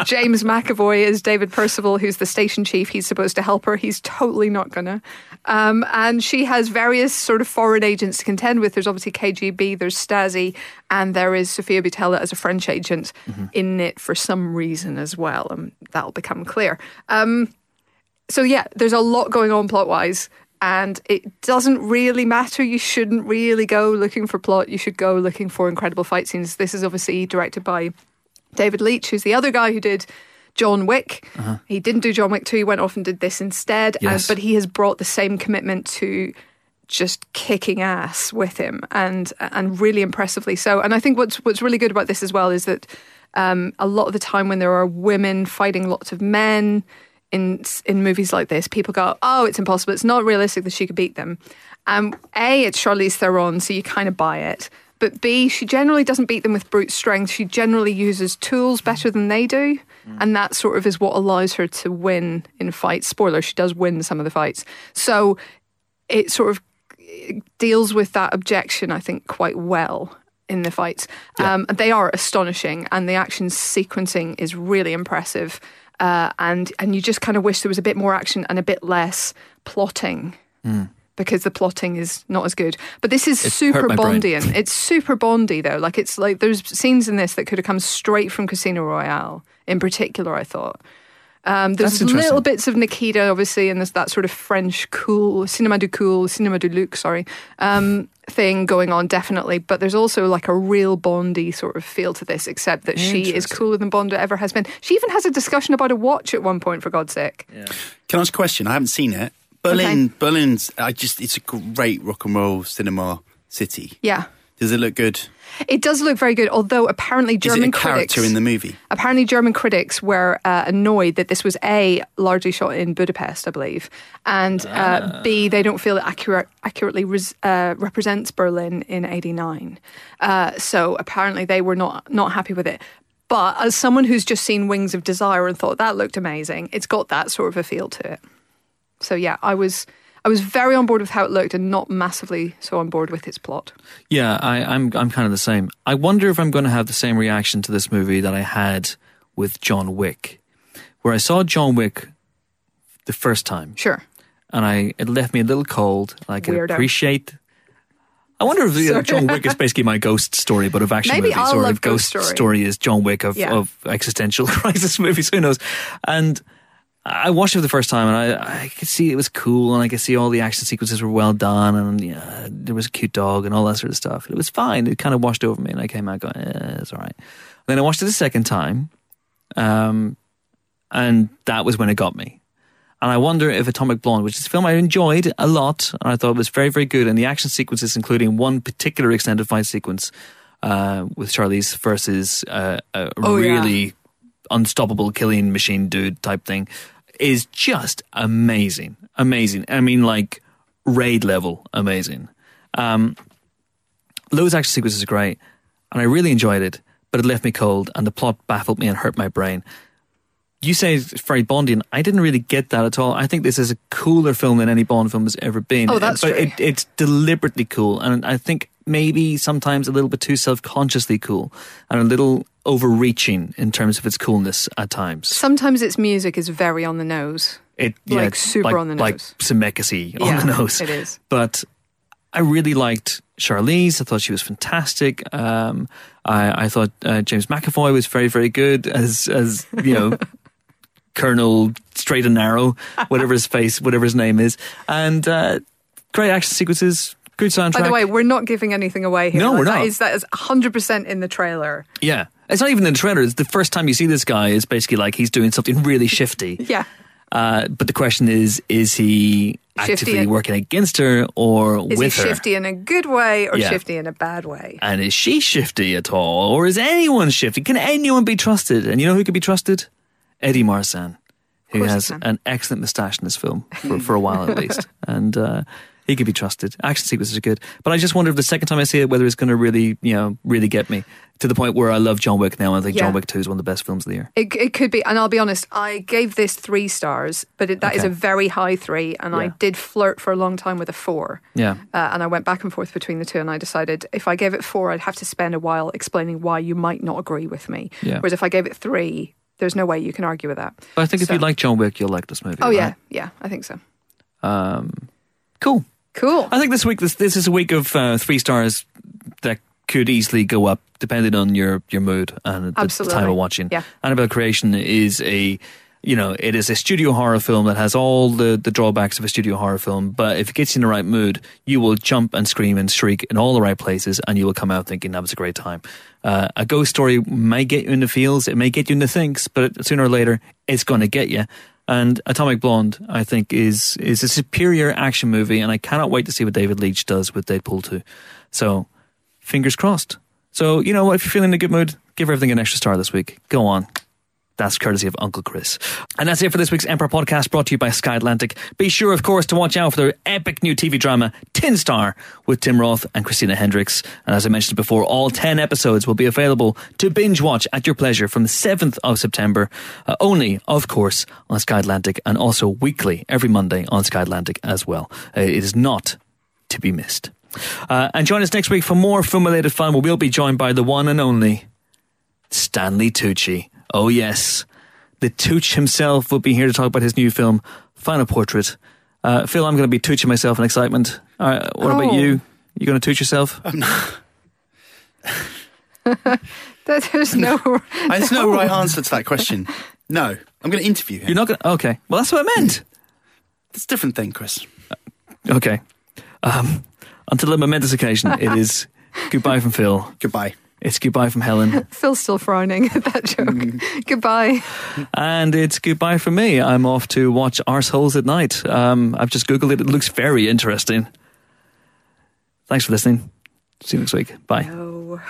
James McAvoy is David Percival, who's the station chief. He's supposed to help her. He's totally not gonna. Um, and she has various sort of foreign agents to contend with. There's obviously KGB, there's Stasi, and there is Sofia Boutella as a French agent in it for some reason as well. And that'll become clear. Um, so yeah, there's a lot going on plot wise, and it doesn't really matter. You shouldn't really go looking for plot. You should go looking for incredible fight scenes. This is obviously directed by David Leitch, who's the other guy who did John Wick. He didn't do John Wick 2, he went off and did this instead. and- Yes. but he has brought the same commitment to just kicking ass with him and and really impressively so. And I think what's what's really good about this as well is that um, a lot of the time when there are women fighting lots of men in in movies like this, people go, "Oh, it's impossible. It's not realistic that she could beat them." Um, a, it's Charlize Theron, so you kind of buy it. But B, she generally doesn't beat them with brute strength. She generally uses tools better than they do, and that sort of is what allows her to win in fights. Spoiler: she does win some of the fights. So it sort of deals with that objection, I think, quite well in the fights. Um, they are astonishing, and the action sequencing is really impressive. Uh, and and you just kind of wish there was a bit more action and a bit less plotting. Because the plotting is not as good, but this is It super. Bondian. It's super Bondy though. Like it's like there's scenes in this that could have come straight from Casino Royale. In particular, I thought um, there's little bits of Nikita, obviously, and there's that sort of French cool, cinema du cool, cinema du look, sorry, um, thing going on, definitely. But there's also like a real Bondy sort of feel to this, except that she is cooler than Bond ever has been. She even has a discussion about a watch at one point, for God's sake. yeah. Can I ask a question? I haven't seen it. Berlin, Berlin's. I just. It's a great rock and roll cinema city. Yeah. Does it look good? It does look very good, although apparently Is German it a critics character in the movie? apparently German critics were uh, annoyed that this was a largely shot in Budapest, I believe, and uh, b they don't feel it accurate, accurately res, uh, represents Berlin in '89. Uh, so apparently they were not not happy with it. But as someone who's just seen Wings of Desire and thought that looked amazing, it's got that sort of a feel to it. So yeah, I was I was very on board with how it looked and not massively so on board with its plot. Yeah, I, I'm I'm kind of the same. I wonder if I'm going to have the same reaction to this movie that I had with John Wick, where I saw John Wick the first time, Sure. and I it left me a little cold. and I appreciate. I wonder if John Wick is basically my ghost story, but of action Maybe movies, I'll or if Ghost Ghost Story. is John Wick of, Yeah. of existential crisis movies. Who knows? And I watched it for the first time, and I, I could see it was cool, and I could see all the action sequences were well done, and yeah, there was a cute dog and all that sort of stuff. It was fine. It kind of washed over me, and I came out going, eh, "It's all right." Then I watched it a second time, um, and that was when it got me. And I wonder if Atomic Blonde, which is a film I enjoyed a lot, and I thought was very, very good, and the action sequences, including one particular extended fight sequence uh, with Charlize versus uh, a Oh, yeah. Unstoppable killing machine dude type thing, is just amazing. Amazing. I mean, like raid level amazing. Um, those action sequences are great, and I really enjoyed it, but it left me cold, and the plot baffled me and hurt my brain. You say it's very Bondian. I didn't really get that at all. I think this is a cooler film than any Bond film has ever been. Oh, that's but true. It, it's deliberately cool, and I think maybe sometimes a little bit too self-consciously cool, and a little overreaching in terms of its coolness at times. Sometimes its music is very on the nose. It Like, super like, on the like nose. Zemeckis on Yeah, the nose. it is. But I really liked Charlize. I thought she was fantastic. Um, I, I thought uh, James McAvoy was very, very good as as you know. Colonel Straight and Narrow, whatever his face, whatever his name is, and uh, great action sequences, good soundtrack. By the way, we're not giving anything away here. No, we're That not. is- that is 100% in the trailer. yeah, it's not even in the trailer. It's the first time you see this guy. Is basically like he's doing something really shifty. Yeah. Uh, but the question is: Is he actively and- working against her or Is with he her? shifty in a good way or Yeah. shifty in a bad way? And is she shifty at all, or is anyone shifty? Can anyone be trusted? And you know who can be trusted? Eddie Marsan, who has an excellent moustache in this film for, for a while at least. And uh, He could be trusted. Action sequences are good, but I just wonder if the second time I see it, whether it's going to really, you know, really get me to the point where I love John Wick now. and I think Yeah. John Wick Two is one of the best films of the year. It, it could be, and I'll be honest, I gave this three stars, but it, that is Okay. a very high three, and I did flirt for a long time with a four. Yeah. Uh, and I went back and forth between the two, and I decided if I gave it four, I'd have to spend a while explaining why you might not agree with me. Yeah. Whereas if I gave it three, there's no way you can argue with that. But I think if you like John Wick, you'll like this movie. Oh, right? yeah, yeah, I think so. Um, cool. Cool. I think this week this this is a week of uh, three stars that could easily go up depending on your your mood and the, the Absolutely. time of watching. Yeah. Annabelle Creation is a you know it is a studio horror film that has all the the drawbacks of a studio horror film, but if it gets you in the right mood, you will jump and scream and shriek in all the right places, and you will come out thinking that was a great time. Uh, a ghost story may get you in the feels, it may get you in the thinks, but sooner or later, it's going to get you. And Atomic Blonde, I think, is is a superior action movie, and I cannot wait to see what David Leitch does with Deadpool 2. So, fingers crossed. So, you know, if you're feeling in a good mood, give everything an extra star this week. Go on. That's courtesy of Uncle Chris. And that's it for this week's Empire podcast brought to you by Sky Atlantic. Be sure, of course, to watch out for their epic new TV drama, Tin Star, with Tim Roth and Christina Hendricks. And as I mentioned before, all 10 episodes will be available to binge watch at your pleasure from the 7th of September, uh, only, of course, on Sky Atlantic and also weekly every Monday on Sky Atlantic as well. Uh, it is not to be missed. Uh, and join us next week for more film related fun where we'll be joined by the one and only Stanley Tucci. Oh, yes. The Tooch himself will be here to talk about his new film, Final Portrait. Uh, Phil, I'm going to be Tooching myself in excitement. Uh, what about Oh. you? You going to Tooch yourself? There- There's no. There's no right answer to that question. No, I'm going to interview him. You're not going to? Okay. Well, that's what I meant. It's a different thing, Chris. Okay. Um, until a momentous occasion, it is goodbye from Phil. Goodbye. It's goodbye from Helen. Phil's still frowning at that joke. Goodbye. and it's goodbye from me. I'm off to watch Arseholes at Night. Um, I've just Googled it. It looks very interesting. Thanks for listening. See you next week. Bye. No.